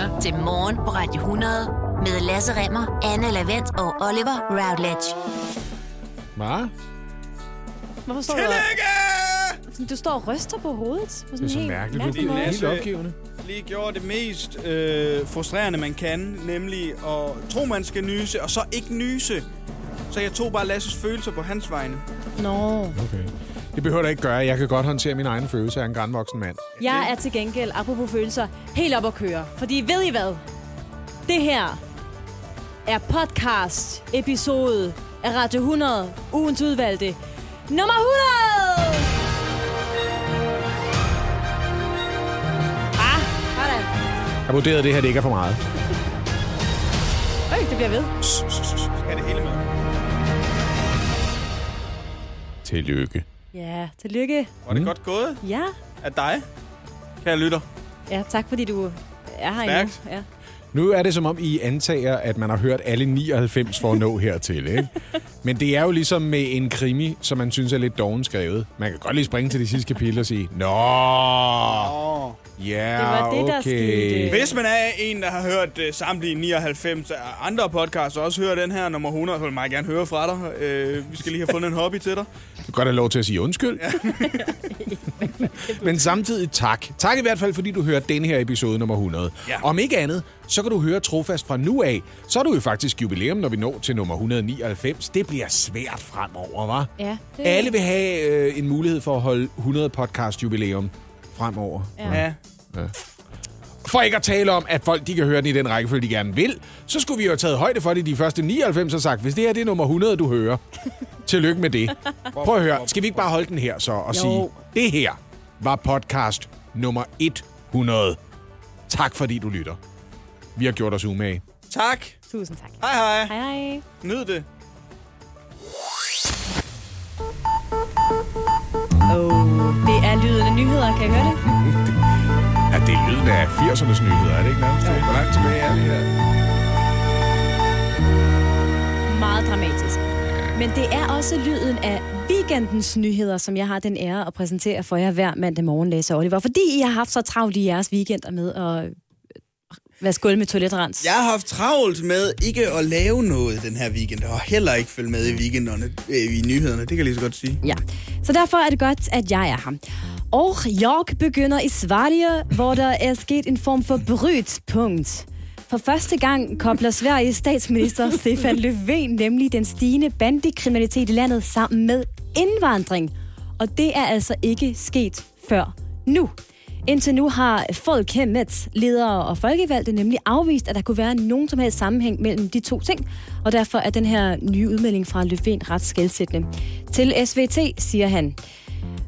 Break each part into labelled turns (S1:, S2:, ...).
S1: lytter til Morgen på Radio 100 med Lasse Remmer, Anne Lavendt og Oliver Routledge.
S2: Hvad?
S3: Hvorfor står du
S4: Tillykke!
S3: Du står og ryster på hovedet. På
S2: Det er så mærkeligt.
S3: mærkelig
S2: Du er helt opgivende.
S4: Lige gjorde det mest øh, frustrerende, man kan, nemlig at tro, man skal nyse, og så ikke nyse. Så jeg tog bare Lasses følelser på hans vegne.
S3: Nå.
S2: Okay. Det behøver du ikke gøre. Jeg kan godt håndtere min egen følelse af en grandvoksen mand.
S3: Jeg er til gengæld, apropos følelser, helt op at køre. Fordi ved I hvad? Det her er podcast episode af Radio 100, ugens udvalgte, nummer 100! Ah, sådan.
S2: Jeg vurderede, det her det ikke er for meget.
S3: Øj, det bliver ved.
S4: Skal det hele med?
S2: Tillykke.
S3: Ja, tillykke.
S4: Var det godt gået
S3: Ja,
S4: af dig, kære lytter?
S3: ja tak fordi du er her
S4: Stærkt.
S3: endnu. Ja.
S2: Nu er det som om, I antager, at man har hørt alle 99 for at nå hertil, ikke? Men det er jo ligesom med en krimi, som man synes er lidt doven skrevet. Man kan godt lige springe til de sidste kapitel og sige, Nå, Ja,
S3: Det var det, der
S2: okay.
S3: skete.
S4: Hvis man er en, der har hørt uh, samtlige 99 andre podcasts, og også hører den her nummer 100, så vil jeg meget gerne høre fra dig. Uh, vi skal lige have fundet en hobby til dig.
S2: Du kan godt have lov til at sige undskyld. Men samtidig tak. Tak i hvert fald, fordi du hørte den her episode nummer 100.
S4: Ja.
S2: Om ikke andet, så kan du høre trofast fra nu af. Så er du jo faktisk jubilæum, når vi når til nummer 199. Det bliver svært fremover, var?
S3: Ja, det-
S2: Alle vil have øh, en mulighed for at holde 100 podcast jubilæum fremover.
S3: Ja.
S4: Ja.
S2: For ikke at tale om, at folk de kan høre den i den rækkefølge, de gerne vil, så skulle vi jo have taget højde for det de første 99 og sagt, hvis det her det er nummer 100, du hører, tillykke med det. Prøv at høre, skal vi ikke bare holde den her så og
S3: Jo.
S2: sige, det her var podcast nummer 100. Tak fordi du lytter. Vi har gjort os umage.
S4: Tak.
S3: Tusind tak.
S4: Hej hej.
S3: Hej hej.
S4: Nyd det.
S3: Oh, det er lyden af nyheder, kan I høre det?
S2: Ja, det er lyden af 80'ernes nyheder, er det ikke nærmest? Hvor langt tilbage er det her?
S3: Meget dramatisk. Men det er også lyden af weekendens nyheder, som jeg har den ære at præsentere for jer hver mandag morgen, Lasse Oliver. Fordi I har haft så travlt i jeres weekender med at være skål med toiletrens.
S4: Jeg har haft travlt med ikke at lave noget den her weekend, og heller ikke følge med i weekenderne, øh, i nyhederne, det kan jeg lige så godt sige.
S3: Ja, så derfor er det godt, at jeg er her. Og jeg begynder i Sverige, hvor der er sket en form for brytpunkt. For første gang kobler Sveriges statsminister Stefan Löfven nemlig den stigende bandekriminalitet i landet sammen med indvandring. Og det er altså ikke sket før nu. Indtil nu har Folkhemmets ledere og folkevalgte nemlig afvist, at der kunne være nogen som helst sammenhæng mellem de to ting, og derfor er den her nye udmelding fra Löfven ret skældsættende. Til SVT siger han,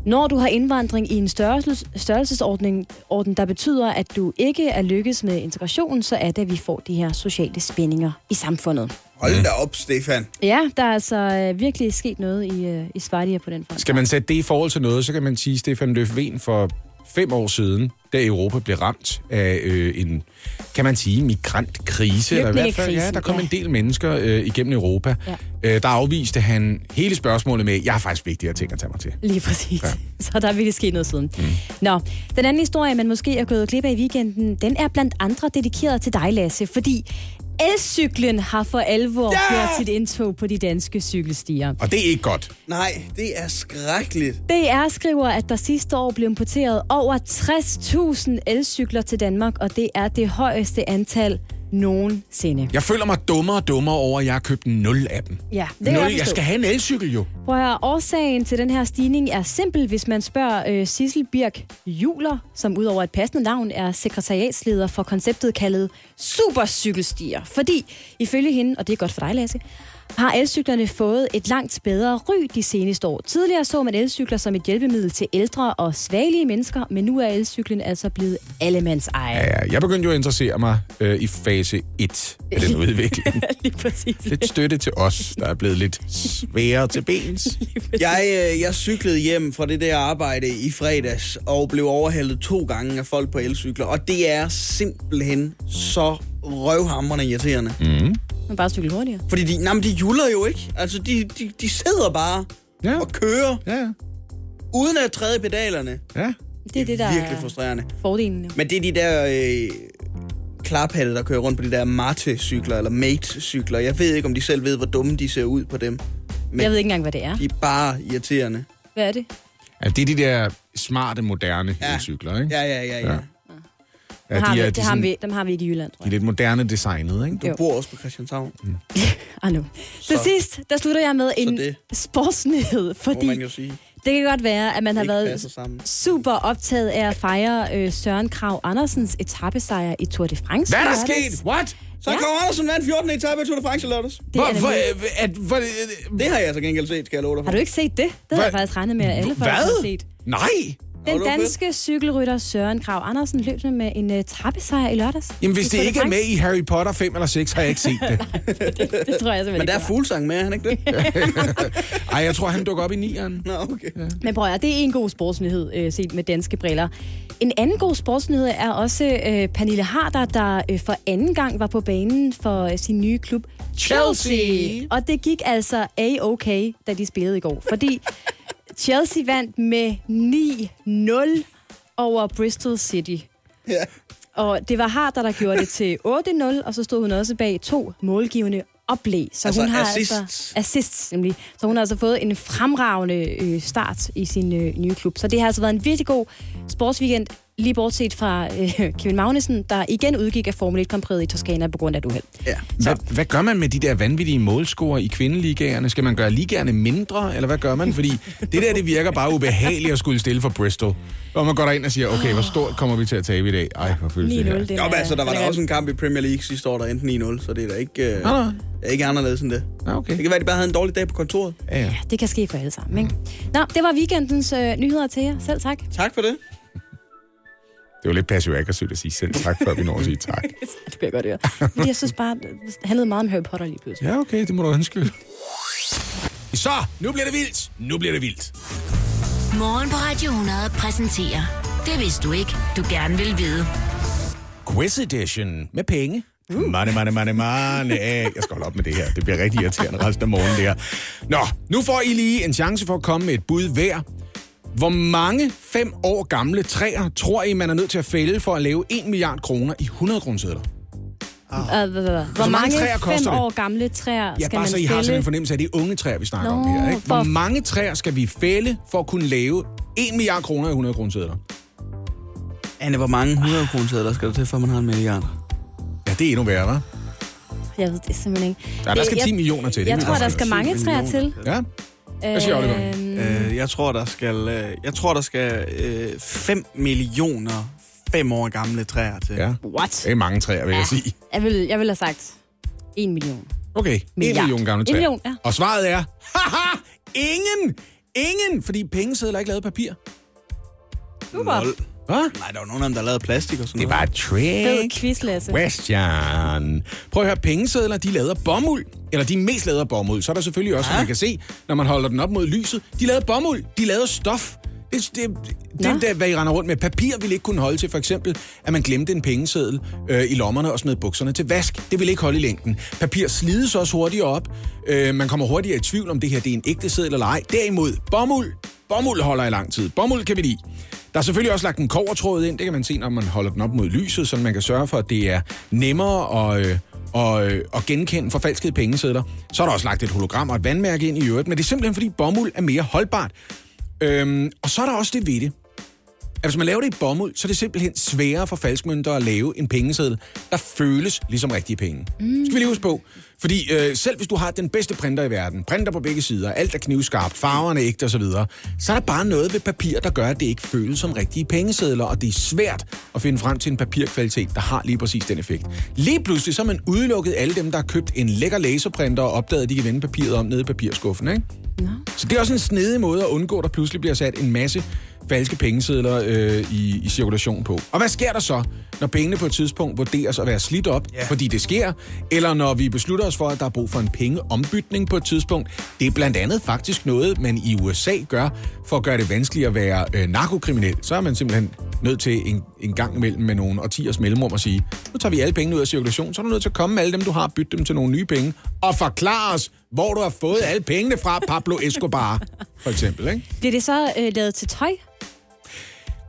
S3: når du har indvandring i en størrelses, størrelsesordning, orden, der betyder, at du ikke er lykkes med integrationen, så er det, at vi får de her sociale spændinger i samfundet.
S4: Hold da op, Stefan.
S3: Ja, der er altså øh, virkelig sket noget i, øh, i Svartia på den front.
S2: Skal man sætte det i forhold til noget, så kan man sige, at Stefan Löfven for fem år siden, da Europa blev ramt af øh, en, kan man sige, migrantkrise. Eller i hvert fald, ja, der kom
S3: ja.
S2: en del mennesker øh, igennem Europa.
S3: Ja.
S2: Øh, der afviste han hele spørgsmålet med, jeg har faktisk vigtigere ting at tage mig til.
S3: Lige præcis. Ja. Så der er virkelig sket noget siden. Mm. Nå, den anden historie, man måske er gået glip af i weekenden, den er blandt andre dedikeret til dig, Lasse, fordi elcyklen har for alvor
S4: Ja!
S3: gjort sit indtog på de danske cykelstier.
S2: Og det er ikke godt.
S4: Nej, det er skrækkeligt.
S3: DR skriver, at der sidste år blev importeret over 60.000 elcykler til Danmark, og det er det højeste antal nogensinde.
S2: Jeg føler mig dummere og dummere over, at jeg har købt nul af dem.
S3: Ja, det kan
S2: nul,
S3: jeg
S2: jeg skal have en elcykel jo.
S3: Prøv at høre, årsagen til den her stigning er simpel, hvis man spørger øh, Sissel Birk Juler, som udover et passende navn er sekretariatsleder for konceptet kaldet Supercykelstier. Fordi ifølge hende, og det er godt for dig, Lasse, har elcyklerne fået et langt bedre ry de seneste år. Tidligere så man elcykler som et hjælpemiddel til ældre og svagelige mennesker, men nu er elcyklen altså blevet allemands eje.
S2: Ja, ja, jeg begyndte jo at interessere mig øh, i fase 1 af den udvikling.
S3: Lige præcis.
S2: lidt støtte til os, der er blevet lidt sværere til bens.
S4: Jeg, øh, jeg cyklede hjem fra det der arbejde i fredags, og blev overhældet to gange af folk på elcykler, og det er simpelthen så røvhamrende irriterende.
S2: Mm.
S3: Man bare cykle hurtigere.
S4: Fordi de, nej, men de juller jo ikke. Altså, de, de, de sidder bare
S2: Ja.
S4: og kører,
S2: Ja, ja.
S4: uden at træde i pedalerne.
S2: ja.
S3: Det er det, der
S4: virkelig
S3: er
S4: frustrerende.
S3: fordelen.
S4: Men det er de der øh, klaphatte, der kører rundt på de der Mate-cykler, eller Mate-cykler. Jeg ved ikke, om de selv ved, hvor dumme de ser ud på dem. Men
S3: Jeg ved ikke engang, hvad det er.
S4: de er bare irriterende.
S3: Hvad er det?
S2: Ja, det er de der smarte, moderne
S4: Ja.
S2: elcykler, ikke?
S4: Ja, ja, ja, ja.
S2: Ja.
S3: Ja, har
S2: de
S3: vi,
S2: er,
S3: det
S2: de,
S3: har
S2: sådan,
S3: vi, dem har vi ikke i Jylland, tror
S2: de er lidt moderne designet, ikke?
S4: Du
S3: Jo.
S4: bor også på Christianshavn, mm.
S3: Ah, nu. Til sidst, der slutter jeg med en
S4: det-
S3: sportsnyhed,
S4: må
S3: fordi
S4: man jo sige.
S3: det kan godt være, at man har været super optaget af at fejre øh, Søren Krav Andersens etappesejr i Tour de France.
S2: Hvad er der sket? What?
S4: Så
S3: Ja.
S4: Krav Andersen vandt 14. etape i Tour de France i lørdags.
S3: Det er
S2: Hvor, hvor, at, hvor,
S4: Det har jeg til gengæld set, skal jeg love dig for.
S3: Har du ikke set det? Det har jeg faktisk regnet med, at alle folk har
S2: Hvad?
S3: set.
S2: Nej!
S3: Den
S4: det
S3: danske cykelrytter Søren Krav Andersen løb med en uh, trappesejr i lørdags.
S2: Jamen, hvis det ikke er med i Harry Potter 5 eller 6, har jeg ikke set det.
S3: Det tror jeg simpelthen
S4: Men der er
S3: ikke.
S4: fuglsang med, er han ikke det?
S2: Ej, jeg tror, han dukker op i nieren.
S4: Nå, okay.
S3: Men prøv at det er en god sportsnyhed øh, set med danske briller. En anden god sportsnyhed er også øh, Pernille Harder, der øh, for anden gang var på banen for øh, sin nye klub Chelsea.
S2: Chelsea.
S3: Og det gik altså a-okay, da de spillede i går. Fordi Chelsea vandt med 9-0 over Bristol City.
S4: Ja.
S3: Og det var Harder, der gjorde det til 8-0, og så stod hun også bag to målgivende oplæg. Så
S4: Altså
S3: hun har
S4: assists.
S3: altså assists, nemlig. Så hun har altså fået en fremragende øh, start i sin øh, nye klub. Så det har altså været en virkelig god sportsweekend, lige bortset fra øh, Kevin Magnussen, der igen udgik af Formel 1 Grand Prix i Toskana på grund af et uheld.
S4: Ja.
S2: Hvad, hvad gør man med de der vanvittige målscorer i kvindeligaerne? Skal man gøre ligaerne mindre, eller hvad gør man? Fordi det der, det virker bare ubehageligt at skulle stille for Bristol. Hvor man går derind og siger, okay, hvor stort kommer vi til at tabe i dag? Ej, hvor føles det
S3: 9-0,
S2: her?
S3: det
S4: Jo, men altså, der var der
S3: er-
S4: også en kamp i Premier League sidste år, der endte 9-0, så det er da ikke, øh,
S2: nå.
S4: er ikke anderledes end det.
S2: Ja, okay.
S4: Det kan være, at de bare havde en dårlig dag på kontoret.
S2: Ja, ja.
S3: Ja, det kan ske for alle sammen, ikke? Nå, det var weekendens øh, nyheder til jer. Selv tak.
S4: Tak for det.
S2: Det var lidt passiv-aggressivt at sige selv tak, før vi når at sige tak.
S3: Det bliver godt høre. Fordi jeg synes bare, det handlede meget om Harry Potter lige pludselig.
S2: Ja, okay, det må du undskylde. Så, nu bliver det vildt. Nu bliver det vildt.
S1: Morgen på Radio 100 præsenterer Det vidste du ikke, du gerne vil vide.
S2: Quiz Edition med penge. Money, money, money, money. Jeg skal holde op med det her. Det bliver rigtig irriterende resten af morgenen, det her. Nå, nu får I lige en chance for at komme med et bud hver. Hvor mange fem år gamle træer tror I, man er nødt til at fælde for at lave 1 milliard kroner i 100 kroner
S3: Uh, hvad, hvad, hvad? Hvor
S2: mange træer
S3: fem
S2: koster det?
S3: år gamle træer
S2: Ja,
S3: skal
S2: bare
S3: man
S2: så I har sådan
S3: fælde?
S2: en fornemmelse af, at det er unge træer, vi snakker
S3: Nå,
S2: om her. Ikke? Hvor
S3: for-
S2: mange træer skal vi fælde for at kunne lave 1 milliard kroner i 100 kroner
S4: Anne, hvor mange 100 kroner der skal der til, for man har en milliard?
S2: Ja, det er endnu værre, hva'?
S3: Jeg ved det simpelthen ikke.
S2: Ja, der skal
S3: Jeg-
S2: 10 millioner til. Det
S3: Jeg
S2: kan
S3: tror,
S2: vi
S3: der skal mange træer til.
S2: Ja, Hvad siger Oliver?
S4: Øh, jeg tror, der skal, øh, jeg tror, der skal øh, 5 millioner fem år gamle træer til.
S2: ja.
S3: What?
S2: Det er mange træer, vil jeg sige.
S3: Jeg vil, jeg vil have sagt en million.
S2: Okay, 1
S3: Milliard.
S2: million gamle
S3: En
S2: træer.
S3: million, ja.
S2: Og svaret er, haha, ingen! Ingen! Fordi pengesedler er ikke lavet af papir.
S3: Super.
S4: Lol.
S2: Hvad?
S4: Nej, der var nogen af dem, der lavede plastik og sådan
S2: Det
S4: noget.
S2: var et trick.
S3: quiz, Lasse.
S2: Question. Prøv at høre, pengesedler, de er af bomuld. Eller de er mest lavet af bomuld. Så er der selvfølgelig også, som man kan se, når man holder den op mod lyset. De af bomuld. De af stof. Det, det, det,
S3: Nå.
S2: det er, hvad I render rundt med. Papir ville ikke kunne holde til, for eksempel, at man glemte en pengeseddel øh, i lommerne og smed bukserne til vask. Det vil ikke holde i længden. Papir slides også hurtigere op. Øh, man kommer hurtigere i tvivl, om det her det er en ægte seddel eller ej. Derimod, bomuld. Bomuld holder i lang tid. Bomuld kan vi lide. Der er selvfølgelig også lagt en kovertråd ind. Det kan man se, når man holder den op mod lyset, så man kan sørge for, at det er nemmere at, øh, og, øh, at genkende forfalskede pengesedler. Så er der også lagt et hologram og et vandmærke ind i øvrigt, men det er simpelthen, fordi bomuld er mere holdbart. Øhm, og så er der også det ved det, at hvis man laver det i bomuld, så er det simpelthen sværere for falskmønter at lave en pengeseddel, der føles ligesom rigtige penge. Mm. Skal vi lige huske på. Fordi øh, selv hvis du har den bedste printer i verden, printer på begge sider, alt er knivskarpt, farverne er ægte osv., så, så er der bare noget ved papir, der gør, at det ikke føles som rigtige pengesedler, og det er svært at finde frem til en papirkvalitet, der har lige præcis den effekt. Lige pludselig så har man udelukket alle dem, der har købt en lækker laserprinter og opdaget, at de kan vende papiret om nede i papirskuffen, ikke?
S3: Nå.
S2: Så det er også en snedig måde at undgå, at der pludselig bliver sat en masse falske pengesedler øh, i, i cirkulation på. Og hvad sker der så, når pengene på et tidspunkt vurderes at være slidt op,
S4: Ja.
S2: fordi det sker, eller når vi beslutter os for, at der er brug for en pengeombytning på et tidspunkt? Det er blandt andet faktisk noget, man i USA gør, for at gøre det vanskeligt at være øh, narkokriminel. Så er man simpelthen nødt til en, en gang imellem med nogle årtiers mellemrum at sige, nu tager vi alle pengene ud af cirkulation, så er du nødt til at komme med alle dem, du har, bytte dem til nogle nye penge, og forklare os, hvor du har fået alle pengene fra, Pablo Escobar, for eksempel, ikke?
S3: Bliver det så øh, lavet til tøj?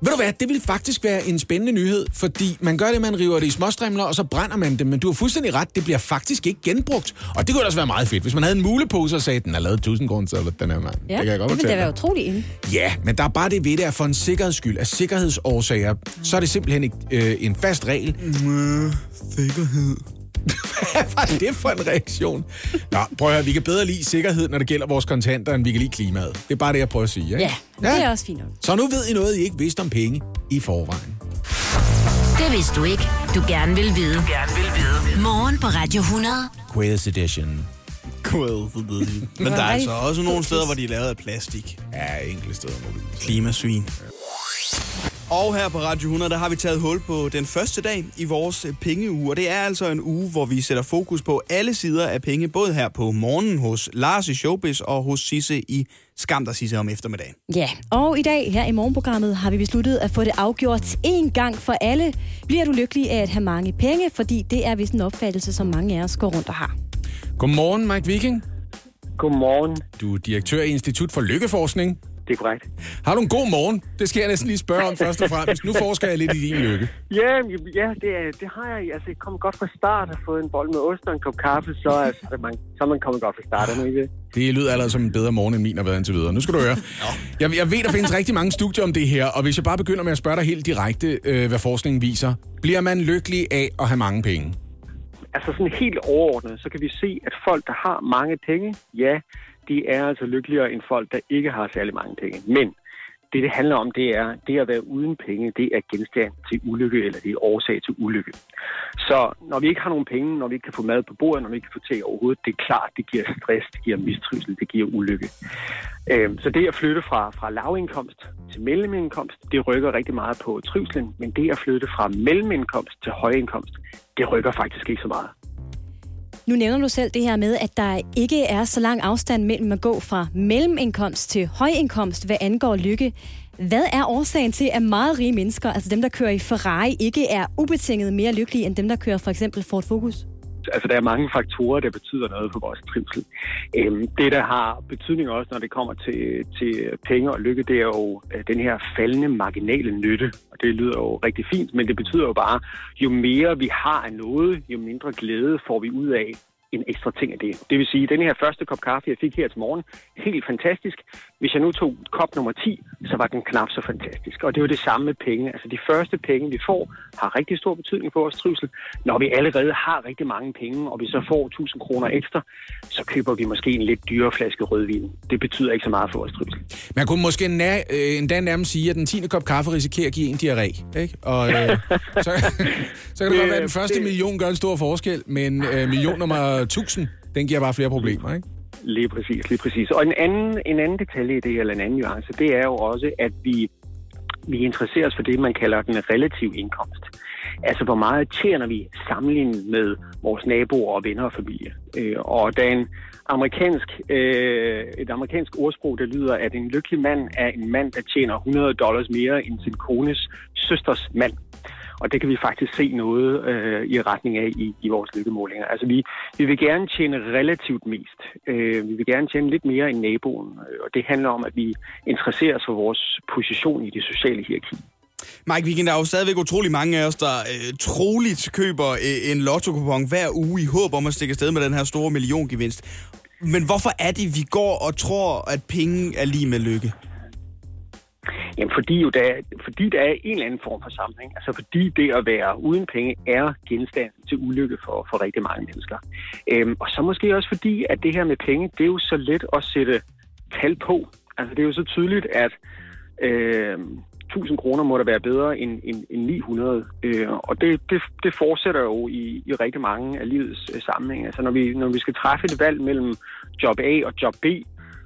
S2: Ved du hvad, det vil faktisk være en spændende nyhed, fordi man gør det, man river det i småstrimler, og så brænder man det. Men du har fuldstændig ret, det bliver faktisk ikke genbrugt. Og det kunne også være meget fedt, hvis man havde en mulepose og sagde, den er lavet 1000 kroner, så den her mand.
S3: Ja,
S2: det kan jeg godt
S3: det ville da være utroligt inde.
S2: Ja, men der er bare det ved det, at for en sikkerheds skyld, af sikkerhedsårsager, så er det simpelthen ikke øh, en fast regel.
S4: Sikkerhed.
S2: Hvad var det for en reaktion? Nå, prøv at høre, vi kan bedre lide sikkerhed, når det gælder vores kontanter, end vi kan lide klimaet. Det er bare det, jeg prøver at sige. Ikke?
S3: Ja, det er også fint nok.
S2: Så nu ved I noget, I ikke vidste om penge i forvejen.
S1: Det vidste du ikke, du gerne vil vide.
S5: Gerne vil vide.
S1: Morgen på Radio 100.
S2: Quiz edition.
S4: Cool. Men der er altså også nogle steder, hvor de er lavet af plastik.
S2: Ja, enkelte steder.
S4: Klimasvin. Og her på Radio 100, der har vi taget hul på den første dag i vores øh, pengeuge. Og det er altså en uge, hvor vi sætter fokus på alle sider af penge. Både her på morgenen hos Lars i Showbiz og hos Sisse i Skam, der Sisse om eftermiddagen.
S3: Ja, og i dag her i morgenprogrammet har vi besluttet at få det afgjort en gang for alle. Bliver du lykkelig af at have mange penge, fordi det er vist en opfattelse, som mange af os går rundt og har.
S2: Godmorgen, Mike Viking.
S6: Godmorgen.
S2: Du er direktør i Institut for Lykkeforskning.
S6: Det er korrekt.
S2: Har du en god morgen? Det skal jeg næsten lige spørge om først og fremmest. Nu forsker jeg lidt i din lykke.
S6: Ja, ja det, er, det har jeg. Altså, jeg kom godt fra start og fået en bold med ost og en kop kaffe, så er, så er, man, så er man kommet godt fra start. Er nu ikke det?
S2: Det lyder allerede som en bedre morgen, end min har været indtil videre. Nu skal du høre. Jeg, jeg ved, der findes rigtig mange studier om det her, og hvis jeg bare begynder med at spørge dig helt direkte, øh, hvad forskningen viser. Bliver man lykkelig af at have mange penge?
S6: Altså sådan helt overordnet, så kan vi se, at folk, der har mange penge, ja, de er altså lykkeligere end folk, der ikke har særlig mange penge. Men det, det handler om, det er, det at være uden penge, det er genstand til ulykke, eller det er årsag til ulykke. Så når vi ikke har nogen penge, når vi ikke kan få mad på bordet, når vi ikke kan få til overhovedet, det er klart, det giver stress, det giver mistrivsel, det giver ulykke. Øhm, så det at flytte fra, fra lavindkomst til mellemindkomst, det rykker rigtig meget på trivselen, men det at flytte fra mellemindkomst til højindkomst, det rykker faktisk ikke så meget.
S3: Nu nævner du selv det her med, at der ikke er så lang afstand mellem at gå fra mellemindkomst til højindkomst, hvad angår lykke. Hvad er årsagen til, at meget rige mennesker, altså dem, der kører i Ferrari, ikke er ubetinget mere lykkelige end dem, der kører for eksempel Ford Focus?
S6: Altså, der er mange faktorer, der betyder noget for vores trivsel. Øhm, det, der har betydning også, når det kommer til, til penge og lykke, det er jo øh, den her faldende marginale nytte. Og det lyder jo rigtig fint, men det betyder jo bare, jo mere vi har af noget, jo mindre glæde får vi ud af en ekstra ting af det. Det vil sige, at den her første kop kaffe, jeg fik her til morgen, helt fantastisk. Hvis jeg nu tog kop nummer 10, så var den knap så fantastisk. Og det er jo det samme med penge. Altså de første penge, vi får, har rigtig stor betydning for vores trivsel. Når vi allerede har rigtig mange penge, og vi så får 1000 kroner ekstra, så køber vi måske en lidt dyrere flaske rødvin. Det betyder ikke så meget for vores trivsel.
S2: Man kunne måske nær, øh, endda nærmest sige, at den 10. kop kaffe risikerer at give en diarré. Ikke? Og, øh, så, så kan det godt være, at den første
S6: det-
S2: million gør en stor forskel, men øh, million nummer 1000, den giver bare flere problemer. Ikke?
S6: Lige præcis, lige præcis. Og en anden, en anden detalje i det, eller en anden nuance, det er jo også, at vi, vi interesserer os for det, man kalder den relative indkomst. Altså, hvor meget tjener vi sammenlignet med vores naboer og venner og familie. Øh, og der er en amerikansk, øh, et amerikansk ordsprog, der lyder, at en lykkelig mand er en mand, der tjener 100 dollars mere end sin kones søsters mand. Og det kan vi faktisk se noget øh, i retning af i, i vores lykkemålinger. Altså vi, vi vil gerne tjene relativt mest. Øh, vi vil gerne tjene lidt mere end naboen. Øh, og det handler om, at vi interesserer os for vores position i det sociale hierarki.
S4: Mike Weekend, der er jo stadigvæk utrolig mange af os, der øh, troligt køber øh, en lotto hver uge i håb om at stikke afsted med den her store milliongevinst. Men hvorfor er det, vi går og tror, at penge er lige med lykke?
S6: Jamen fordi, jo der, fordi der er en eller anden form for sammenhæng. Altså fordi det at være uden penge er genstand til ulykke for, for rigtig mange mennesker. Øhm, og så måske også fordi, at det her med penge, det er jo så let at sætte tal på. Altså det er jo så tydeligt, at øh, 1000 kroner må da være bedre end, end, end 900. Øh, og det, det, det fortsætter jo i, i rigtig mange af livets øh, sammenhænge. Altså når vi, når vi skal træffe et valg mellem job A og job B,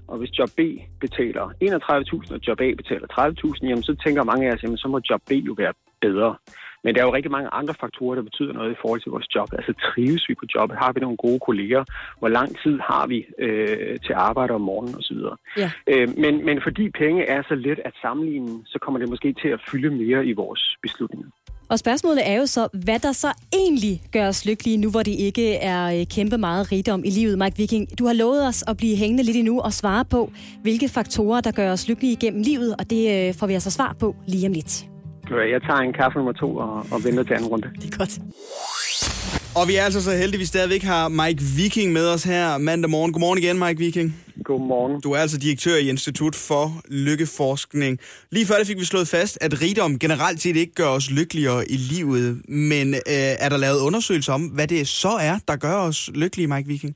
S6: og hvis job B betaler 31.000, og job A betaler 30.000, jamen så tænker mange af os, jamen så må job B jo være bedre. Men der er jo rigtig mange andre faktorer, der betyder noget i forhold til vores job. Altså trives vi på jobbet? Har vi nogle gode kolleger? Hvor lang tid har vi øh, til arbejde om morgenen osv.?
S3: Ja.
S6: Øh, men, men fordi penge er så let at sammenligne, så kommer det måske til at fylde mere i vores beslutninger.
S3: Og spørgsmålet er jo så, hvad der så egentlig gør os lykkelige, nu hvor det ikke er øh, kæmpe meget rigdom i livet. Mike Viking, du har lovet os at blive hængende lidt endnu og svare på, hvilke faktorer, der gør os lykkelige gennem livet, og det øh, får vi altså svar på lige om lidt.
S6: Jeg tager en kaffe nummer to og, og venter til anden runde.
S3: Det er godt.
S4: Og vi er altså så heldige, at vi stadigvæk har Mike Viking med os her mandag morgen. Godmorgen igen, Mike Viking.
S6: Godmorgen.
S4: Du er altså direktør i Institut for Lykkeforskning. Lige før det fik vi slået fast, at rigdom generelt set ikke gør os lykkeligere i livet. Men øh, er der lavet undersøgelser om, hvad det så er, der gør os lykkelige, Mike Viking?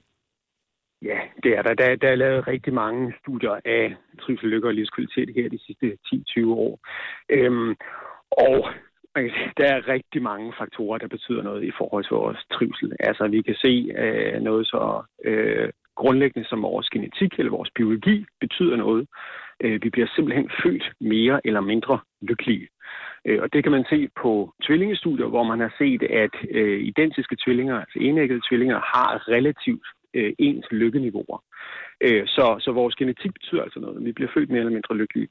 S6: Ja, det er der. Der, der er lavet rigtig mange studier af trivsel, lykke og livskvalitet her de sidste 10-20 år. Øhm, og man kan sige, der er rigtig mange faktorer, der betyder noget i forhold til vores trivsel. Altså, vi kan se øh, noget så øh, grundlæggende som vores genetik eller vores biologi betyder noget. Øh, vi bliver simpelthen født mere eller mindre lykkelige. Øh, og det kan man se på tvillingestudier, hvor man har set, at øh, identiske tvillinger, altså enæggede tvillinger, har relativt øh, ens lykkeniveauer. Øh, så, så vores genetik betyder altså noget. Vi bliver født mere eller mindre lykkelige.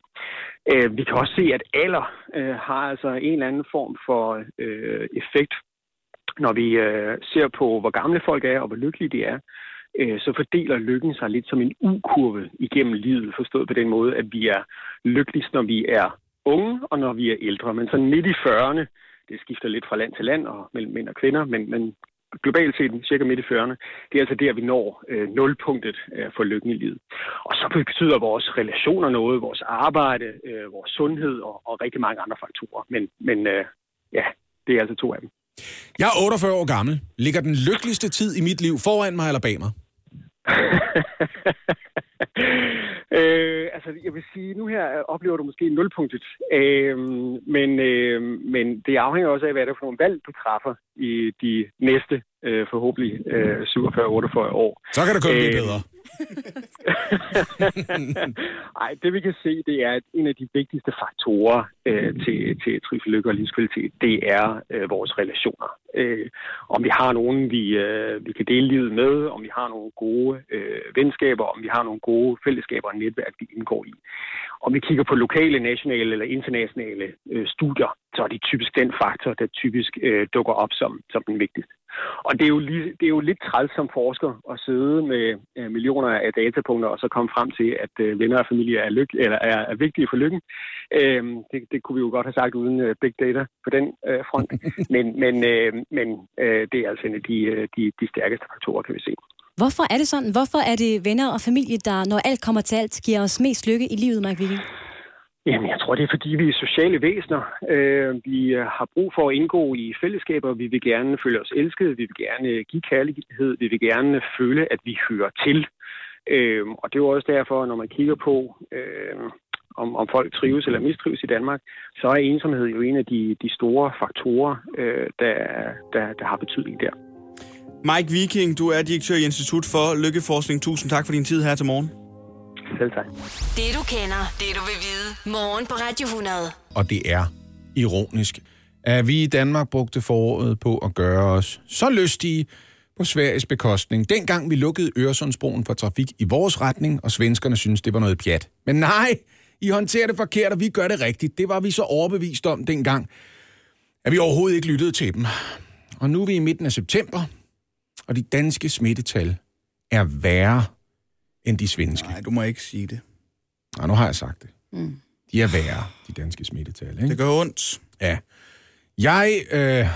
S6: Øh, vi kan også se, at alder øh, har altså en eller anden form for øh, effekt. Når vi øh, ser på, hvor gamle folk er og hvor lykkelige de er, øh, så fordeler lykken sig lidt som en U-kurve igennem livet, forstået på den måde, at vi er lykkeligst, når vi er unge og når vi er ældre. Men så midt i 40'erne, det skifter lidt fra land til land og mellem mænd og kvinder, men, men globalt set cirka midt i 40'erne, det er altså der, vi når øh, nulpunktet øh, for lykken i livet. Og så betyder vores relationer noget, vores arbejde, øh, vores sundhed og, og rigtig mange andre faktorer. Men, men øh, ja, det er altså to af dem.
S2: Jeg er 48 år gammel. Ligger den lykkeligste tid i mit liv foran mig eller bag mig?
S6: øh, altså, jeg vil sige, nu her oplever du måske nulpunktet. Øh, men, øh, men det afhænger også af, hvad det er for nogle valg, du træffer i de næste, øh, forhåbentlig øh, 47-48 år.
S2: Så kan det kun blive øh, bedre.
S6: Ej, det vi kan se, det er, at en af de vigtigste faktorer øh, til, til trivsel, og livskvalitet, det er øh, vores relationer. Øh, om vi har nogen, vi, øh, vi kan dele livet med, om vi har nogle gode øh, venskaber, om vi har nogle gode fællesskaber og netværk, vi indgår i. Om vi kigger på lokale, nationale eller internationale øh, studier, så er det typisk den faktor, der typisk øh, dukker op som, som den vigtigste. Og det er, jo lige, det er jo lidt træls som forsker at sidde med øh, millioner af datapunkter og så komme frem til, at øh, venner og familie er, lykke, eller er, er vigtige for lykken. Øh, det, det kunne vi jo godt have sagt uden øh, big data på den øh, front. men men, øh, men øh, det er altså en af de, øh, de, de stærkeste faktorer, kan vi se.
S3: Hvorfor er det sådan? Hvorfor er det venner og familie, der, når alt kommer til alt, giver os mest lykke i livet, Mike Viking?
S6: Jamen, jeg tror, det er fordi, vi er sociale væsener. Øh, vi øh, har brug for at indgå i fællesskaber. Vi vil gerne føle os elskede. Vi vil gerne øh, give kærlighed. Vi vil gerne føle, at vi hører til. Øh, og det er jo også derfor, når man kigger på, øh, om, om folk trives eller mistrives i Danmark, så er ensomhed jo en af de, de store faktorer, øh, der, der, der har betydning der.
S4: Mike Viking, du er direktør i Institut for Lykkeforskning. Tusind tak for din tid her til morgen.
S6: Selv tak.
S1: Det du kender, det du vil vide. Morgen på Radio 100.
S2: Og det er ironisk, at vi i Danmark brugte foråret på at gøre os så lystige på Sveriges bekostning. Dengang vi lukkede Øresundsbroen for trafik i vores retning, og svenskerne synes det var noget pjat. Men nej, I håndterer det forkert, og vi gør det rigtigt. Det var vi så overbevist om dengang, at vi overhovedet ikke lyttede til dem. Og nu er vi i midten af september, og de danske smittetal er værre end de svenske.
S4: Nej, du må ikke sige det.
S2: Nej, nu har jeg sagt det. Mm. De er værre, de danske smittetal. Ikke?
S4: Det gør ondt.
S2: Ja. Jeg øh,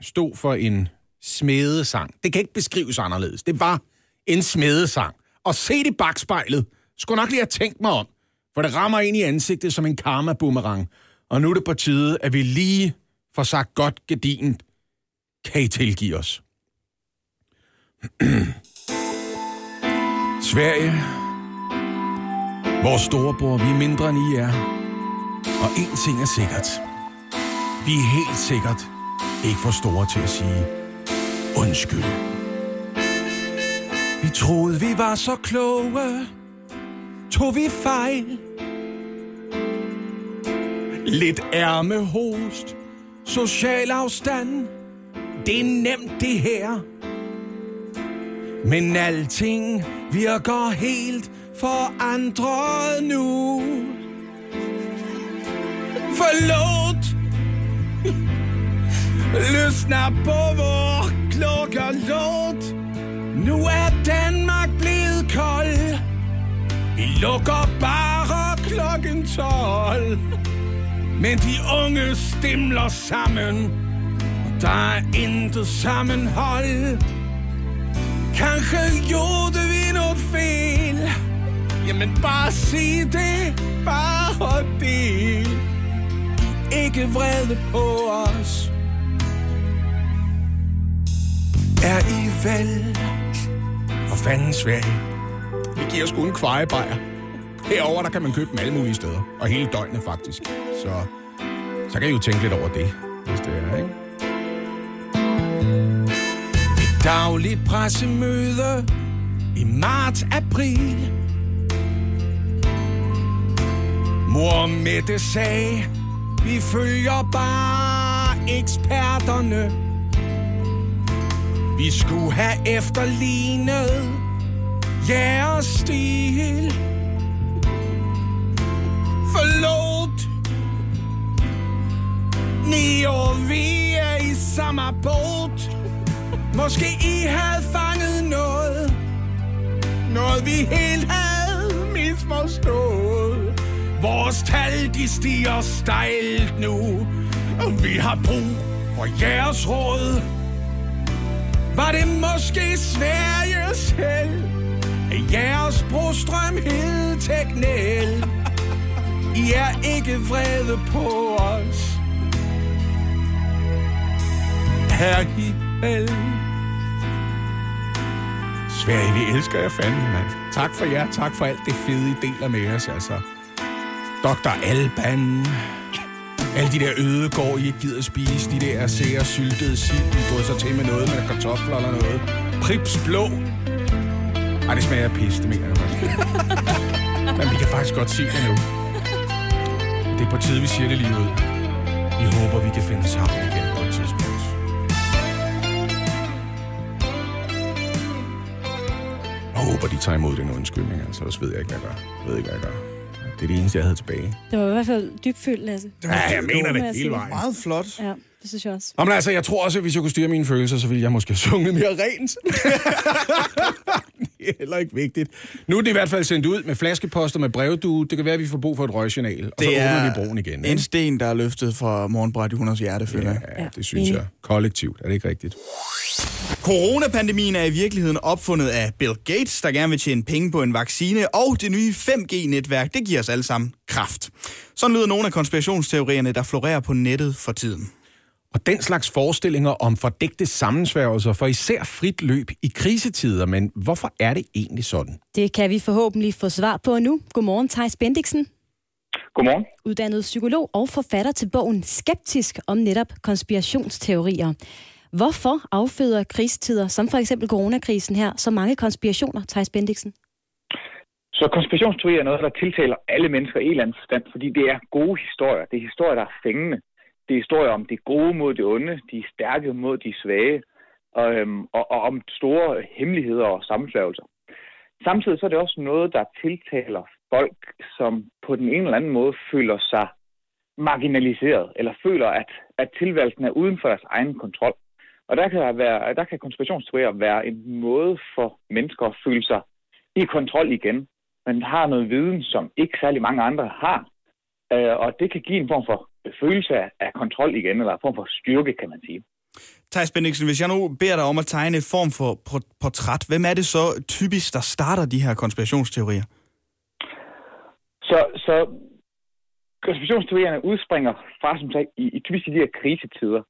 S2: stod for en smedesang. Det kan ikke beskrives anderledes. Det var en smedesang. Og se i bagspejlet. Skulle nok lige have tænkt mig om. For det rammer ind i ansigtet som en karma-boomerang. Og nu er det på tide, at vi lige får sagt godt gedint. Kan I tilgive os? Sverige. Vores storebror, vi er mindre end I er. Og en ting er sikkert. Vi er helt sikkert ikke for store til at sige undskyld. Vi troede, vi var så kloge. Tog vi fejl? Lidt ærmehost. Social afstand. Det er nemt det her. Men alting virker helt forandret nu. Forlåt. Lyssna på vår klokkerlåt. Nu er Danmark blevet kold. Vi lukker bare klokken 12. Men de unge stemler sammen. Og der er intet sammenhold. Kanskje gjorde vi noget fel. Jamen bare sig det, bare del. Ikke vrede på os. Er I vel? For fanden svag Vi giver sgu en kvejebajer. Herover der kan man købe dem alle mulige steder. Og hele døgnet faktisk. Så, så kan I jo tænke lidt over det Et dagligt pressemøde i marts-april. Mor Mette sagde, vi følger bare eksperterne. Vi skulle have efterlignet jeres stil. Forlåt. Ni og vi er i samme båd. Måske I havde fanget noget. Noget vi helt havde misforstået. Vores tal, de stiger stejlt nu. Og vi har brug for jeres råd. Var det måske Sveriges held? Jeres brostrøm hed Teknel? I er ikke vrede på os. Herre I? Sverige, vi elsker jer fandme, mand. Tak for jer, tak for alt det fede, I deler med os, altså. Dr. Alban. Alle de der ødegård, I ikke gider spise. De der sære syltede sild, I drysser til med noget med kartofler eller noget. Prips blå. Ej, det smager af pis, det mener jeg. Men vi kan faktisk godt se det nu. Det er på tide, vi siger det lige ud. Vi håber, vi kan finde sammen igen håber, de tager imod den undskyldning, altså. Ellers ved jeg ikke, hvad jeg gør. Jeg ved ikke, hvad jeg gør. Det er det eneste, jeg havde tilbage.
S3: Det var i hvert fald dybfølt, Lasse.
S4: Ja, jeg mener det hele vejen.
S2: Meget flot.
S3: Ja, det synes jeg også.
S4: Nå, men altså, jeg tror også, at hvis jeg kunne styre mine følelser, så ville jeg måske have sunget mere rent. det er heller ikke vigtigt. Nu er det i hvert fald sendt ud med flaskeposter, med brevdue. Det kan være, at vi får brug for et røgjournal. Og så
S2: Det
S4: åbner
S2: er
S4: vi broen igen.
S2: en sten, der er løftet fra morgenbræt i 100 hjerte, føler jeg.
S4: Ja, det synes jeg. Kollektivt. Er det ikke rigtigt?
S2: Coronapandemien er i virkeligheden opfundet af Bill Gates, der gerne vil tjene penge på en vaccine, og det nye 5G-netværk, det giver os alle sammen kraft. Sådan lyder nogle af konspirationsteorierne, der florerer på nettet for tiden.
S4: Og den slags forestillinger om fordægte sammensværgelser for især frit løb i krisetider. Men hvorfor er det egentlig sådan?
S3: Det kan vi forhåbentlig få svar på nu. Godmorgen, Thijs Bendiksen.
S5: Godmorgen.
S3: Uddannet psykolog og forfatter til bogen Skeptisk om netop konspirationsteorier. Hvorfor afføder krisetider, som for eksempel coronakrisen her, så mange konspirationer, Thijs Bendiksen?
S5: Så konspirationsteorier er noget, der tiltaler alle mennesker i en eller anden forstand, fordi det er gode historier. Det er historier, der er fængende. Det er historier om det gode mod det onde, de stærke mod de svage, og, øhm, og, og om store hemmeligheder og sammensværgelser. Samtidig så er det også noget, der tiltaler folk, som på den ene eller anden måde føler sig marginaliseret, eller føler, at, at tilværelsen er uden for deres egen kontrol. Og der kan, der være, der kan konspirationsteorier være en måde for mennesker at føle sig i kontrol igen. Man har noget viden, som ikke særlig mange andre har. Øh, og det kan give en form for følelse af- kontrol igen, eller en form for styrke, kan man sige.
S2: Thijs Bendiksen, hvis jeg nu beder dig om at tegne en form for por- portræt, hvem er det så typisk, der starter de her konspirationsteorier?
S5: Så, så konspirationsteorierne udspringer fra, som sagt, i, i typisk i de her krisetider.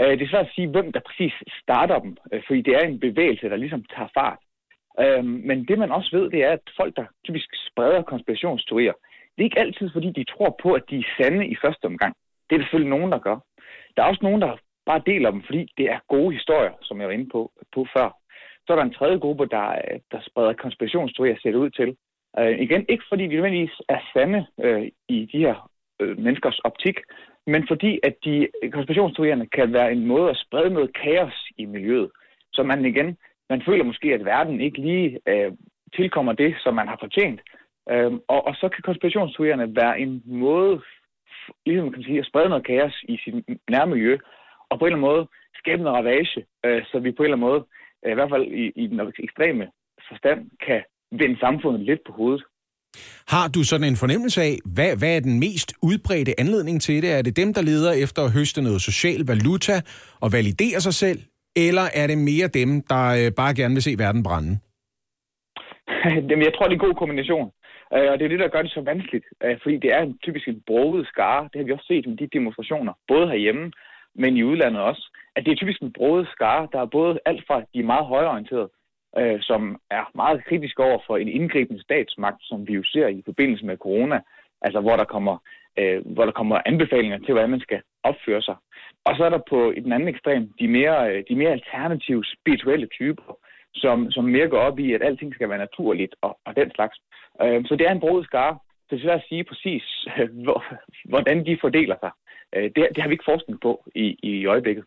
S5: Øh, det er svært at sige, hvem der præcis starter dem, øh, fordi det er en bevægelse, der ligesom tager fart. Øh, men det man også ved, det er, at folk, der typisk spreder konspirationsteorier, det er ikke altid, fordi de tror på, at de er sande i første omgang. Det er der selvfølgelig nogen, der gør. Der er også nogen, der bare deler dem, fordi det er gode historier, som jeg var inde på, på før. Så er der en tredje gruppe, der, der spreder konspirationsteorier, ser det ud til. Øh, igen, ikke fordi de nødvendigvis er sande øh, i de her øh, menneskers optik, men fordi at de konspirationsteorierne kan være en måde at sprede noget kaos i miljøet. Så man igen, man føler måske, at verden ikke lige øh, tilkommer det, som man har fortjent. Øh, og, og så kan konspirationsteorierne være en måde, ligesom kan man sige, at sprede noget kaos i sit nærmiljø, og på en eller anden måde skabe noget ravage, øh, så vi på en eller anden måde, øh, i hvert fald i, i den ekstreme forstand, kan vende samfundet lidt på hovedet.
S2: Har du sådan en fornemmelse af, hvad, hvad er den mest udbredte anledning til det? Er det dem, der leder efter at høste noget social valuta og validere sig selv? Eller er det mere dem, der øh, bare gerne vil se verden brænde?
S5: Jamen, jeg tror, det er en god kombination. Øh, og det er det, der gør det så vanskeligt. Øh, fordi det er en typisk en broget skare. Det har vi også set med de demonstrationer, både herhjemme, men i udlandet også. At det er typisk en broget skare, der er både alt fra de meget højorienterede, øh, som er meget kritiske over for en indgribende statsmagt, som vi jo ser i forbindelse med corona, altså hvor der kommer, øh, hvor der kommer anbefalinger til, hvordan man skal opføre sig. Og så er der på i den anden ekstrem de mere, øh, de mere alternative spirituelle typer, som, som mere går op i, at alting skal være naturligt og, og den slags. Øh, så det er en broet skare. Det er svært at sige præcis, øh, hvor, hvordan de fordeler sig. Øh, det, det har vi ikke forskning på i, i øjeblikket.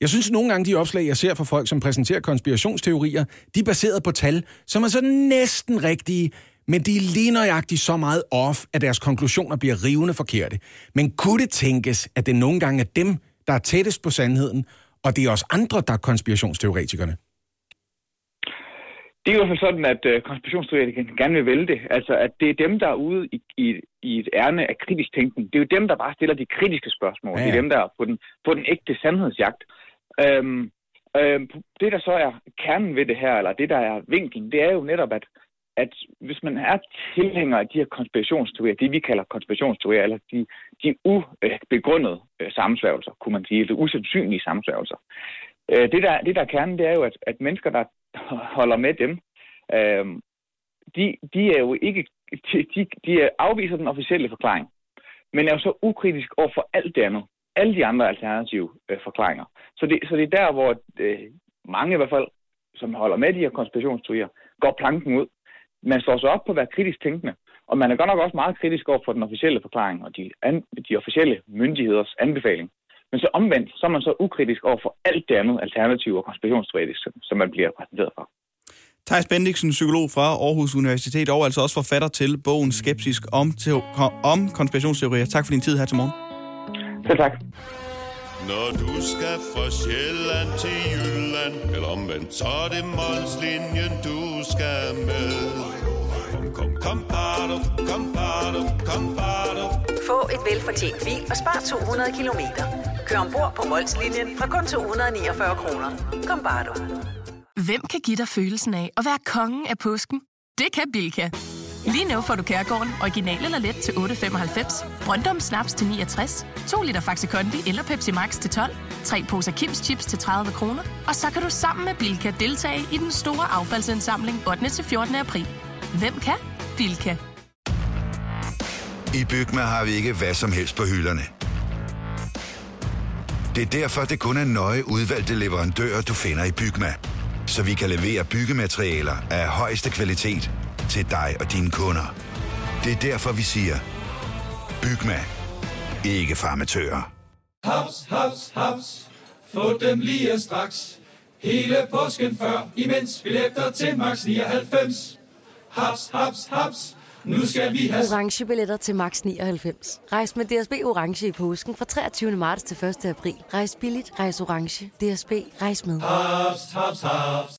S2: Jeg synes nogle gange, de opslag, jeg ser fra folk, som præsenterer konspirationsteorier, de er baseret på tal, som er sådan næsten rigtige, men de er lige nøjagtigt så meget off, at deres konklusioner bliver rivende forkerte. Men kunne det tænkes, at det nogle gange er dem, der er tættest på sandheden, og det er også andre, der er konspirationsteoretikerne?
S5: Det er i hvert fald sådan, at øh, konspirationsteoretikerne gerne vil vælge det. Altså, at det er dem, der er ude i, i, i et ærne af kritisk tænkning. Det er jo dem, der bare stiller de kritiske spørgsmål. Ja, ja. Det er dem, der er på den, på den ægte sandhedsjagt. Øhm, øhm, det, der så er kernen ved det her, eller det, der er vinklen, det er jo netop, at, at hvis man er tilhænger af de her konspirationsteorier, det vi kalder konspirationsteorier, eller de, de ubegrundede øh, sammensværgelser, kunne man sige, eller usandsynlige sammensværgelser. Øh, det, der, det, der er kernen, det er jo, at, at mennesker, der holder med dem, øh, de, de er jo ikke, de, de afviser den officielle forklaring, men er jo så ukritisk over for alt det andet. Alle de andre alternative øh, forklaringer. Så det, så det er der, hvor øh, mange i hvert fald, som holder med de her konspirationsteorier, går planken ud. Man står så op på at være kritisk tænkende, og man er godt nok også meget kritisk over for den officielle forklaring og de, an, de officielle myndigheders anbefaling. Men så omvendt, så er man så ukritisk over for alt det andet alternativ og konspirationsteoretisk, som man bliver præsenteret for.
S4: Thijs Bendiksen, psykolog fra Aarhus Universitet, og altså også forfatter til bogen Skeptisk om, om konspirationsteorier. Tak for din tid her til morgen.
S5: Selv tak.
S7: Når du skal fra Sjælland til Jylland, eller omvendt, så er det Molslinjen, du skal med. Kom, kom, kom, bado, kom, bado, kom, bado.
S8: Få et velfortjent bil og spar 200 kilometer. Kør ombord på Molslinjen fra kun 249 kroner. Kom, bare du.
S9: Hvem kan give dig følelsen af at være kongen af påsken? Det kan Bilka! Lige nu får du Kærgården original eller let til 8.95, Brøndum Snaps til 69, 2 liter Faxi Kondi eller Pepsi Max til 12, 3 poser Kims Chips til 30 kroner, og så kan du sammen med Bilka deltage i den store affaldsindsamling 8. til 14. april. Hvem kan? Bilka.
S10: I Bygma har vi ikke hvad som helst på hylderne. Det er derfor, det kun er nøje udvalgte leverandører, du finder i Bygma. Så vi kan levere byggematerialer af højeste kvalitet til dig og dine kunder. Det er derfor, vi siger, Bygma. Ikke farmatører.
S11: Haps, haps, haps. Få dem lige straks. Hele påsken før, imens billetter til max 99. Haps, haps, haps. Nu skal vi have...
S12: Orange billetter til max 99. Rejs med DSB Orange i påsken fra 23. marts til 1. april. Rejs billigt, rejs orange. DSB, rejs med.
S11: Haps, haps, haps.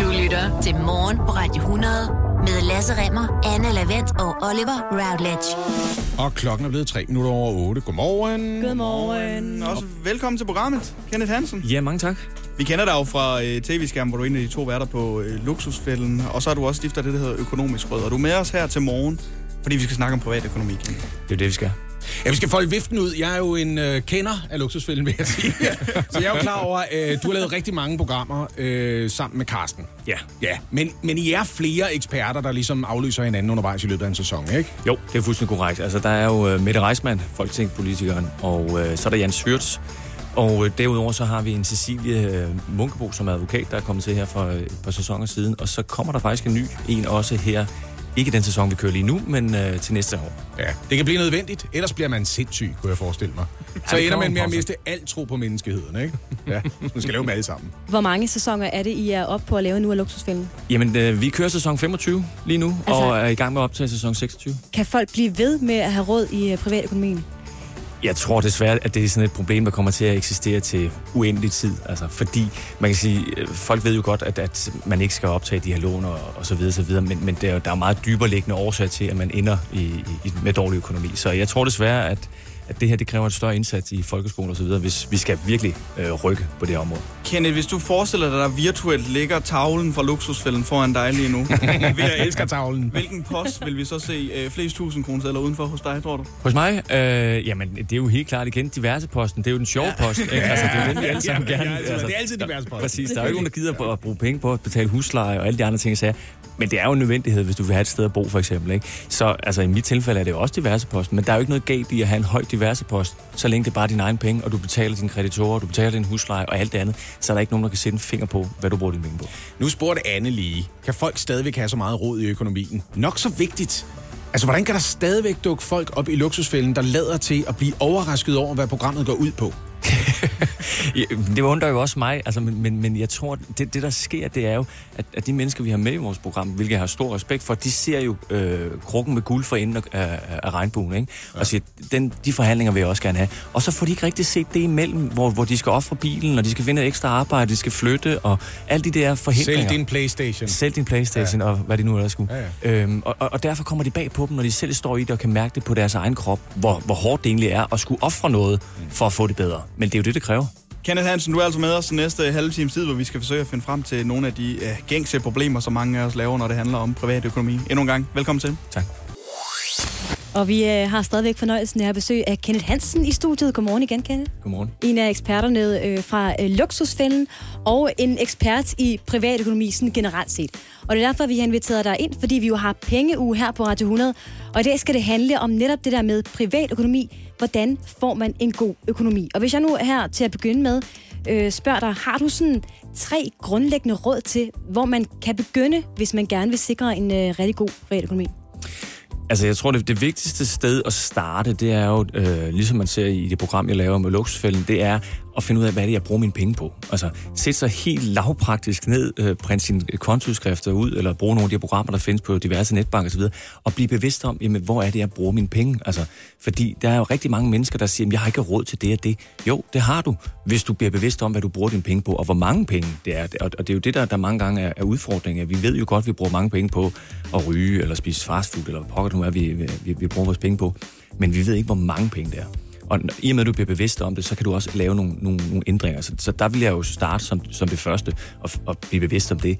S1: Du lytter til Morgen på Radio 100 med Lasse Remmer, Anne Lavendt og Oliver Routledge.
S2: Og klokken er blevet 3 minutter over 8. Godmorgen.
S3: Godmorgen.
S4: Også velkommen til programmet, Kenneth Hansen.
S13: Ja, mange tak.
S4: Vi kender dig jo fra øh, tv-skærmen, hvor du er en af de to værter på øh, Luksusfælden, og så har du også stiftet det, der hedder Økonomisk Råd. Og du er med os her til morgen, fordi vi skal snakke om privatøkonomi.
S13: Det er det, vi skal.
S2: Ja, vi skal folde viften ud. Jeg er jo en øh, kender af luksusfælden, vil jeg sige. Så jeg er jo klar over, at øh, du har lavet rigtig mange programmer øh, sammen med Karsten.
S13: Ja.
S2: Ja, men, men I er flere eksperter, der ligesom aflyser hinanden undervejs i løbet af en sæson, ikke?
S13: Jo, det er fuldstændig korrekt. Altså, der er jo uh, Mette Reismann, folketingspolitikeren, og uh, så er der Jan Schürtz. Og uh, derudover så har vi en Cecilie uh, Munkebo, som er advokat, der er kommet til her for uh, et par sæsoner siden. Og så kommer der faktisk en ny en også her Ikke den sæson, vi kører lige nu, men øh, til næste år.
S2: Ja, det kan blive nødvendigt, ellers bliver man sindssyg, kunne jeg forestille mig. Så ender man med at miste alt tro på menneskeheden, ikke? Ja, man skal lave dem alle sammen.
S3: Hvor mange sæsoner er det, I er op på at lave nu af Luksusfælden?
S13: Jamen, øh, vi kører sæson 25 lige nu,
S3: Altså-
S13: altså... og er i gang med at optage sæson 26.
S3: Kan folk blive ved med at have råd i øh, privatøkonomien?
S13: Jeg tror desværre, at det er sådan et problem, der kommer til at eksistere til uendelig tid. Altså, fordi man kan sige, øh, folk ved jo godt, at, at man ikke skal optage de her lån og, og så videre, så videre men, men der, er jo- der er meget dyber liggende til, at man ender i, i, med dårlig økonomi. Så jeg tror desværre, at, at det her det kræver en større indsats i folkeskolen og så videre, hvis vi skal virkelig øh, rykke på det her område.
S4: Kenneth, hvis du forestiller dig, der virtuelt ligger tavlen fra luksusfælden foran dig lige nu.
S2: Jeg elsker tavlen.
S4: Hvilken post vil vi så se øh, flest tusind kroner eller udenfor hos dig, tror du?
S13: Hos mig, øh, jamen, det er jo helt klart igen diverse posten. Det er jo den sjove post. Ikke? Altså, det er jo den, vi alle sammen
S2: Ja,
S13: gerne...
S2: ja, altså,
S13: altså,
S2: det er altid diverse posten.
S13: Præcis. Der er jo ikke nogen, der gider at bruge penge på at betale husleje og alle de andre ting, jeg sagde. Men det er jo en nødvendighed, hvis du vil have et sted at bo, for eksempel. Ikke? Så altså, i mit tilfælde er det jo også diverse posten, men der er jo ikke noget galt i at have en høj diverse post, så længe det er bare dine egne penge, og du betaler dine kreditorer, du betaler din husleje og alt det andet, så er der ikke nogen, der kan sætte en finger på, hvad du bruger dine penge på.
S2: Nu spurgte Anne lige, kan folk stadigvæk have så meget råd i økonomien? Nok så vigtigt. Altså, hvordan kan der stadigvæk dukke folk op i luksusfælden, der lader til at blive overrasket over, hvad programmet går ud på?
S13: Det undrer jo også mig, altså, men, men, men jeg tror, det, det der sker, det er jo, at, at de mennesker, vi har med i vores program, hvilket jeg har stor respekt for, de ser jo øh, krukken med guld for enden af, af, regnbuen, ikke? Og siger, den, de forhandlinger vil jeg også gerne have. Og så får de ikke rigtig set det imellem, hvor, hvor de skal ofre bilen, og de skal finde et ekstra arbejde, de skal flytte, og alle de der forhindringer.
S2: Sælg din Playstation.
S13: Sælg din Playstation, ja. og hvad de nu ellers skulle.
S2: Ja,
S13: Ja, ja. Øhm, og, og, og derfor kommer de bag på dem, når de selv står i det og kan mærke det på deres egen krop, hvor, hvor hårdt det egentlig er at skulle ofre noget for at få det bedre. Men det er jo det, det kræver.
S4: Kenneth Hansen, du er altså med os den næste halve times tid, hvor vi skal forsøge at finde frem til nogle af de øh, gængse problemer, som mange af os laver, når det handler om privatøkonomi. Endnu en gang, velkommen til.
S13: Tak.
S3: Og vi øh, har stadigvæk fornøjelsen af at besøge af Kenneth Hansen i studiet. Godmorgen igen, Kenneth.
S13: Godmorgen.
S3: En af eksperterne øh, fra øh, Luksusfælden, og en ekspert i privatøkonomi sådan generelt set. Og det er derfor, vi har inviteret dig ind, fordi vi jo har pengeuge her på Radio 100. Og i dag skal det handle om netop det der med privatøkonomi. Hvordan får man en god økonomi? Og hvis jeg nu her til at begynde med øh, spørger dig, har du sådan tre grundlæggende råd til, hvor man kan begynde, hvis man gerne vil sikre en øh, rigtig god privatøkonomi?
S13: Altså, jeg tror, det, det vigtigste sted at starte, det er jo, øh, ligesom man ser i det program, jeg laver med Luksusfælden, det er at finde ud af, hvad det er, jeg bruger mine penge på. Altså, sætte sig helt lavpraktisk ned, øh, printe sine øh, kontoskrifter ud, eller bruge nogle af de her programmer, der findes på diverse netbanker osv., og blive bevidst om, jamen, hvor er det, jeg bruger mine penge? Altså, fordi der er jo rigtig mange mennesker, der siger, jamen, jeg har ikke råd til det og det. Jo, det har du, hvis du bliver bevidst om, hvad du bruger dine penge på, og hvor mange penge det er. Og, og det er jo det, der, der mange gange er, er udfordringen. Vi ved jo godt, at vi bruger mange penge på at ryge, eller spise fastfood, eller hvad pokker det nu er, vi, vi, vi bruger vores penge på. Men vi ved ikke, hvor mange penge det er. Og i og med, at du bliver bevidst om det, så kan du også lave nogle, nogle, nogle ændringer. Så, så der vil jeg jo starte som, som det første, og, og blive bevidst om det.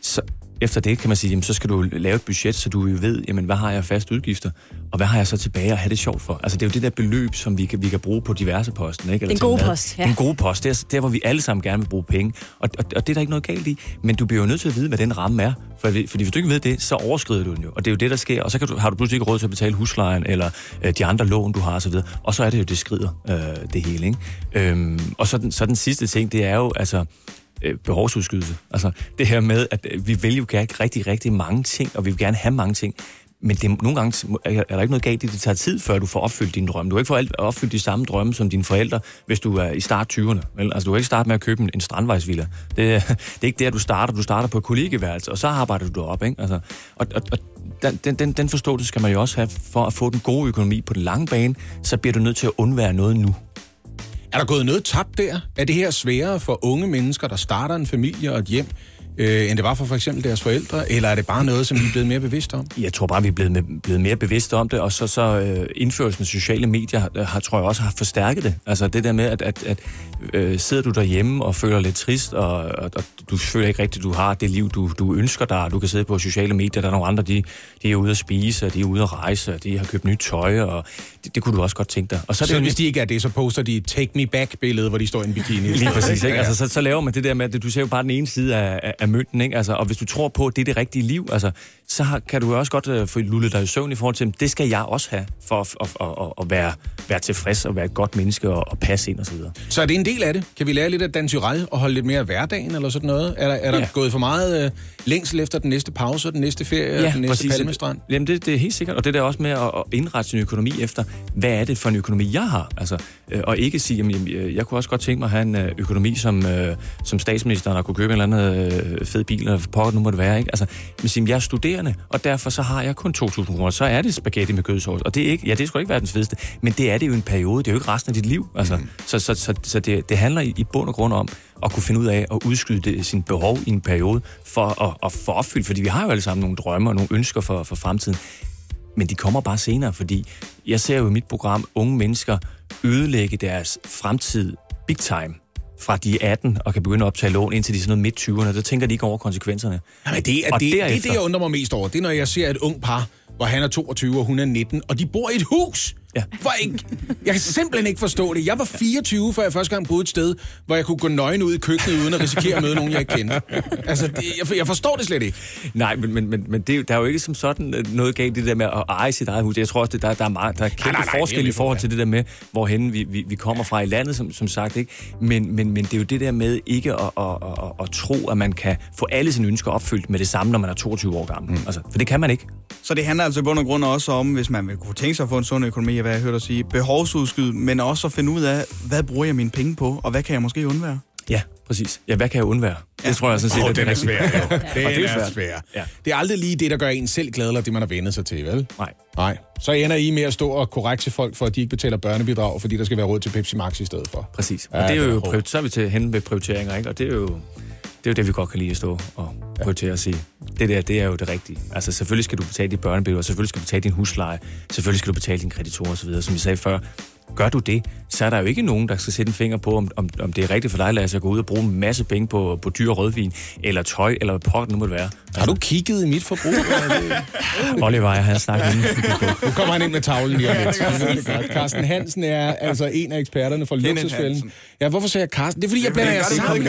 S13: Så efter det kan man sige, jamen, så skal du lave et budget, så du ved, jamen, hvad har jeg faste udgifter, og hvad har jeg så tilbage at have det sjovt for? Altså, det er jo det der beløb, som vi kan, vi kan bruge på diverse posten. Ikke? Eller
S3: Den gode
S13: mad.
S3: post, ja.
S13: Den gode post, det er der, hvor vi alle sammen gerne vil bruge penge. Og, og, og det er der ikke noget galt i, men du bliver jo nødt til at vide, hvad den ramme er. For, fordi hvis du ikke ved det, så overskrider du den jo. Og det er jo det, der sker. Og så kan du, har du pludselig ikke råd til at betale huslejen, eller øh, de andre lån, du har osv. Og så er det jo, det skrider, øh, det hele. Ikke? Øhm, og så den, så den sidste ting, det er jo, altså, øh, behovsudskydelse. Altså det her med, at øh, vi vil jo gerne rigtig, rigtig mange ting, og vi vil gerne have mange ting. Men det, nogle gange er der ikke noget galt i, det tager tid, før du får opfyldt dine drømme. Du har ikke fået opfyldt de samme drømme som dine forældre, hvis du er i start 20'erne. Vel? Altså, du kan ikke starte med at købe en, en strandvejsvilla. Det, det er ikke der, du starter. Du starter på et kollegeværelse, og så arbejder du op. Ikke? Altså, og, og, og den, den, den forståelse skal man jo også have for at få den gode økonomi på den lange bane, så bliver du nødt til at undvære noget nu.
S2: Er der gået noget tabt der? Er det her sværere for unge mennesker, der starter en familie og et hjem, øh, end det var for for eksempel deres forældre? Eller er det bare noget, som vi er blevet mere bevidste om?
S13: Jeg tror bare, vi er blevet, med, blevet mere bevidste om det, og så, så øh, indførelsen af sociale medier har, har, tror jeg også har forstærket det. Altså det der med, at, at, at øh, sidder du derhjemme og føler lidt trist, og, og, og du føler ikke rigtigt, du har det liv, du, du ønsker dig, du kan sidde på sociale medier, der er nogle andre, de, de er ude at spise, og de er ude at rejse, og de har købt nyt tøj, og det, det kunne du også godt tænke dig. Og
S2: Så,
S13: det
S2: så
S13: jo
S2: hvis de ikke er det, så poster de take me back billede, hvor de står i en bikini.
S13: Lige præcis, ikke? Altså, så, så laver man det der med, at du ser jo bare den ene side af, af, mønten, ikke? Altså, og hvis du tror på, at det er det rigtige liv, altså, så har, kan du også godt øh, få lullet dig i søvn i forhold til, det skal jeg også have, for at, at, at, at, at være, være tilfreds og være et godt menneske og, og passe ind og så videre.
S2: Så er det en del af det? Kan vi lære lidt af Dan Tyrell og holde lidt mere af hverdagen eller sådan noget? Er der, er der
S13: Ja.
S2: ja. gået for meget øh, længsel efter den næste pause, og den næste ferie, og den næste palmestrand?
S13: Jamen, det, det er helt sikkert. Og det der også med at, at indrette sin økonomi efter, hvad er det for en økonomi, jeg har? Altså, øh, og ikke sige, jamen, jamen, øh, jeg kunne også godt tænke mig at have en øh, økonomi som, øh, som statsministeren, og kunne købe en eller anden øh, fed bil, eller pokker nu må det være, ikke? Altså, men sige, jeg er studerende, og derfor så har jeg kun 2.000 kroner. Så er det spaghetti med kødsovs. Og det er ikke, ja, det sgu ikke verdens fedeste, men det er det jo en periode. Det er jo ikke resten af dit liv. Altså, mm. Så, så, så, så det, det handler i, i bund og grund om at kunne finde ud af at udskyde det, sin behov i en periode for at, at få opfyldt, fordi vi har jo alle sammen nogle drømme og nogle ønsker for, for fremtiden. Men de kommer bare senere, fordi jeg ser jo i mit program unge mennesker ødelægge deres fremtid big time fra de er 18 og kan begynde at optage lån indtil de er sådan noget midt-20'erne. Der tænker de ikke over konsekvenserne.
S2: Jamen, det, er,
S13: Og
S2: det, det er
S13: derefter-
S2: det, jeg undrer mig mest over. Det er, når jeg ser et ung par, hvor han er 22 og hun er 19, og de bor i et hus.
S13: Ja.
S2: Hvor ikke, jeg kan simpelthen ikke forstå det. Jeg var 24, før jeg første gang boede et sted, hvor jeg kunne gå nøgen ud i køkkenet, uden at risikere at møde nogen, jeg ikke kendte. Altså, det, jeg, jeg forstår det slet ikke.
S13: Nej, men, men, men, men det, er jo- der er jo ikke som sådan øh, noget galt det der med at eje sit eget hus. Jeg tror også, det, der, der er, meget, der er kæmpe
S2: nej, nej, er
S13: forskel i forhold
S2: for,
S13: til det der med, hvorhen vi, vi, vi kommer fra i landet, som, som sagt. ikke. Men, men, men det er jo det der med ikke at, at, at, at, at tro, at man kan få alle sine ønsker opfyldt med det samme, når man er 22 år gammel. Mm. Altså, for det kan man ikke.
S4: Så det handler altså i bund og grund også om, hvis man vil kunne tænke sig at få en sund økonomi, hvad jeg hørte dig sige, behovsudskyde, men også at finde ud af, hvad bruger jeg mine penge på, og hvad kan jeg måske undvære?
S13: Ja, præcis. Ja, hvad kan jeg undvære? Det tror jeg sådan set, at det
S2: er svær, jo.
S13: Og
S2: Det
S13: det
S2: er
S13: svært.
S2: svær.
S13: Ja.
S2: Det er aldrig lige det, der gør en selv glad, eller det, man har vendt sig til, vel?
S13: Nej.
S2: Nej. Så ender I med at stå og korrekte folk, for at de ikke betaler børnebidrag, fordi der skal være råd til Pepsi Max i stedet for.
S13: Præcis.
S2: Ja,
S13: Og det er jo,
S2: er hård.
S13: priori- så er vi til hen ved prioriteringer, ikke? Og det er jo det, er jo det vi godt kan lide at stå og prioritere og sige. Det der, det er jo det rigtige. Altså selvfølgelig skal du betale dit børnebidrag, selvfølgelig skal du betale din husleje, selvfølgelig skal du betale din kreditor osv. Som vi sagde før, gør du det, så er der jo ikke nogen, der skal sætte en finger på, om, om, om det er rigtigt for dig, Lasse, at gå ud og bruge en masse penge på, på dyr rødvin, eller tøj, eller hvad pokker det nu må det være.
S2: Har du kigget i mit forbrug?
S13: Oliver, jeg har snakket inden.
S2: Nu kommer han ind med tavlen lige om lidt. Det godt. Carsten Hansen er altså en af eksperterne for luksusfælden. Ja, hvorfor sagde jeg Carsten? Det er fordi, jeg
S4: er
S2: blander jer sammen.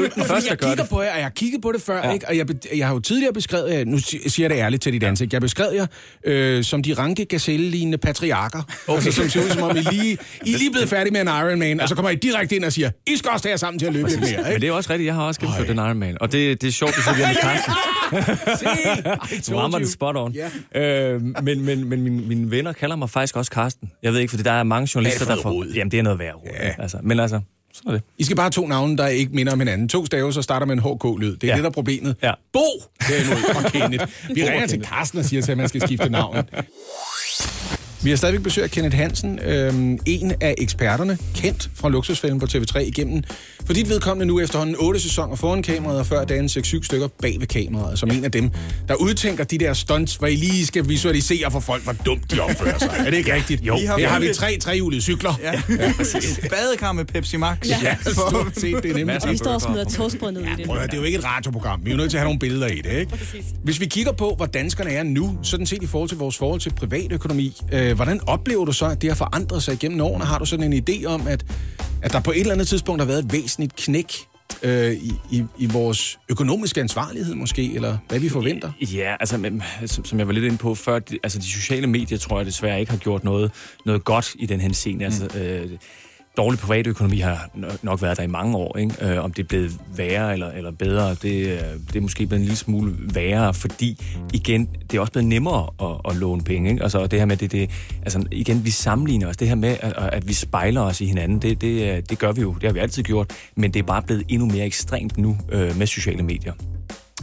S13: men den første,
S2: jeg kigger
S13: det.
S2: på jer, og jeg har kigget på det før,
S13: Ja.
S2: ikke? og jeg, jeg har jo tidligere beskrevet jer, nu si- siger jeg det ærligt til dit ansigt, jeg beskrev jer øh, som de ranke gazelle-lignende patriarker. Okay. Altså, som ser ud som om, I lige, I er lige blevet færdige med en Ironman, og så kommer I direkte ind og siger, I skal også tage sammen til at løbe lidt mere.
S13: Men
S2: Ikke?
S13: det er også rigtigt, jeg har også gennemført den Ironman. Og det, det er sjovt, at sige det med Carsten.
S2: Se,
S13: Du rammer den spot on. Øh, men men, men mine, mine venner kalder mig faktisk også Carsten. Jeg ved ikke, fordi der er mange journalister,
S2: er
S13: der får... Jamen, det er noget værd.
S2: Ja.
S13: Altså, men altså, sådan er det.
S2: I skal bare have to navne, der ikke minder om hinanden. To staver, så starter med en HK-lyd. Det er ja.
S13: Ja.
S2: det, der er problemet.
S13: Ja.
S2: Bo, derimod, og Kenneth. Vi ringer til
S13: Kenneth.
S2: Carsten og siger til, at man skal skifte navn. Vi har stadigvæk besøg af Kenneth Hansen, øh, en af eksperterne, kendt fra Luksusfælden på TV3 igennem. For dit vedkommende nu efterhånden 8 sæsoner foran kameraet, og før dagen 6-7 stykker bag ved kameraet, som en af dem, der udtænker de der stunts, hvor I lige skal visualisere for folk, hvor dumt de opfører sig. Er det ikke rigtigt?
S4: Jo.
S2: Her har vi tre trehjulede cykler.
S4: Ja, ja. Badekar med Pepsi Max.
S2: Ja, stort set, det er nemlig
S3: Vi står og smider toastbrød ned i det.
S2: Prøv det er jo ikke et radioprogram. Vi er jo nødt til at have nogle billeder i det, ikke? Hvis vi kigger på, hvor danskerne er nu, sådan set i forhold til vores forhold til privatøkonomi, øh, hvordan oplever du så, at det har forandret sig igennem årene? Har du sådan en idé om, at, at der på et eller andet tidspunkt har været et væsentligt knæk øh, i, i, i vores økonomiske ansvarlighed måske, eller hvad vi forventer?
S13: Ja, altså, men, som, som jeg var lidt inde på før, de, altså de sociale medier, tror jeg desværre ikke har gjort noget, noget godt i den henseende. Mm. Altså, øh, dårlig privatøkonomi har nok været der i mange år. Ikke? Øh, om det er blevet værre eller, eller bedre, det, øh, det er måske blevet en lille smule værre, fordi igen, det er også blevet nemmere at, at låne penge. Ikke? Altså, og det her med, det, det, altså, igen, vi sammenligner os. Det her med, at, at vi spejler os i hinanden, det, det, øh, det gør vi jo. Det har vi altid gjort, men det er bare blevet endnu mere ekstremt nu øh, med sociale medier.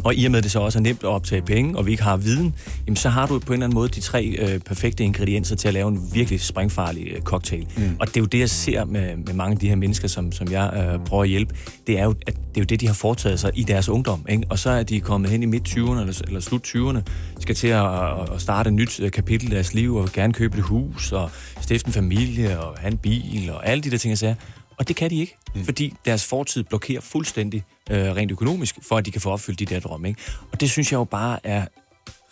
S13: Og i og med, at det så også er nemt at optage penge, og vi ikke har viden, jamen så har du på en eller anden måde de tre øh, perfekte ingredienser til at lave en virkelig springfarlig øh, cocktail. Mm. Og det er jo det, jeg ser med, med mange af de her mennesker, som, som jeg øh, prøver at hjælpe. Det er, jo, at det er jo det, de har foretaget sig i deres ungdom. Ikke? Og så er de kommet hen i midt-20'erne eller, eller slut-20'erne, skal til at, at starte et nyt øh, kapitel i deres liv, og gerne købe et hus, og stifte en familie, og have en bil, og alle de der ting, jeg siger. Og det kan de ikke, mm. fordi deres fortid blokerer fuldstændig øh, rent økonomisk, for at de kan få opfyldt de der drømme. Ikke? Og det synes jeg jo bare er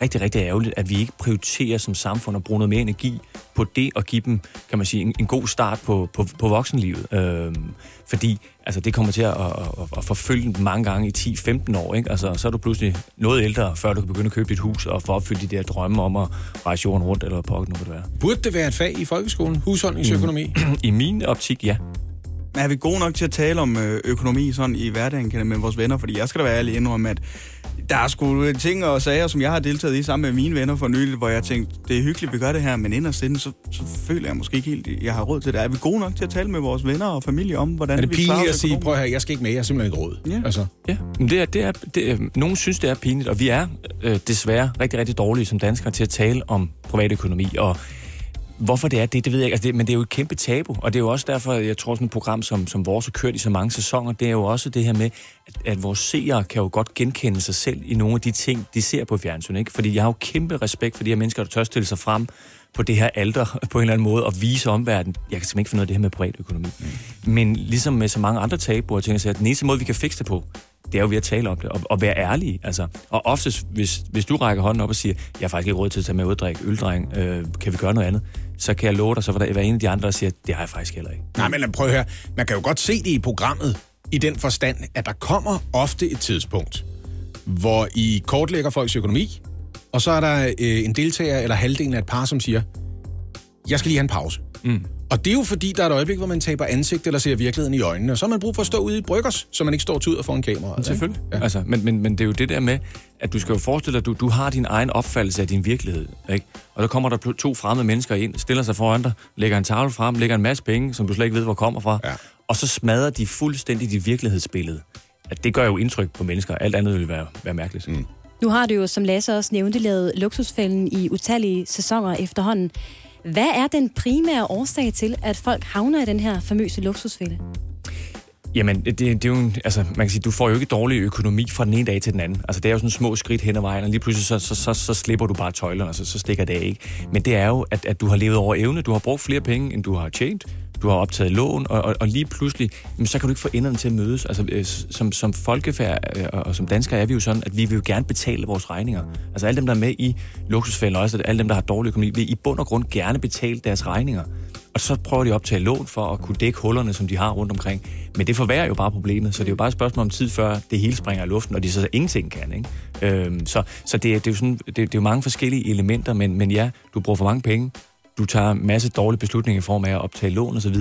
S13: rigtig, rigtig ærgerligt, at vi ikke prioriterer som samfund at bruge noget mere energi på det og give dem, kan man sige, en, en god start på, på, på voksenlivet. Øhm, fordi altså, det kommer til at, at, at, at forfølge dem mange gange i 10-15 år. Ikke? Altså, så er du pludselig noget ældre, før du kan begynde at købe dit hus og få opfyldt de der drømme om at rejse jorden rundt, eller pokker nu det være.
S2: Burde det være et fag i folkeskolen? Husholdningsøkonomi?
S13: I, I min optik, ja.
S4: Men er vi gode nok til at tale om øh, økonomi sådan i hverdagen kan med vores venner? Fordi jeg skal da være ærlig indrømme, at der er sgu ting og sager, som jeg har deltaget i sammen med mine venner for nylig, hvor jeg tænkte, det er hyggeligt, vi gør det her, men inderst inde, så, så føler jeg måske ikke helt, at jeg har råd til det. Er vi gode nok til at tale med vores venner og familie om, hvordan
S2: Er det
S4: vi klarer
S2: pinligt at sige, prøv her, jeg skal ikke med, jeg har simpelthen ikke råd?
S4: Ja.
S2: Altså.
S13: Ja, men det er, det er, det er, nogen synes, det er pinligt, og vi er øh, desværre rigtig, rigtig dårlige som danskere til at tale om privatøkonomi, og hvorfor det er det, det ved jeg ikke, altså det, men det er jo et kæmpe tabu, og det er jo også derfor, jeg tror, sådan et program som, som vores har kørt i så mange sæsoner, det er jo også det her med, at, at vores seere kan jo godt genkende sig selv i nogle af de ting, de ser på fjernsyn, ikke? Fordi jeg har jo kæmpe respekt for de her mennesker, der tør stille sig frem på det her alder på en eller anden måde og vise omverdenen, jeg kan simpelthen ikke finde ud af det her med privatøkonomi. Mm. Men ligesom med så mange andre tabuer, tænker jeg, at den eneste måde, vi kan fikse det på, det er jo ved at tale om det, og, og være ærlige. Altså. Og oftest, hvis, hvis du rækker hånden op og siger, jeg har faktisk ikke råd til at tage med ud og drikke øldreng, øh, kan vi gøre noget andet? Så kan jeg love dig, så var der hver en af de andre, der siger, det har jeg faktisk heller ikke.
S2: Nej, men prøv at høre. Man kan jo godt se det i programmet, i den forstand, at der kommer ofte et tidspunkt, hvor I kortlægger folks økonomi, og så er der øh, en deltager eller halvdelen af et par, som siger, jeg skal lige have en pause.
S13: Mm.
S2: Og det er jo fordi, der er et øjeblik, hvor man taber ansigt eller ser virkeligheden i øjnene, og så har man brug for at stå ude i bryggers, så man ikke står ud og får en kamera.
S13: Men Selvfølgelig. Ja. Altså, men, men, men det er jo det der med, at du skal jo forestille dig, at du, du har din egen opfattelse af din virkelighed. Ikke? Og der kommer der to fremmede mennesker ind, stiller sig foran dig, lægger en tavle frem, lægger en masse penge, som du slet ikke ved, hvor kommer fra. Ja. Og så smadrer de fuldstændig dit virkelighedsbillede. At det gør jo indtryk på mennesker. Alt andet vil være, være mærkeligt. Mm.
S3: Nu har du jo, som Lasse også nævnte, lavet luksusfælden i utallige sæsoner efterhånden. Hvad er den primære årsag til, at folk havner i den her famøse luksusfælde?
S13: Jamen, det, det er jo en, altså, man kan sige, du får jo ikke dårlig økonomi fra den ene dag til den anden. Altså, det er jo sådan små skridt hen ad vejen, og lige pludselig så, så, så, så slipper du bare tøjlerne, og så, så stikker det af, ikke? Men det er jo, at, at du har levet over evne, du har brugt flere penge, end du har tjent, du har optaget lån, og, og, og lige pludselig, jamen, så kan du ikke få enderne til at mødes. Altså, øh, som, som folkefærd øh, og, og som danskere er vi jo sådan, at vi vil jo gerne betale vores regninger. Altså alle dem, der er med i luksusfælden, og også alle dem, der har dårlig økonomi, vil i bund og grund gerne betale deres regninger. Og så prøver de at optage lån for at kunne dække hullerne, som de har rundt omkring. Men det forværrer jo bare problemet, så det er jo bare et spørgsmål om tid, før det hele springer i luften, og de så ingenting kan. Ikke? Øhm, så så det, er- det, er jo sådan, det, det er jo mange forskellige elementer, men, men ja, du bruger for mange penge, du tager en masse dårlige beslutninger i form af at optage lån osv.,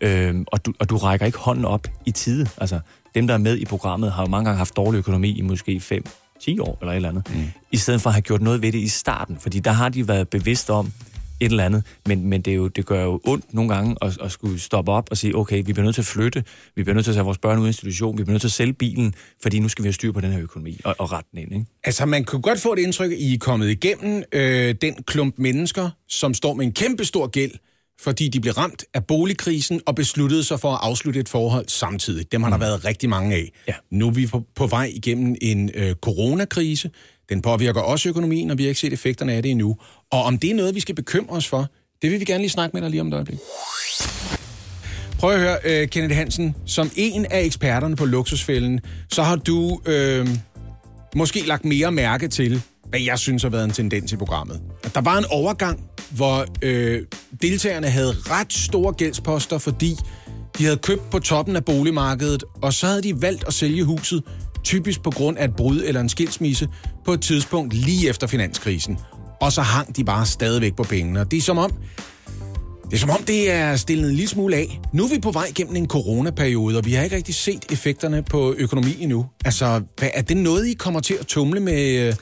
S13: øhm, og, du, og du rækker ikke hånden op i tide. Altså, dem, der er med i programmet, har jo mange gange haft dårlig økonomi i måske 5 10 år eller et eller andet, mm. i stedet for at have gjort noget ved det i starten, fordi der har de været bevidste om, et eller andet, men, men det, er jo, det gør jo ondt nogle gange at, at skulle stoppe op og sige, okay, vi bliver nødt til at flytte, vi bliver nødt til at tage vores børn ud i institution, vi bliver nødt til at sælge bilen, fordi nu skal vi have styr på den her økonomi og, og rette den ind. Ikke?
S2: Altså, man kunne godt få et indtryk, at I er kommet igennem øh, den klump mennesker, som står med en kæmpe stor gæld, fordi de blev ramt af boligkrisen og besluttede sig for at afslutte et forhold samtidig. Dem har der været rigtig mange af.
S13: Ja.
S2: Nu er vi på, på vej igennem en øh, coronakrise. Den påvirker også økonomien, og vi har ikke set effekterne af det endnu. Og om det er noget, vi skal bekymre os for, det vil vi gerne lige snakke med dig lige om et øjeblik. Prøv at høre, uh, Kenneth Hansen, som en af eksperterne på luksusfælden, så har du øh, måske lagt mere mærke til, hvad jeg synes har været en tendens i programmet. At der var en overgang, hvor øh, deltagerne havde ret store gældsposter, fordi de havde købt på toppen af boligmarkedet, og så havde de valgt at sælge huset, typisk på grund af et brud eller en skilsmisse, på et tidspunkt lige efter finanskrisen. Og så hang de bare stadigvæk på pengene. Og det er som om, det er som om, det er stillet en lille smule af. Nu er vi på vej gennem en coronaperiode, og vi har ikke rigtig set effekterne på økonomien endnu. Altså, hvad, er det noget, I kommer til at tumle med, øh,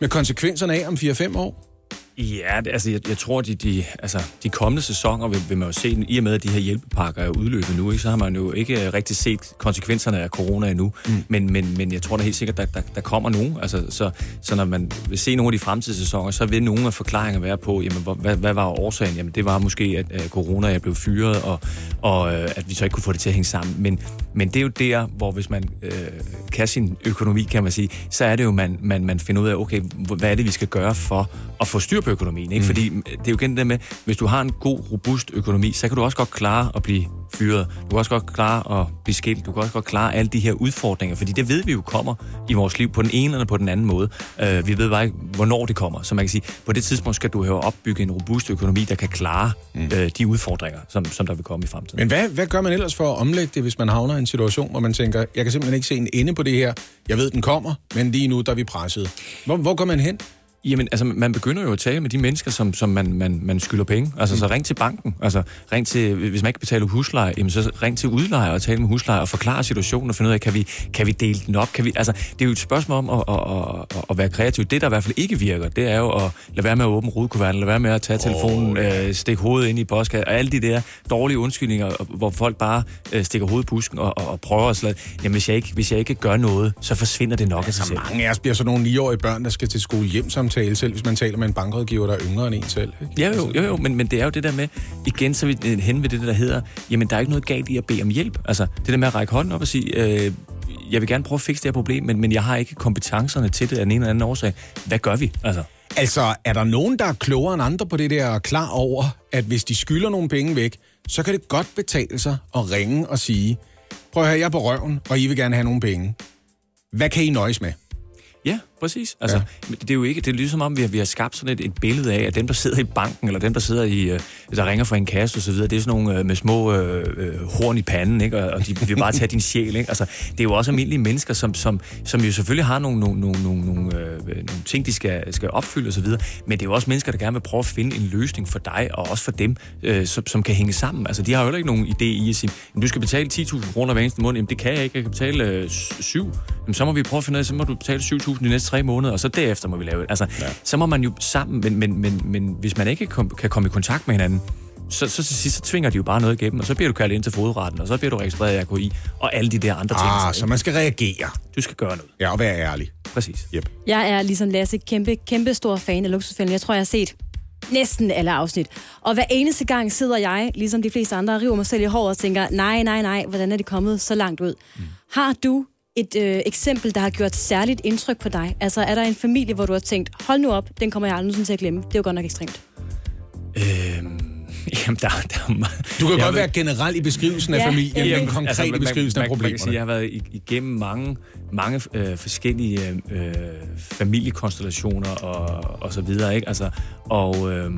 S2: med konsekvenserne af om 4-5 år?
S13: Ja, det, altså jeg, jeg tror, de, de, altså, de kommende sæsoner vil, vil man jo se, i og med, at de her hjælpepakker er udløbet nu, ikke, så har man jo ikke øh, rigtig set konsekvenserne af corona endnu. Mm. Men, men, men jeg tror da helt sikkert, der, der, der kommer nogen. Altså, så, så når man vil se nogle af de fremtidige sæsoner, så vil nogle af forklaringerne være på, jamen, hvor, hvad, hvad var årsagen? Jamen, det var måske, at, at corona jeg blev fyret, og, og øh, at vi så ikke kunne få det til at hænge sammen. Men, men det er jo der, hvor hvis man øh, kan sin økonomi, kan man sige, så er det jo, man, man, man finder ud af, okay, hvad er det, vi skal gøre for at få styr styr på økonomien. Ikke? Mm. Fordi det er jo igen det med, hvis du har en god, robust økonomi, så kan du også godt klare at blive fyret. Du kan også godt klare at blive skilt. Du kan også godt klare alle de her udfordringer, fordi det ved vi jo kommer i vores liv på den ene eller på den anden måde. Uh, vi ved bare ikke, hvornår det kommer. Så man kan sige, på det tidspunkt skal du have opbygge en robust økonomi, der kan klare mm. uh, de udfordringer, som, som der vil komme i fremtiden.
S2: Men hvad, hvad gør man ellers for at omlægge det, hvis man havner i en situation, hvor man tænker, jeg kan simpelthen ikke se en ende på det her. Jeg ved, den kommer, men lige nu der er vi presset. Hvor, hvor går man hen?
S13: Jamen, altså, man begynder jo at tale med de mennesker, som, som man, man, man skylder penge. Altså, så ring til banken. Altså, ring til, hvis man ikke betaler husleje, jamen, så ring til udlejer og tale med huslejer og forklare situationen og finde ud af, kan vi, kan vi dele den op? Kan vi, altså, det er jo et spørgsmål om at, at, at, at være kreativ. Det, der i hvert fald ikke virker, det er jo at lade være med at åbne rudekuverten, lade være med at tage telefonen, oh, ja. øh, stikke hovedet ind i postkassen, og alle de der dårlige undskyldninger, hvor folk bare øh, stikker hovedet i busken og, og, og prøver at slå. Jamen, hvis jeg, ikke, hvis jeg ikke gør noget, så forsvinder det nok af sig selv.
S2: Mange af os bliver sådan nogle 9-årige børn, der skal til skole hjem samtale selv, hvis man taler med en bankrådgiver, der er yngre end en selv. Ikke?
S13: Ja, jo, jo, jo men, men det er jo det der med, igen så er vi hen ved det, der hedder, jamen der er ikke noget galt i at bede om hjælp. Altså det der med at række hånden op og sige, øh, jeg vil gerne prøve at fikse det her problem, men, men jeg har ikke kompetencerne til det af en eller anden årsag. Hvad gør vi? Altså.
S2: Altså, er der nogen, der er klogere end andre på det der, og klar over, at hvis de skylder nogle penge væk, så kan det godt betale sig at ringe og sige, prøv at høre, jeg er på røven, og I vil gerne have nogle penge. Hvad kan I nøjes med?
S13: Ja, præcis. Altså, ja. Det er jo ikke, det er ligesom om, vi har, vi har skabt sådan et, et billede af, at dem, der sidder i banken, eller dem, der sidder i, øh, der ringer fra en kasse videre, det er sådan nogle øh, med små øh, øh, horn i panden, ikke? Og, og de vil bare tage din sjæl, ikke? Altså, det er jo også almindelige mennesker, som, som, som jo selvfølgelig har nogle, nogle, nogle, nogle, nogle, øh, nogle ting, de skal, skal opfylde videre, men det er jo også mennesker, der gerne vil prøve at finde en løsning for dig, og også for dem, øh, som, som kan hænge sammen. Altså, de har jo heller ikke nogen idé i at sige, du skal betale 10.000 kroner hver eneste måned. Jamen, det kan jeg ikke. Jeg kan betale øh, 7. Jamen, så må vi prøve at finde ud af, så må du betale 7.000 de næste tre måneder, og så derefter må vi lave det. Altså, ja. så må man jo sammen, men, men, men, men hvis man ikke kom, kan komme i kontakt med hinanden, så, så til sidst, så tvinger de jo bare noget igennem, og så bliver du kaldt ind til fodretten, og så bliver du registreret i AKI, og alle de der andre ting.
S2: Ah, så man skal reagere.
S13: Du skal gøre noget.
S2: Ja, og være ærlig.
S13: Præcis.
S2: Yep.
S3: Jeg er ligesom Lasse kæmpe, kæmpe stor fan af luksusfælden. Jeg tror, jeg har set næsten alle afsnit. Og hver eneste gang sidder jeg, ligesom de fleste andre, og river mig selv i håret og tænker, nej, nej, nej, hvordan er det kommet så langt ud? Mm. Har du et øh, eksempel, der har gjort særligt indtryk på dig? Altså, er der en familie, hvor du har tænkt, hold nu op, den kommer jeg aldrig til at glemme. Det er jo godt nok ekstremt.
S13: Øhm, jamen, der, der,
S2: du kan godt være generel i beskrivelsen ja. af familien, ja. men konkret altså, i beskrivelsen
S13: man,
S2: af problemerne.
S13: Man kan sige, jeg har været igennem mange, mange øh, forskellige øh, familiekonstellationer og, og så videre, ikke? Altså, og... Øh,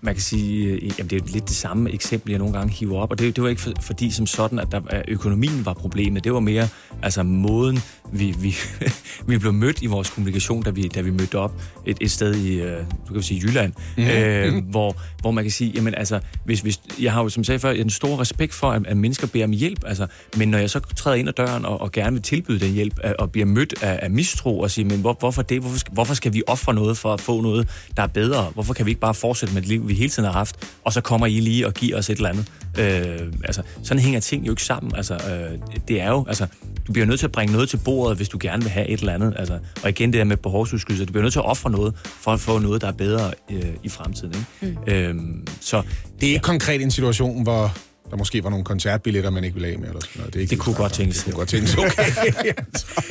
S13: man kan sige, øh, jamen det er lidt det samme eksempel, jeg nogle gange hiver op, og det, det var ikke for, fordi som sådan, at, der, at økonomien var problemet. Det var mere altså måden, vi, vi, vi blev mødt i vores kommunikation, da vi, da vi mødte op et, et sted i, øh, du kan sige, Jylland, mm-hmm. øh, hvor, hvor man kan sige, jamen altså, hvis, hvis, jeg har jo som jeg sagde før, en stor respekt for, at, at mennesker beder om hjælp, altså, men når jeg så træder ind ad døren og, og gerne vil tilbyde den hjælp, og bliver mødt af, af mistro og sige, men hvor, hvorfor det? Hvorfor skal, hvorfor skal vi ofre noget for at få noget, der er bedre? Hvorfor kan vi ikke bare fortsætte med det liv, vi hele tiden har haft, og så kommer I lige og giver os et eller andet? Øh, altså, sådan hænger ting jo ikke sammen. Altså, øh, det er jo, altså, du bliver nødt til at bringe noget til bordet, hvis du gerne vil have et eller andet. Altså, og igen det der med behovsudskydelse, du bliver nødt til at ofre noget, for at få noget, der er bedre øh, i fremtiden. Ikke? Mm. Øhm, så,
S2: det er ikke ja. konkret en situation, hvor der måske var nogle koncertbilletter, man ikke ville af med. Eller sådan noget.
S13: Det, er ikke det kunne godt tænkes.
S2: Det kunne godt tænkes, okay.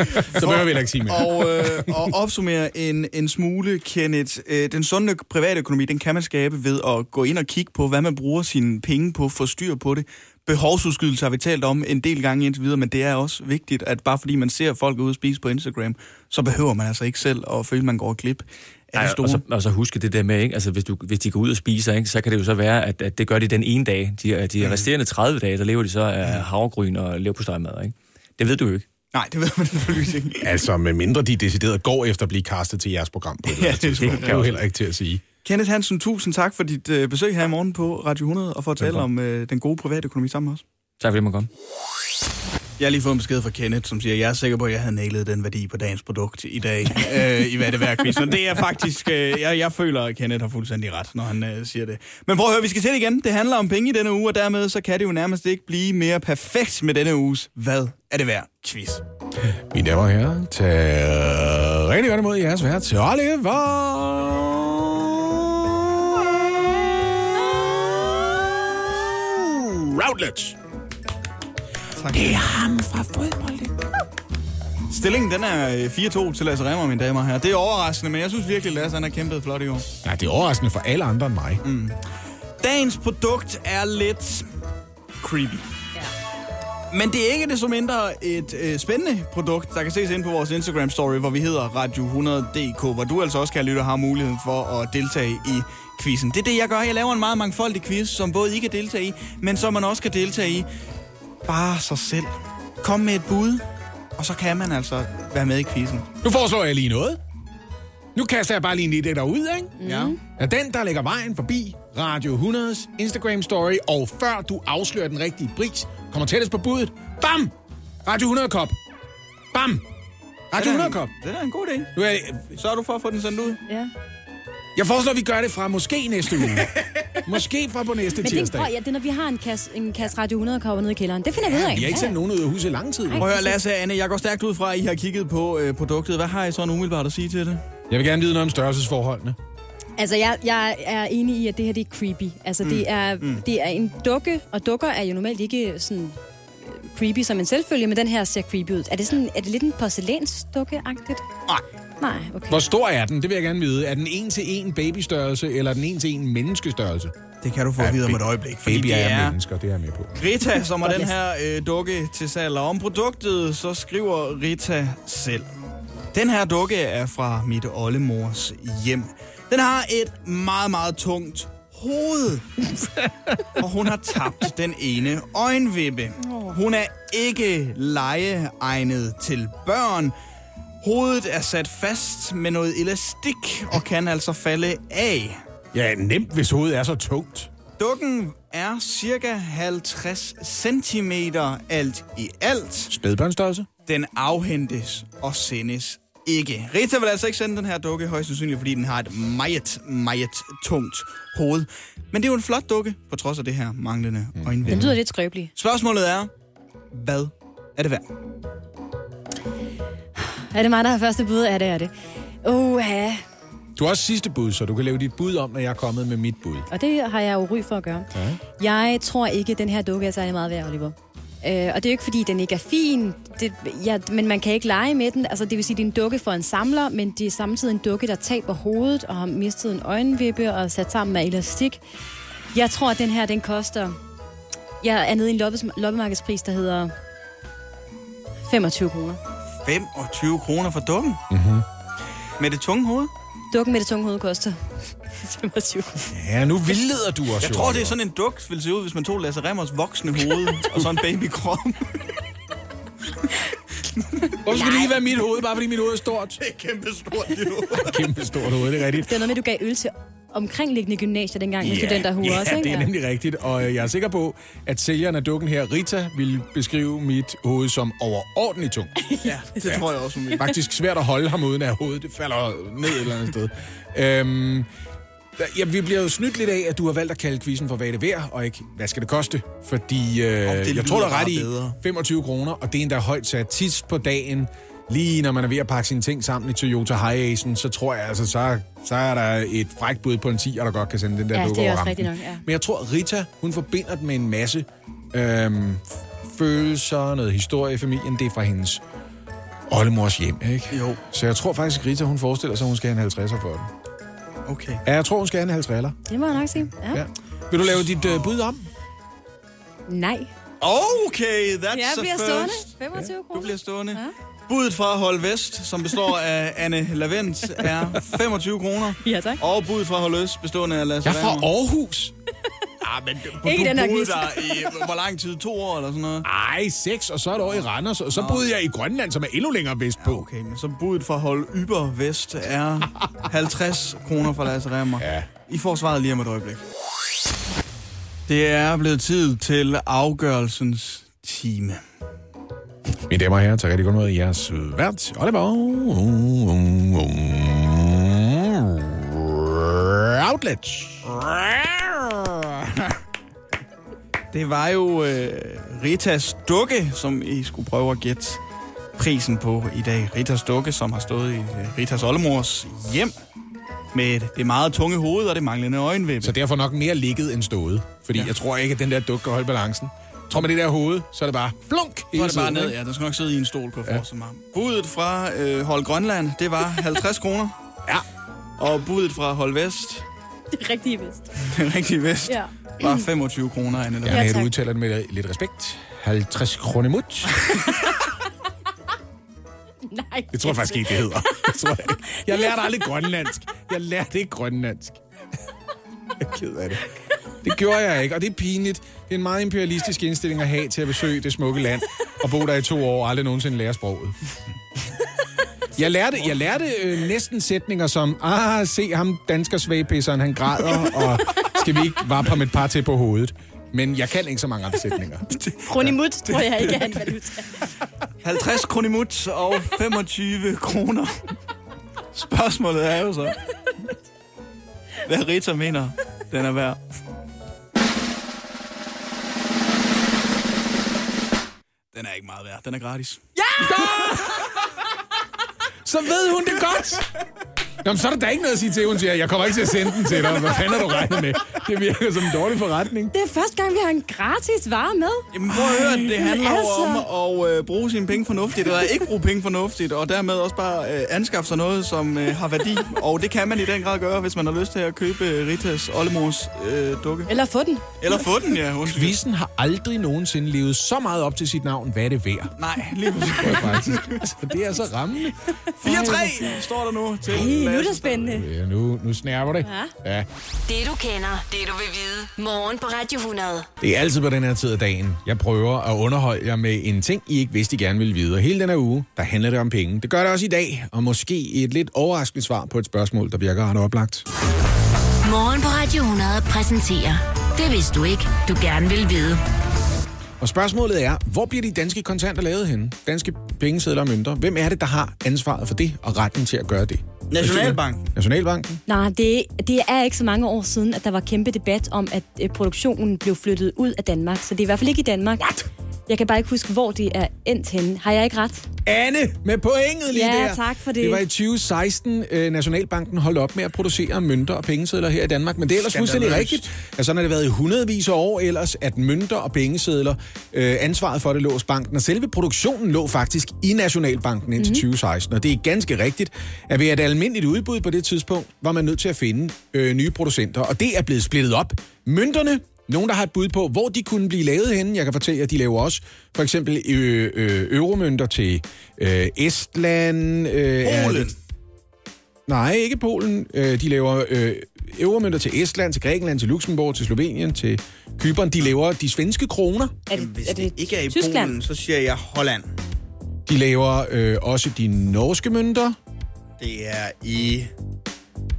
S2: så behøver vi ikke sige mere.
S4: Og, øh, og opsummere en, en smule, Kenneth. Øh, den sunde private økonomi, den kan man skabe ved at gå ind og kigge på, hvad man bruger sine penge på, få styr på det. Behovsudskydelse har vi talt om en del gange indtil videre, men det er også vigtigt, at bare fordi man ser folk ude og spise på Instagram, så behøver man altså ikke selv at føle, at man går glip af det store.
S13: Og så, og så huske det der med, ikke? Altså, hvis, du, hvis de går ud og spiser, ikke? så kan det jo så være, at, at det gør de den ene dag. De, de resterende 30 dage, der lever de så af havregryn og leverpostejmad, ikke? Det ved du jo ikke.
S4: Nej, det ved man selvfølgelig ikke.
S2: altså, med mindre de decideret går efter at blive kastet til jeres program på det. Ja, det, det, det kan jo heller ikke til at sige.
S4: Kenneth Hansen, tusind tak for dit øh, besøg her i morgen på Radio 100 og for at tale Velkommen. om øh, den gode private økonomi sammen med os.
S13: Tak fordi du komme.
S4: Jeg har lige fået en besked fra Kenneth, som siger, jeg er sikker på, at jeg havde nailet den værdi på dagens produkt i dag, øh, i hvad det værd quiz. Men det er faktisk, øh, jeg, jeg føler, at Kenneth har fuldstændig ret, når han øh, siger det. Men prøv at høre, vi skal til det igen. Det handler om penge i denne uge, og dermed så kan det jo nærmest ikke blive mere perfekt med denne uges Hvad er det værd quiz.
S2: Mine damer og herrer, tag rigtig godt imod jeres værd til Oliver. Routledge.
S4: Tak.
S2: Det er ham fra fodbolden.
S4: Stillingen den er øh, 4-2 til Lasse Remmer, mine damer og herrer. Det er overraskende, men jeg synes virkelig, Lasse han har kæmpet flot i år.
S2: Ja, det er overraskende for alle andre end mig.
S4: Mm. Dagens produkt er lidt creepy. Men det er ikke det så mindre et øh, spændende produkt, der kan ses ind på vores Instagram-story, hvor vi hedder Radio100.dk, hvor du altså også kan lytte og har muligheden for at deltage i quizzen. Det er det, jeg gør. Jeg laver en meget mangfoldig quiz, som både I kan deltage i, men som man også kan deltage i bare sig selv. Kom med et bud, og så kan man altså være med i quizzen.
S2: Nu foreslår jeg lige noget. Nu kaster jeg bare lige en idé derud, ikke?
S4: Ja.
S2: Er den, der lægger vejen forbi Radio 100's Instagram-story, og før du afslører den rigtige pris, kommer tættest på budet. Bam! Radio 100-kop. Bam! Radio
S4: Det er en-
S2: 100-kop.
S4: Det er en god idé.
S2: Nu er det,
S4: Så er du for at få den sendt ud.
S3: Ja.
S2: Jeg foreslår, at vi gør det fra måske næste uge. måske fra på næste
S3: Men det,
S2: tirsdag.
S3: prøv, ja, det er, når vi har en kasse, en kasse Radio 100 kopper nede i kælderen. Det finder vi ud af.
S2: Vi har ikke sendt nogen ud af huset i lang tid.
S4: Prøv at høre, Lasse Anne, jeg går stærkt ud fra, at I har kigget på øh, produktet. Hvad har I så umiddelbart at sige til det?
S2: Jeg vil gerne vide noget om størrelsesforholdene.
S3: Altså, jeg, jeg er enig i, at det her det er creepy. Altså, mm. det, er, mm. det er en dukke, og dukker er jo normalt ikke sådan creepy som en selvfølge, men den her ser creepy ud. Er det, sådan, er det lidt en porcelænsdukke-agtigt?
S4: Nej.
S3: Nej, okay.
S2: Hvor stor er den? Det vil jeg gerne vide. Er den en til en babystørrelse, eller er den en til en menneskestørrelse?
S4: Det kan du få at vide om et øjeblik. Fordi
S2: Baby
S4: det
S2: er,
S4: er
S2: mennesker, det er jeg med på.
S4: Rita, som har
S3: Godt
S4: den her øh, dukke til salg. Og om produktet, så skriver Rita selv. Den her dukke er fra mit oldemors hjem. Den har et meget, meget tungt hoved. og hun har tabt den ene øjenvippe. Hun er ikke legeegnet til børn. Hovedet er sat fast med noget elastik og kan altså falde af.
S2: Ja, nemt, hvis hovedet er så tungt.
S4: Dukken er cirka 50 cm alt i alt.
S2: Spædbørnstørrelse?
S4: Den afhentes og sendes ikke. Rita vil altså ikke sende den her dukke, højst sandsynligt, fordi den har et meget, meget tungt hoved. Men det er jo en flot dukke, på trods af det her manglende
S3: Den
S4: øjenvind.
S3: lyder lidt skrøbelig.
S4: Spørgsmålet er, hvad er det værd?
S3: Er det mig, der har første bud? Ja, det er det. Åh, ja.
S2: Du har også sidste bud, så du kan lave dit bud om, når jeg er kommet med mit bud.
S3: Og det har jeg jo ry for at gøre.
S2: Ja.
S3: Jeg tror ikke, at den her dukke er særlig meget værd, Oliver. Øh, og det er jo ikke, fordi den ikke er fin, det, ja, men man kan ikke lege med den. Altså, det vil sige, det er en dukke for en samler, men det er samtidig en dukke, der taber hovedet og har mistet en øjenvippe og er sat sammen med elastik. Jeg tror, at den her, den koster... Jeg er nede i en loppes, loppemarkedspris, der hedder 25 kroner.
S4: 25 kroner for dukken?
S2: Mm-hmm.
S4: Med det tunge hoved?
S3: Dukken med det tunge hoved koster 25 kroner.
S2: Ja, nu vildleder du os
S4: Jeg
S2: jo,
S4: tror, det er sådan en duk, ville se ud, hvis man tog Lasse Remmers voksne hoved og så en babykrop.
S2: Hvorfor skal det lige være mit hoved, bare fordi mit hoved er stort?
S4: Det er kæmpe stort, det hoved.
S2: Kæmpe stort hoved, det er rigtigt.
S3: Det er noget med, at du gav øl til omkringliggende gymnasier dengang med
S2: Ja,
S3: studenterhuer
S2: ja,
S3: også, ikke?
S2: det er nemlig rigtigt. Og øh, jeg er sikker på, at sælgeren af dukken her, Rita, vil beskrive mit hoved som overordentligt tungt.
S4: Ja, det tror jeg også, vil.
S2: Faktisk svært at holde ham uden at hovedet det falder ned et eller andet sted. Øhm, ja, vi bliver jo snydt lidt af, at du har valgt at kalde quizzen for, hvad er det værd, og ikke, hvad skal det koste? Fordi øh,
S4: det
S2: jeg tror, der er ret i
S4: bedre.
S2: 25 kroner, og det er endda højt sat tis på dagen. Lige når man er ved at pakke sine ting sammen i Toyota Hiacen, så tror jeg altså, så, så er der et frækt bud på en 10, der godt kan sende den der
S3: Ja,
S2: dukke
S3: det er
S2: over
S3: også
S2: rampen.
S3: rigtigt nok, ja.
S2: Men jeg tror, Rita, hun forbinder den med en masse øhm, følelser, noget historie i familien. Det er fra hendes oldemors hjem, ikke?
S4: Jo.
S2: Så jeg tror faktisk, Rita, hun forestiller sig, at hun skal have en 50'er for den.
S4: Okay.
S2: Ja, jeg tror, hun skal have en 50'er.
S3: Det må jeg nok sige. Ja.
S2: Ja. Vil du lave dit øh, bud om?
S3: Nej.
S4: Okay, that's
S3: Jeg
S4: the
S3: bliver
S4: first.
S3: stående. 25
S4: Du
S3: kroner.
S4: bliver stående.
S3: Ja.
S4: Budet fra Hold Vest, som består af Anne Lavent, er 25 kroner.
S3: Ja, tak.
S4: Og budet fra Hold Øst, bestående af Lasse
S2: Jeg er fra. Aarhus.
S4: Ah, men du,
S3: Ikke
S4: du
S3: den her
S4: boede
S3: quiz.
S4: der i, hvor lang tid? To år eller sådan noget?
S2: Ej, seks, og så et år i Randers, og så boede jeg i Grønland, som er endnu længere vestpå.
S4: Okay, men så budet fra Hold Yber Vest er 50 kroner fra Lasse Remmer.
S2: Ja.
S4: I får svaret lige om et øjeblik. Det er blevet tid til afgørelsens time.
S2: Mine damer og herrer, tak rigtig godt mod jeres vært, Oliver. Outlet.
S4: Det var jo øh, Ritas dukke, som I skulle prøve at gætte prisen på i dag. Ritas dukke, som har stået i øh, Ritas oldemors hjem med det meget tunge hoved og det manglende øjenvippe.
S2: Så derfor nok mere ligget end stået. Fordi ja. jeg tror ikke, at den der duk kan holde balancen. Tror man det der hoved, så er det bare flunk
S4: Så er det bare ned, ja. Den skal nok sidde i en stol, kunne jeg forestille mig. Budet fra øh, Hold Grønland, det var 50 kroner.
S2: Ja.
S4: Og budet fra Hold Vest,
S3: Det er rigtig vist.
S4: den rigtige vest,
S3: Ja.
S4: var 25 kroner. Anne.
S2: Ja, ja, du udtaler det med lidt respekt. 50 kroner mut.
S3: Nej.
S2: Det tror jeg faktisk ikke, det hedder. Det tror jeg, ikke. jeg lærte aldrig grønlandsk. Jeg lærte ikke grønlandsk. Jeg er ked af det. Det gjorde jeg ikke, og det er pinligt. Det er en meget imperialistisk indstilling at have til at besøge det smukke land og bo der i to år og aldrig nogensinde lære sproget. Jeg lærte, jeg lærte øh, næsten sætninger som, ah, se ham dansker svagpisseren, han græder, og skal vi ikke vappe ham et par til på hovedet. Men jeg kan ikke så mange andre sætninger.
S3: Kronimut tror jeg ikke er en valuta.
S4: 50 kronimut og 25 kroner. Spørgsmålet er jo så, hvad Rita mener, den er værd. Den er ikke meget værd. Den er gratis.
S2: Så ved hun det godt. Nå, men så er der da ikke noget at sige til, hun siger, jeg kommer ikke til at sende den til dig. Hvad fanden har du regnet med? Det virker som en dårlig forretning.
S3: Det er første gang, vi har en gratis vare med.
S4: Jamen prøv at høre, det handler
S3: Altså.
S4: om at øh, bruge sine penge fornuftigt, eller ikke bruge penge fornuftigt, og dermed også bare øh, anskaffe sig noget, som øh, har værdi. Og det kan man i den grad gøre, hvis man har lyst til at købe øh, Ritas oldemors øh, dukke.
S3: Eller få den.
S4: Eller få den, ja. Undskyld.
S2: Quizzen har aldrig nogensinde levet så meget op til sit navn. Hvad er det værd?
S4: Nej, lige præcis.
S2: Altså, det er så rammende.
S4: 4-3 står der nu til
S3: Hey, nu er det spændende.
S2: Ja, nu, nu snærper det. Ja.
S1: Det du kender, det du vil vide. Morgen på Radio 100.
S2: Det er altid på den her tid af dagen. Jeg prøver at underholde jer med en ting, I ikke vidste, I gerne ville vide. Og hele den her uge, der handler det om penge. Det gør det også i dag, og måske et lidt overraskende svar på et spørgsmål, der virker ret oplagt.
S1: Morgen på Radio 100 præsenterer Det vidste du ikke, du gerne vil vide.
S2: Og spørgsmålet er, hvor bliver de danske kontanter lavet henne? Danske pengesedler og mønter. Hvem er det, der har ansvaret for det og retten til at gøre det?
S4: Nationalbanken.
S2: Nationalbanken?
S3: Nej, det, det er ikke så mange år siden, at der var kæmpe debat om, at øh, produktionen blev flyttet ud af Danmark. Så det er i hvert fald ikke i Danmark.
S2: What?
S3: Jeg kan bare ikke huske, hvor det er endt henne. Har jeg ikke ret?
S2: Anne med pointet lige
S3: Ja,
S2: der.
S3: tak for det.
S2: Det var i 2016, øh, Nationalbanken holdt op med at producere mønter og pengesedler her i Danmark. Men det er ellers fuldstændig rigtigt. Altså, sådan har det været i hundredvis af år ellers, at mønter og pengesedler, øh, ansvaret for det lå hos banken. Og selve produktionen lå faktisk i Nationalbanken indtil
S3: Mhm.
S2: mm-hmm. 2016. Og det er ganske rigtigt, at ved et almindeligt udbud på det tidspunkt, var man nødt til at finde øh, nye producenter. Og det er blevet splittet op. Mønterne, nogen, der har et bud på, hvor de kunne blive lavet henne. Jeg kan fortælle jer, at de laver også for eksempel ø- ø- euromønter til øh, Estland. Øh, er
S4: Polen.
S2: det- Nej, ikke Polen. Øh, de laver øh, euromønter til Estland, til Grækenland, til Luxembourg, til Slovenien, til Kypern. De laver de svenske kroner.
S3: Er det,
S4: Hvis
S3: er
S4: det
S3: det
S4: ikke er i
S3: Tyskland?
S4: Polen, så siger jeg Holland.
S2: De laver øh, også de norske mønter.
S4: Det er i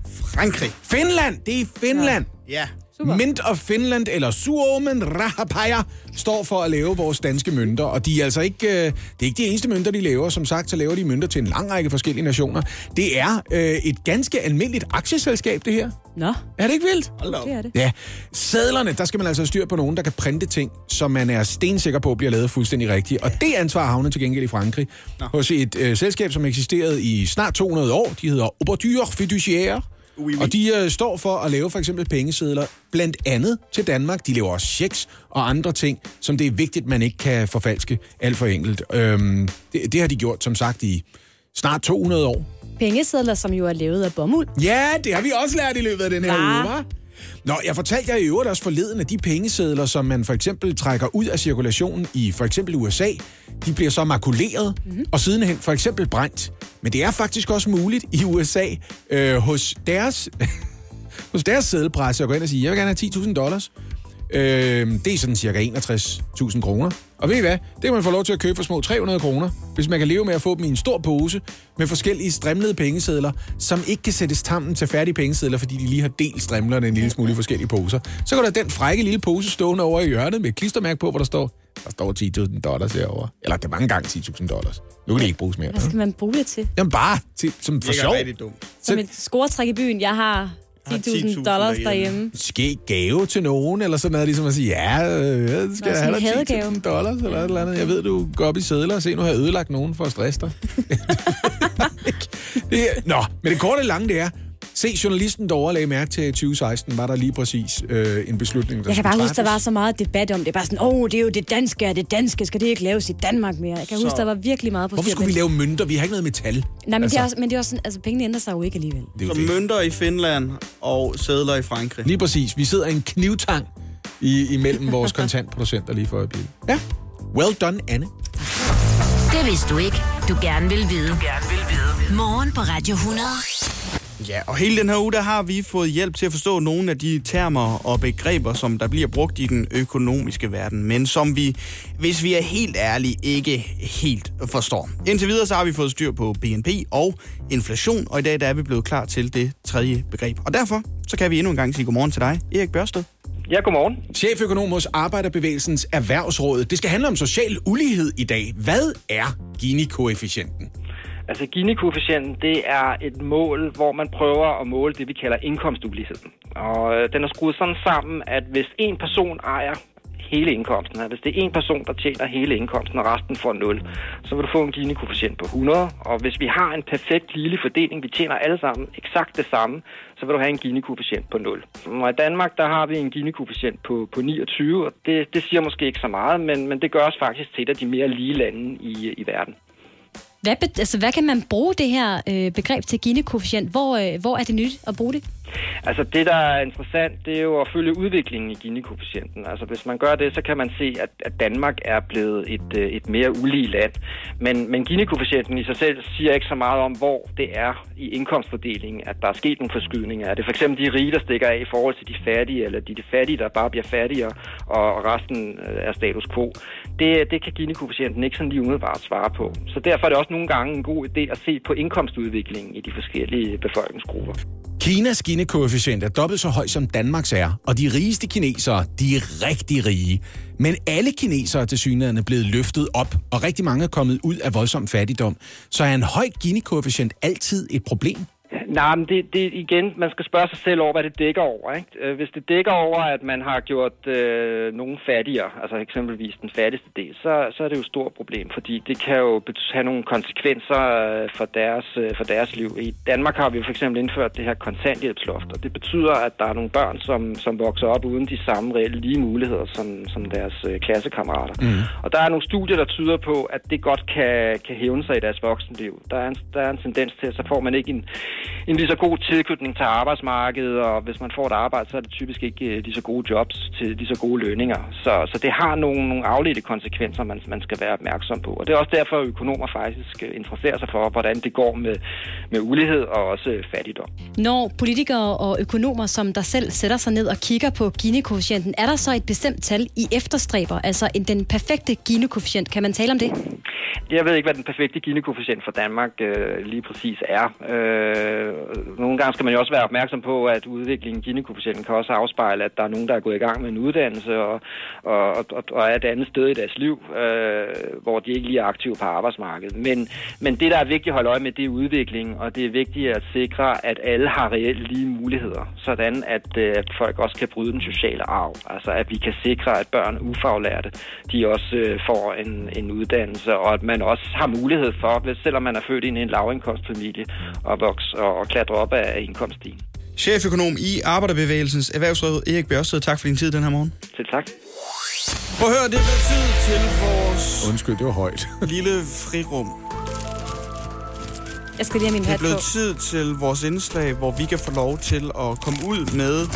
S4: Frankrig.
S2: Finland! Det er i Finland!
S4: Ja.
S3: Super.
S2: Mint of Finland, eller Suomen Rahapaja, står for at lave vores danske mønter. Og de er altså ikke, øh, det er ikke de eneste mønter, de laver. Som sagt, så laver de mønter til en lang række forskellige nationer. Det er øh, et ganske almindeligt aktieselskab, det her.
S3: Nå,
S2: Er det ikke vildt?
S4: Hold da op.
S3: det er det.
S2: Ja, sædlerne, der skal man altså have styr på nogen, der kan printe ting, som man er stensikker på bliver lavet fuldstændig rigtigt. Og det ansvar havner til gengæld i Frankrig. Nå. Hos et øh, selskab, som eksisterede i snart 200 år. De hedder Auberture Fiduciaire.
S4: Oui, oui.
S2: Og de øh, står for at lave for eksempel pengesedler, blandt andet til Danmark. De laver også checks og andre ting, som det er vigtigt, man ikke kan forfalske alt for enkelt. Øhm, det, det har de gjort, som sagt, i snart 200 år.
S3: Pengesedler, som jo er lavet af bomuld.
S2: Ja, det har vi også lært i løbet af den her
S3: Hva?
S2: uge, hva'? Nå, jeg fortalte jer i øvrigt også forleden, at de pengesedler, som man for eksempel trækker ud af cirkulationen i for eksempel USA, de bliver så makuleret mm-hmm. og sidenhen for eksempel brændt. Men det er faktisk også muligt i USA øh, hos deres hos deres sædelpresse at gå ind og sige, jeg vil gerne have 10.000 dollars. Øh, det er sådan cirka 61.000 kroner. Og ved I hvad? Det kan man få lov til at købe for små 300 kroner, hvis man kan leve med at få dem i en stor pose med forskellige strimlede pengesedler, som ikke kan sættes sammen til færdige pengesedler, fordi de lige har delt strimlerne en lille smule i forskellige poser. Så går der den frække lille pose stående over i hjørnet med et klistermærke på, hvor der står, der står 10.000 dollars herovre. Eller det er mange gange 10.000 dollars. Nu kan de ikke bruges mere.
S3: Hvad skal man bruge det til?
S2: Jamen bare til, som for
S4: Det er
S2: sjov.
S4: rigtig dumt.
S3: Som et scoretræk i byen. Jeg har 10.000
S4: 10.000
S3: dollars
S4: derhjemme.
S2: Ske gave til nogen, eller sådan noget, ligesom at sige, ja, øh, jeg skal
S3: Nå,
S2: have dig
S3: hadegave.
S2: 10.000 dollars, eller et eller andet. Jeg ved, du går op i sædler og se, nu har jeg ødelagt nogen for at stresse dig. det, er- nå, men det korte og lange det er, Se, journalisten derovre lagde mærke til, at i 2016 var der lige præcis øh, en beslutning, der
S3: Jeg kan bare huske, der var så meget debat om det. Bare sådan, åh, oh, det er jo det danske, og det danske, skal det ikke laves i Danmark mere? Jeg kan
S2: Så-
S3: huske, der var virkelig meget på
S2: Hvorfor skulle vi lave mønter? Vi har ikke noget metal.
S3: Nej, men, altså,
S2: Altså,
S3: det er også, men det er også sådan, altså, pengene ændrer sig jo ikke alligevel.
S2: det er jo
S4: Så
S2: det.
S4: mønter i Finland og sædler i Frankrig.
S2: Lige præcis. Vi sidder i en knivtang i, imellem vores kontantproducenter lige for øjeblikket. Ja. Well done, Anne.
S1: Det vidste du ikke. Du gerne vil vide. Du gerne vil vide. Morgen på Radio 100.
S4: Ja, og hele den her uge, der har vi fået hjælp til at forstå nogle af de termer og begreber, som der bliver brugt i den økonomiske verden, men som vi, hvis vi er helt ærlige, ikke helt forstår. Indtil videre så har vi fået styr på BNP og inflation, og i dag der er vi blevet klar til det tredje begreb. Og derfor så kan vi endnu en gang sige godmorgen til dig, Erik Børsted.
S14: Ja, godmorgen.
S2: Cheføkonom hos Arbejderbevægelsens Erhvervsråd. Det skal handle om social ulighed i dag. Hvad er Gini-koefficienten?
S15: Altså Gini-koefficienten, det er et mål, hvor man prøver at måle det, vi kalder indkomstuligheden. Og øh, den er skruet sådan sammen, at hvis en person ejer hele indkomsten, altså hvis det er en person, der tjener hele indkomsten, og resten får 0, så vil du få en Gini-koefficient på 100. Og hvis vi har en perfekt lille fordeling, vi tjener alle sammen eksakt det samme, så vil du have en Gini-koefficient på 0. Og i Danmark, der har vi en Gini-koefficient på, på 29, og det, det siger måske ikke så meget, men, men det gør os faktisk til et af de mere lige lande i, i verden.
S3: Hvad, altså, hvad kan man bruge det her øh, begreb til Gini-koefficient? Hvor, øh, hvor er det nyt at bruge det?
S15: Altså det, der er interessant, det er jo at følge udviklingen i Gini-koefficienten. Altså hvis man gør det, så kan man se, at, at Danmark er blevet et, øh, et mere ulige land. Men, men Gini-koefficienten i sig selv siger ikke så meget om, hvor det er i indkomstfordelingen, at der er sket nogle forskydninger. Er det for eksempel de rige, der stikker af i forhold til de fattige, eller de, de fattige, der bare bliver fattigere, og resten øh, er status quo? Det, det kan Gini-koefficienten ikke sådan lige umiddelbart svare på. Så derfor er det også nogle gange en god idé at se på indkomstudviklingen i de forskellige befolkningsgrupper.
S2: Kinas Gini-koefficient er dobbelt så høj som Danmarks er, og de rigeste kinesere, de er rigtig rige. Men alle kinesere til synligheden blevet løftet op, og rigtig mange er kommet ud af voldsom fattigdom. Så er en høj Gini-koefficient altid et problem?
S15: Nej, men det, det igen, man skal spørge sig selv over, hvad det dækker over. Ikke? Øh, Hvis det dækker over, at man har gjort øh, nogen fattigere, altså eksempelvis den fattigste del, så, så er det jo et stort problem, fordi det kan jo have nogle konsekvenser øh, for deres, øh, for deres liv. I Danmark har vi jo for eksempel indført det her kontanthjælpsloft, og det betyder, at der er nogle børn, som, som vokser op uden de samme reelle lige muligheder som, som deres øh, klassekammerater.
S16: Mm.
S15: Og der er nogle studier, der tyder på, at det godt kan, kan hævne sig i deres voksenliv. Der er, en, der er en tendens til, at så får man ikke en, en lige så god tilknytning til arbejdsmarkedet, og hvis man får et arbejde, så er det typisk ikke øh, lige så gode jobs til lige så gode lønninger. Så, så det har nogle, nogle afledte konsekvenser, man, man skal være opmærksom på. Og det er også derfor, at økonomer faktisk øh, interesserer sig for, hvordan det går med, med ulighed og også øh, fattigdom.
S3: Når politikere og økonomer som der selv sætter sig ned og kigger på Gini-koefficienten, er der så et bestemt tal, I efterstræber? Altså en, den perfekte Gini-koefficient. Kan man tale om det?
S15: Jeg ved ikke, hvad den perfekte Gini-koefficient for Danmark øh, lige præcis er. Øh, Øh, nogle gange skal man jo også være opmærksom på, at udviklingen i Gini-koefficienten kan også afspejle, at der er nogen, der er gået i gang med en uddannelse og, og, og, og er et andet sted i deres liv, øh, hvor de ikke lige er aktive på arbejdsmarkedet. Men, men det, der er vigtigt at holde øje med, det er udvikling, og det er vigtigt at sikre, at alle har reelt lige muligheder, sådan at, øh, at folk også kan bryde den sociale arv. Altså at vi kan sikre, at børn ufaglærte, de også øh, får en, en uddannelse, og at man også har mulighed for, hvis, selvom man er født ind i en lavindkomstfamilie, og vokse og, klatre op af indkomststigen.
S4: Cheføkonom i Arbejderbevægelsens Erhvervsråd, Erik Børsted. Tak for din tid den her morgen.
S15: Selv tak.
S4: Prøv at høre, det er tid til vores
S2: Undskyld, det var højt.
S4: lille frirum.
S3: Jeg skal lige have min
S4: Det er blevet tid til vores indslag, hvor vi kan få lov til at komme ud med,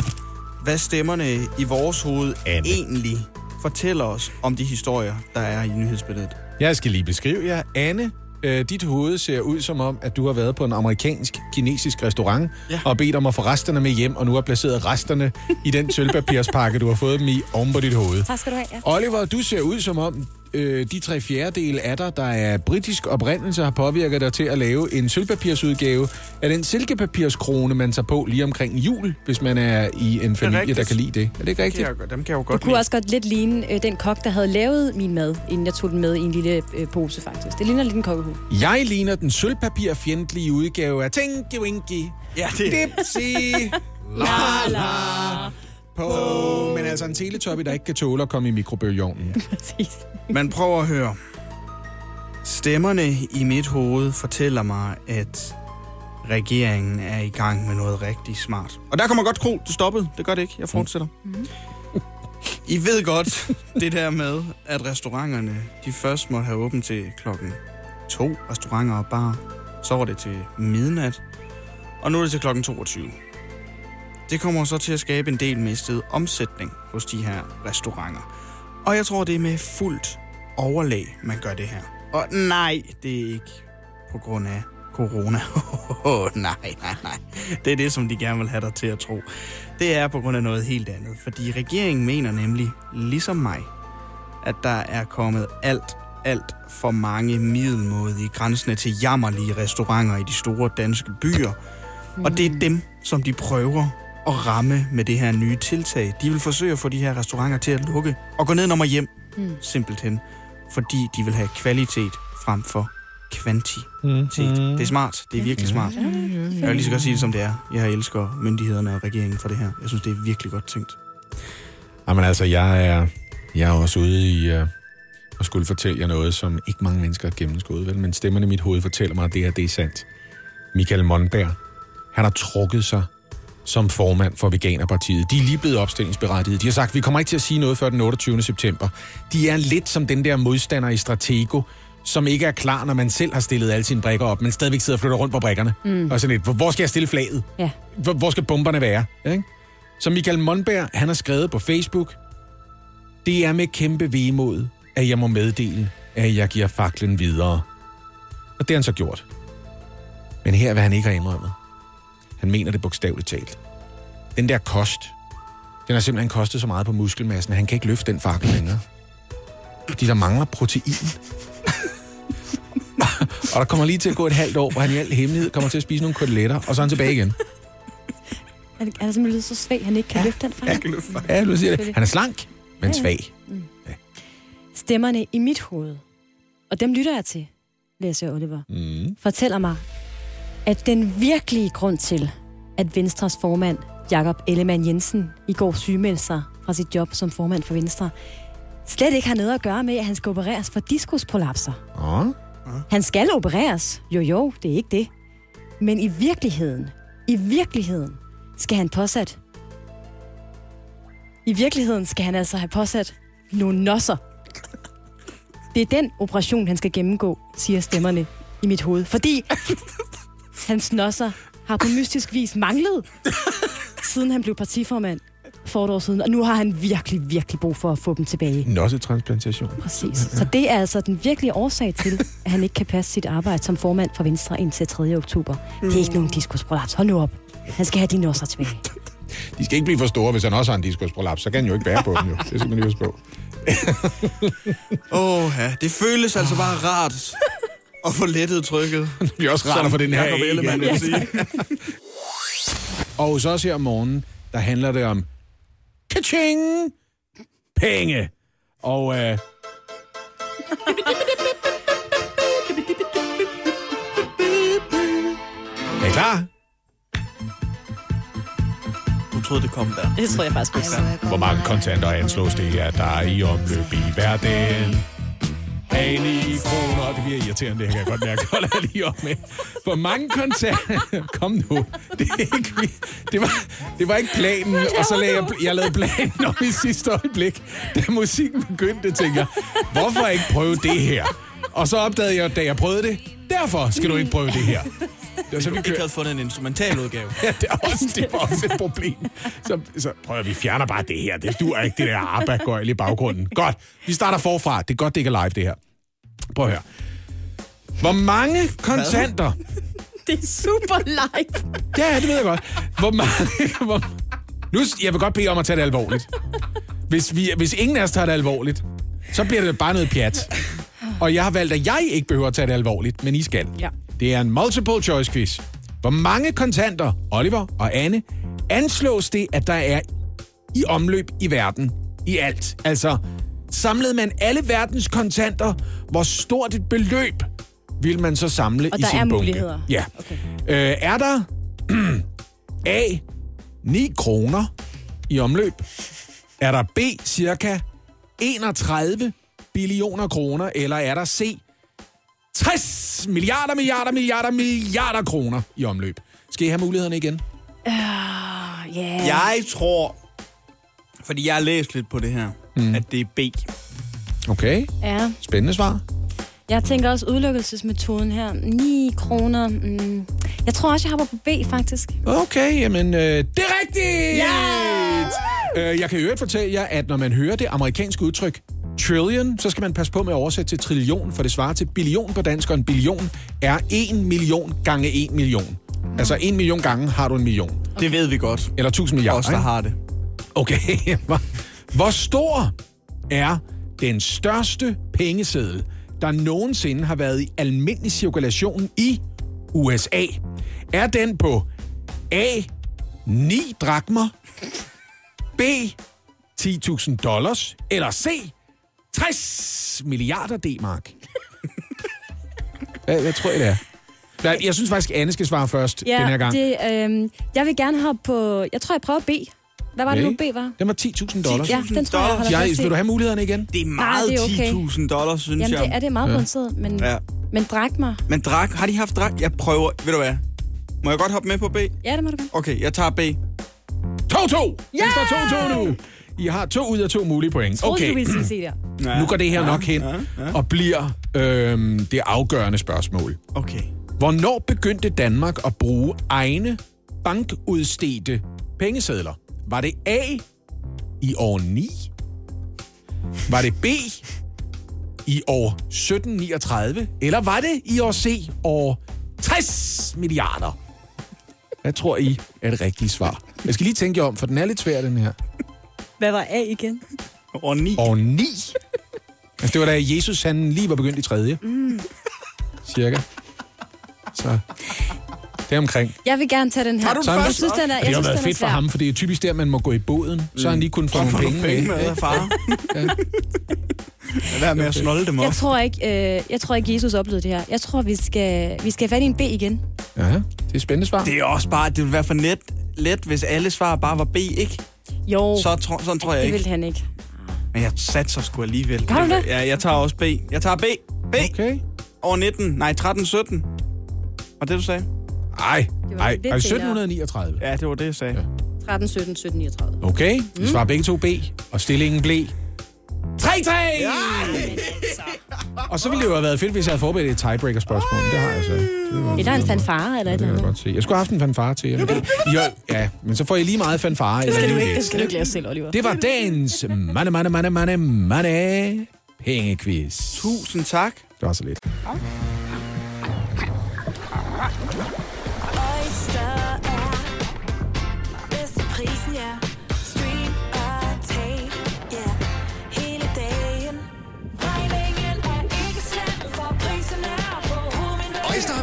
S4: hvad stemmerne i vores hoved Anne. egentlig fortæller os om de historier, der er i nyhedsbilledet.
S2: Jeg skal lige beskrive jer. Anne, øh, dit hoved ser ud som om, at du har været på en amerikansk-kinesisk restaurant
S4: Ja.
S2: og bedt om at få resterne med hjem, og nu har placeret resterne i den sølvpapirspakke, du har fået dem i oven på dit hoved.
S3: Tak skal du have. Ja.
S2: Oliver, du ser ud som om, øh, de tre fjerdedele af dig, der er britisk oprindelse, har påvirket dig til at lave en sølvpapirsudgave af den silkepapirskrone, man tager på lige omkring jul, hvis man er i en familie, der kan lide det. Er det ikke rigtigt?
S4: Dem kan jeg, dem kan jeg jo
S3: Du
S4: godt
S3: kunne også godt lidt ligne øh, den kok, der havde lavet min mad, inden jeg tog den med i en lille øh, pose, faktisk. Det ligner lidt en kokkehue.
S2: Jeg ligner den sølvpapirfjendtlige udgave af Tinky Winky.
S4: Ja, det-
S2: Dipsy. La la. På. Men altså en teletubby, der ikke kan tåle at komme i mikrobølgeovnen.
S3: Præcis.
S4: Man prøver at høre. Stemmerne i mit hoved fortæller mig, at regeringen er i gang med noget rigtig smart. Og der kommer godt kro, det stoppede. Det gør det ikke. Jeg fortsætter. Mm. I ved godt det der med, at restauranterne de først måtte have åbent til klokken to restauranter og bar. Så var det til midnat, og nu er det til klokken 22. Det kommer så til at skabe en del mistet omsætning hos de her restauranter. Og jeg tror, det er med fuldt overlag, man gør det her. Og nej, det er ikke på grund af corona. Oh, nej, nej, nej. Det er det, som de gerne vil have dig til at tro. Det er på grund af noget helt andet. Fordi regeringen mener nemlig, ligesom mig, at der er kommet alt, alt for mange middelmådige grænsende til jammerlige restauranter i de store danske byer. Mm. Og det er dem, som de prøver at ramme med det her nye tiltag. De vil forsøge at få de her restauranter til at lukke og gå ned og hjem. Mm. Simpelthen. Fordi de vil have kvalitet frem for kvantitet. Mm. Det er smart. Det er virkelig smart. Jeg vil lige så godt sige det, som det er. Jeg elsker myndighederne og regeringen for det her. Jeg synes, det er virkelig godt tænkt.
S2: Jamen altså, jeg er, jeg er også ude i uh, at skulle fortælle jer noget, som ikke mange mennesker har gennemskået, vel? men stemmerne i mit hoved fortæller mig, at det her det er sandt. Michael Monberg, han har trukket sig som formand for Veganerpartiet. De er lige blevet opstillingsberettiget. De har sagt, vi kommer ikke til at sige noget før den 28. september. De er lidt som den der modstander i Stratego, som ikke er klar, når man selv har stillet alle sine brikker op, men stadigvæk sidder og flytter rundt på brikkerne. Mm. Og sådan lidt, hvor skal jeg stille flaget?
S3: Ja.
S2: Hvor, hvor skal bomberne være? Ikke? Så Michael Monberg, han har skrevet på Facebook, det er med kæmpe vemod, at jeg må meddele, at jeg giver faklen videre. Og det har han så gjort. Men her vil han ikke have indrømmet. Han mener det bogstaveligt talt. Den der kost, den har simpelthen kostet så meget på muskelmassen, at han kan ikke løfte den fakkel længere. Fordi der mangler protein. og der kommer lige til at gå et halvt år, hvor han i al hemmelighed kommer til at spise nogle koteletter, og så er han tilbage igen.
S3: Han er simpelthen blevet så svag, han ikke kan ja, løfte den fakkel.
S2: Ja, du siger det. Han er slank, men svag.
S3: Mm. Stemmerne i mit hoved, og dem lytter jeg til, og Oliver,
S2: mm.
S3: fortæller mig, at den virkelige grund til, at Venstres formand, Jakob Ellemann Jensen, i går sygemeldte sig fra sit job som formand for Venstre, slet ikke har noget at gøre med, at han skal opereres for diskusprolapser.
S2: Oh.
S3: Han skal opereres. Jo, jo, det er ikke det. Men i virkeligheden, i virkeligheden, skal han påsat... I virkeligheden skal han altså have påsat nogle nosser. Det er den operation, han skal gennemgå, siger stemmerne i mit hoved. Fordi hans nosser har på mystisk vis manglet, siden han blev partiformand for et år siden. Og nu har han virkelig, virkelig brug for at få dem tilbage.
S2: Nossetransplantation.
S3: Præcis. Så det er altså den virkelige årsag til, at han ikke kan passe sit arbejde som formand for Venstre indtil 3. oktober. Det er ikke nogen diskusprolaps. Hold nu op. Han skal have de nosser tilbage.
S2: De skal ikke blive for store, hvis han også har en diskusprolaps. Så kan han jo ikke bære på dem, jo. Det skal man lige huske på.
S4: Åh, oh, ja. Det føles altså bare rart at få lettet trykket.
S2: Det bliver også rart at få den her
S4: Jacob Ellemann vil sige.
S2: Og hos os her om morgenen, der handler det om kaching! Penge! Og øh, er I klar?
S4: Du troede, det kom der.
S3: Det tror jeg faktisk også.
S2: Hvor mange kontanter anslås det, at der er i omløb i verden? Af 9 kroner. Det bliver irriterende, det her kan jeg godt mærke. Hold lige op med. Hvor mange kontanter... Kom nu. Det, er ikke, det, var, det var ikke planen, og så lagde jeg, jeg lavede planen om i sidste øjeblik. Da musikken begyndte, tænkte jeg, hvorfor ikke prøve det her? Og så opdagede jeg, da jeg prøvede det, derfor skal du ikke prøve det her. Det var så, vi
S4: ikke havde fundet en instrumental udgave.
S2: Ja, det, er også, det var også et problem. Så, så prøv at vi fjerner bare det her. Det duer ikke, det der arbejde i baggrunden. Godt, vi starter forfra. Det er godt, det ikke er live, det her. Prøv at høre. Hvor mange kontanter...
S3: Det er super live.
S2: Ja, det ved jeg godt. Hvor mange... Hvor... Nu, jeg vil godt bede om at tage det alvorligt. Hvis, vi, hvis ingen af os tager det alvorligt, så bliver det bare noget pjat. Og jeg har valgt, at jeg ikke behøver at tage det alvorligt, men I skal.
S3: Ja.
S2: Det er en multiple choice quiz. Hvor mange kontanter, Oliver og Anne, anslås det, at der er i omløb i verden i alt? Altså, samlede man alle verdens kontanter, hvor stort et beløb vil man så samle
S3: Og
S2: i
S3: der
S2: sin
S3: er
S2: bunke?
S3: muligheder.
S2: Ja.
S3: Okay.
S2: Øh, er der A. 9 kroner i omløb? Er der B. Cirka 31 billioner kroner? Eller er der C. 60 milliarder, milliarder, milliarder, milliarder kroner i omløb. Skal I have mulighederne igen?
S3: Uh, yeah.
S4: Jeg tror, fordi jeg har læst lidt på det her, mm. at det er B.
S2: Okay,
S3: Ja,
S2: spændende svar.
S3: jeg tænker også udelukkelsesmetoden her. 9 kroner. Mm. Jeg tror også, jeg hopper på B, faktisk.
S2: Okay, jamen, øh, det er rigtigt! Ja! Øh, jeg kan i øvrigt fortælle jer, at når man hører det amerikanske udtryk trillion, så skal man passe på med at oversætte til trillion, for det svarer til billion på dansk, og en billion er 1 million gange 1 million. Altså 1 million gange har du en million.
S4: Det ved vi godt.
S2: Eller 1000 milliarder.
S4: Os, der har det.
S2: Okay. Hvor- Hvor stor er den største pengeseddel, der nogensinde har været i almindelig cirkulation i USA? Er den på A. 9 drakmer, B. 10.000 dollars, eller C. 60 milliarder D-mark? hvad, hvad tror I, det er? Nej, Jeg synes faktisk, Anne skal svare først
S3: Ja,
S2: den her gang.
S3: Det, øh, jeg vil gerne hoppe på... Jeg tror, jeg prøver B. Hvad var det nu. B var?
S2: Den var 10.000 dollars.
S3: Ja, den tror jeg, jeg
S2: jeg. Vil du have mulighederne igen?
S4: Det er
S3: Nej,
S4: meget
S3: det er okay.
S4: 10.000 dollars, synes
S3: Jamen,
S4: jeg.
S3: det er det meget
S2: Ja.
S3: balanceret, men,
S4: Ja.
S3: men drak mig.
S4: Men drak, har de haft drak? Jeg prøver, ved du hvad? Må jeg godt hoppe med på B?
S3: Ja, det må du gerne.
S4: Okay, jeg tager B.
S2: 2-2! Yeah! Det står 2-2 nu. I har to ud af to mulige point.
S3: Troede,
S2: Okay,
S3: du ville sige der.
S4: Ja.
S2: nu går det her
S4: Ja,
S2: nok hen
S4: ja, ja.
S2: og bliver øhm, det afgørende spørgsmål.
S4: Okay.
S2: Hvornår begyndte Danmark at bruge egne bankudstedte pengesedler? Var det A i år 9? Var det B i år 1739? Eller var det i år C år 60 milliarder? Hvad tror I er det rigtige svar? Jeg skal lige tænke jer om, for den er lidt svær, den her.
S3: Hvad var A igen?
S4: År 9.
S2: År 9? Altså, det var da Jesus han lige var begyndt i tredje,
S3: Mm.
S2: cirka. Så det er omkring.
S3: Jeg vil gerne tage den her.
S2: Så han-
S3: jeg synes, den er, jeg
S2: det har været
S3: er
S2: fedt for ham, for det er typisk der, man må gå i båden. Så har han lige kunnet få nogle
S4: du
S2: penge,
S4: penge
S2: med.
S4: med far.
S2: ja.
S4: Lad med at snolde dem op.
S3: Jeg tror ikke, øh, jeg tror ikke Jesus oplevede det her. Jeg tror, vi skal, vi skal have fat i en B igen.
S2: Ja, det er et spændende svar.
S4: Det er også bare, det ville være for net, let, hvis alle svar bare var B, ikke?
S3: Jo.
S4: Så tro, sådan tror jeg
S3: det
S4: ikke.
S3: ville han ikke.
S4: Men jeg satser sgu alligevel.
S3: Gør du det?
S4: Ja, jeg tager også B. Jeg tager B. B.
S2: Okay.
S4: Over 19. Nej, 13, 17. Var det, du sagde?
S2: Ej,
S3: Det var
S2: ej,
S3: lidt
S2: ej,
S3: senere.
S2: 1739.
S4: Ja, det var det, jeg sagde. Ja.
S3: 13, 17, 17, 39.
S2: Okay, vi svarer begge to B, og stillingen blev 3-3!
S4: Ja!
S2: Og så ville det jo have været fedt, hvis jeg havde forberedt et tiebreaker-spørgsmål. Det har jeg så. Det var-
S3: Eller en fanfare eller et
S2: det kan
S3: eller
S2: jeg
S3: andet.
S2: godt se. Jeg skulle have haft en fanfare til jer. men det- Ja, ja, men så får I lige meget fanfare.
S3: Det skal
S2: eller
S3: du ikke, det skal du ikke lære selv, Oliver.
S2: Det var dagens money, money, money, money, money pengequiz.
S4: Tusind tak.
S2: Det var så lidt.
S17: Oyster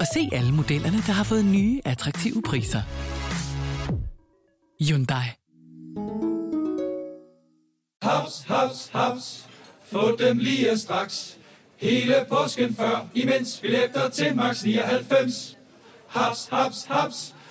S18: og se alle modellerne, der har fået nye, attraktive priser. Hyundai.
S11: Haps, haps, haps. Få dem lige straks. Hele påsken før, imens billetter til max 99. Haps, haps, haps.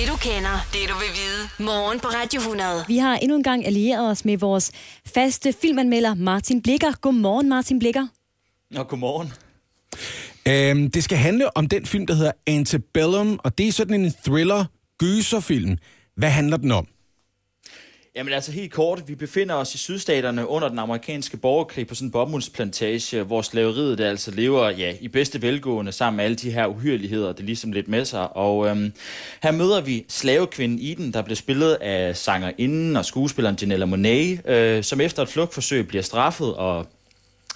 S1: Det du kender, det du vil vide. Morgen på Radio 100.
S3: Vi har endnu en gang allieret os med vores faste filmanmelder Martin Blikker. Godmorgen, Martin Blikker.
S19: Og godmorgen.
S2: Øhm, det skal handle om den film, der hedder Antebellum, og det er sådan en thriller gyserfilm. Hvad handler den om?
S19: Jamen altså helt kort, vi befinder os i sydstaterne under den amerikanske borgerkrig på sådan en bomuldsplantage, hvor slaveriet der altså lever ja, i bedste velgående sammen med alle de her uhyreligheder, det er ligesom lidt med sig. Og øhm, her møder vi slavekvinden Eden, der bliver spillet af sangerinden og skuespilleren Janella Monet, øh, som efter et flugtforsøg bliver straffet og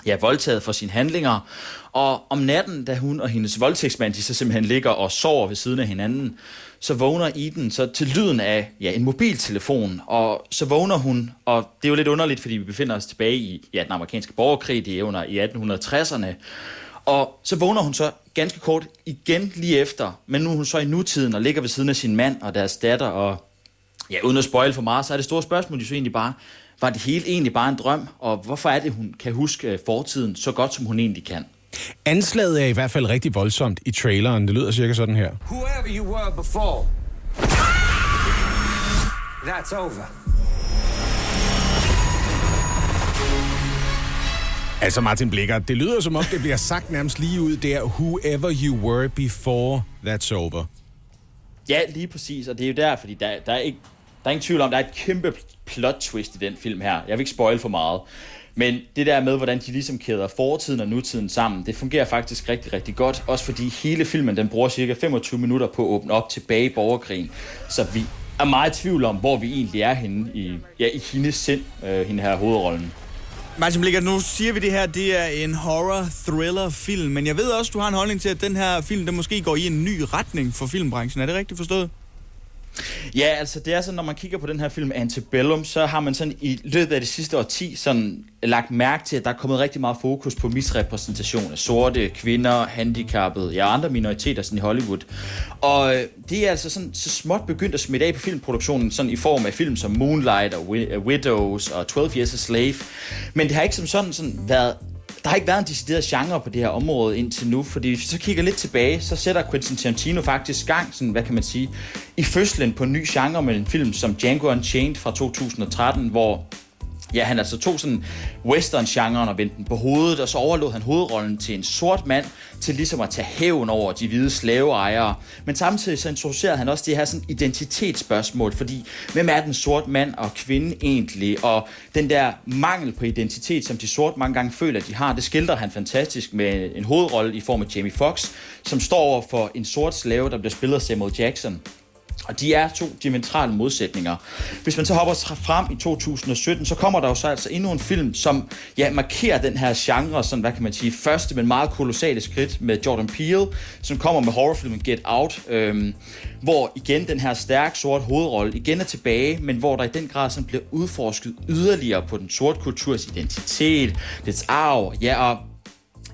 S19: ja, voldtaget for sine handlinger. Og om natten, da hun og hendes voldtægtsmand, de så simpelthen ligger og sover ved siden af hinanden, så vågner Eden så til lyden af ja, en mobiltelefon, og så vågner hun, og det er jo lidt underligt, fordi vi befinder os tilbage i ja, den amerikanske borgerkrig, det er under i 1860'erne, og så vågner hun så ganske kort igen lige efter, men nu er hun så i nutiden og ligger ved siden af sin mand og deres datter, og ja, uden at spoil for meget, så er det store spørgsmål de så egentlig bare, var det hele egentlig bare en drøm, og hvorfor er det, hun kan huske øh, fortiden så godt, som hun egentlig kan?
S2: Anslaget er i hvert fald rigtig voldsomt i traileren. Det lyder cirka sådan her.
S20: Whoever you were before, that's over.
S2: Altså Martin Blikker, det lyder som om, det bliver sagt nærmest lige ud der. Whoever you were before, that's over.
S19: Ja, lige præcis, og det er jo der, fordi der, der, er, ikke, der er ingen tvivl om, der er et kæmpe plot twist i den film her. Jeg vil ikke spoil for meget. Men det der med, hvordan de ligesom kæder fortiden og nutiden sammen, det fungerer faktisk rigtig, rigtig godt. Også fordi hele filmen, den bruger cirka 25 minutter på at åbne op tilbage i borgerkrigen. Så vi er meget i tvivl om, hvor vi egentlig er henne i, ja, i hendes sind, øh, hende her hovedrollen.
S4: Martin Blikker, nu siger vi det her, det er en horror-thriller-film, men jeg ved også, du har en holdning til, at den her film, den måske går i en ny retning for filmbranchen. Er det rigtigt forstået?
S19: Ja, altså det er sådan, når man kigger på den her film Antebellum, så har man sådan i løbet af de sidste årti sådan lagt mærke til, at der er kommet rigtig meget fokus på misrepræsentation af sorte, kvinder, handicappede, ja, andre minoriteter sådan i Hollywood. Og øh, det er altså sådan så småt begyndt at smitte af på filmproduktionen, sådan i form af film som Moonlight og Widows og 12 Years a Slave. Men det har ikke som sådan, sådan været der har ikke været en decideret genre på det her område indtil nu, fordi hvis vi så kigger lidt tilbage, så sætter Quentin Tarantino faktisk gang, sådan, hvad kan man sige, i fødslen på en ny genre med en film som Django Unchained fra 2013, hvor Ja, han altså tog sådan western-genren og vendte den på hovedet, og så overlod han hovedrollen til en sort mand, til ligesom at tage hævn over de hvide slaveejere. Men samtidig så introducerede han også det her sådan identitetsspørgsmål, fordi hvem er den sort mand og kvinde egentlig? Og den der mangel på identitet, som de sorte mange gange føler, at de har, det skildrer han fantastisk med en hovedrolle i form af Jamie Foxx, som står over for en sort slave, der bliver spillet af Samuel Jackson. Og de er to diametrale modsætninger. Hvis man så hopper frem i 2017, så kommer der jo så altså endnu en film, som ja, markerer den her genre, sådan, hvad kan man sige, første, men meget kolossale skridt med Jordan Peele, som kommer med horrorfilmen Get Out, øhm, hvor igen den her stærk sort hovedrolle igen er tilbage, men hvor der i den grad sådan bliver udforsket yderligere på den sorte kulturs identitet, dets arv, ja, og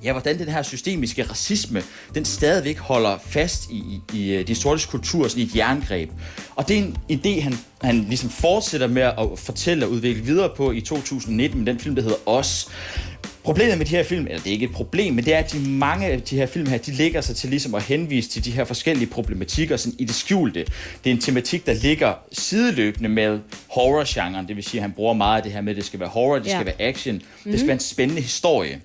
S19: ja, hvordan den her systemiske racisme, den stadigvæk holder fast i, i, i øh, de sortes kultur, sådan i et jerngreb. Og det er en idé, han, han ligesom fortsætter med at fortælle og udvikle videre på i 2019 med den film, der hedder Os. Problemet med de her film, eller det er ikke et problem, men det er, at de mange af de her film her, de ligger sig til ligesom at henvise til de her forskellige problematikker sådan i det skjulte. Det er en tematik, der ligger sideløbende med horror-genren, det vil sige, at han bruger meget af det her med, at det skal være horror, det
S15: Ja.
S19: skal være action, det
S15: Mhm.
S19: skal være en spændende historie.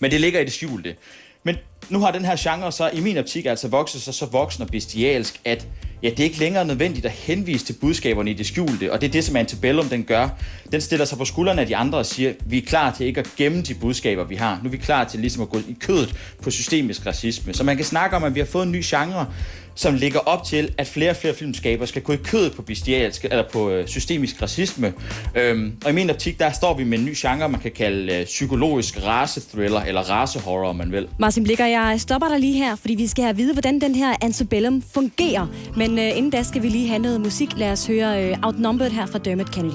S19: Men det ligger i det skjulte. Men nu har den her genre så i min optik altså vokset sig så voksen og bestialsk, at ja, det er ikke længere nødvendigt at henvise til budskaberne i det skjulte, og det er det, som Antebellum den gør. Den stiller sig på skuldrene af de andre og siger, vi er klar til ikke at gemme de budskaber, vi har. Nu er vi klar til ligesom at gå i kødet på systemisk racisme. Så man kan snakke om, at vi har fået en ny genre, som ligger op til, at flere og flere filmskaber skal gå i kødet på bestialsk, eller på øh, systemisk racisme. Øhm, og i min optik, der står vi med en ny genre, man kan kalde øh, psykologisk race-thriller, eller race-horror, om man vil.
S3: Martin Blikker, jeg stopper dig lige her, fordi vi skal have at vide, hvordan den her Antebellum fungerer. Men øh, inden da skal vi lige have noget musik. Lad os høre øh, Outnumbered her fra Dermot Kennedy.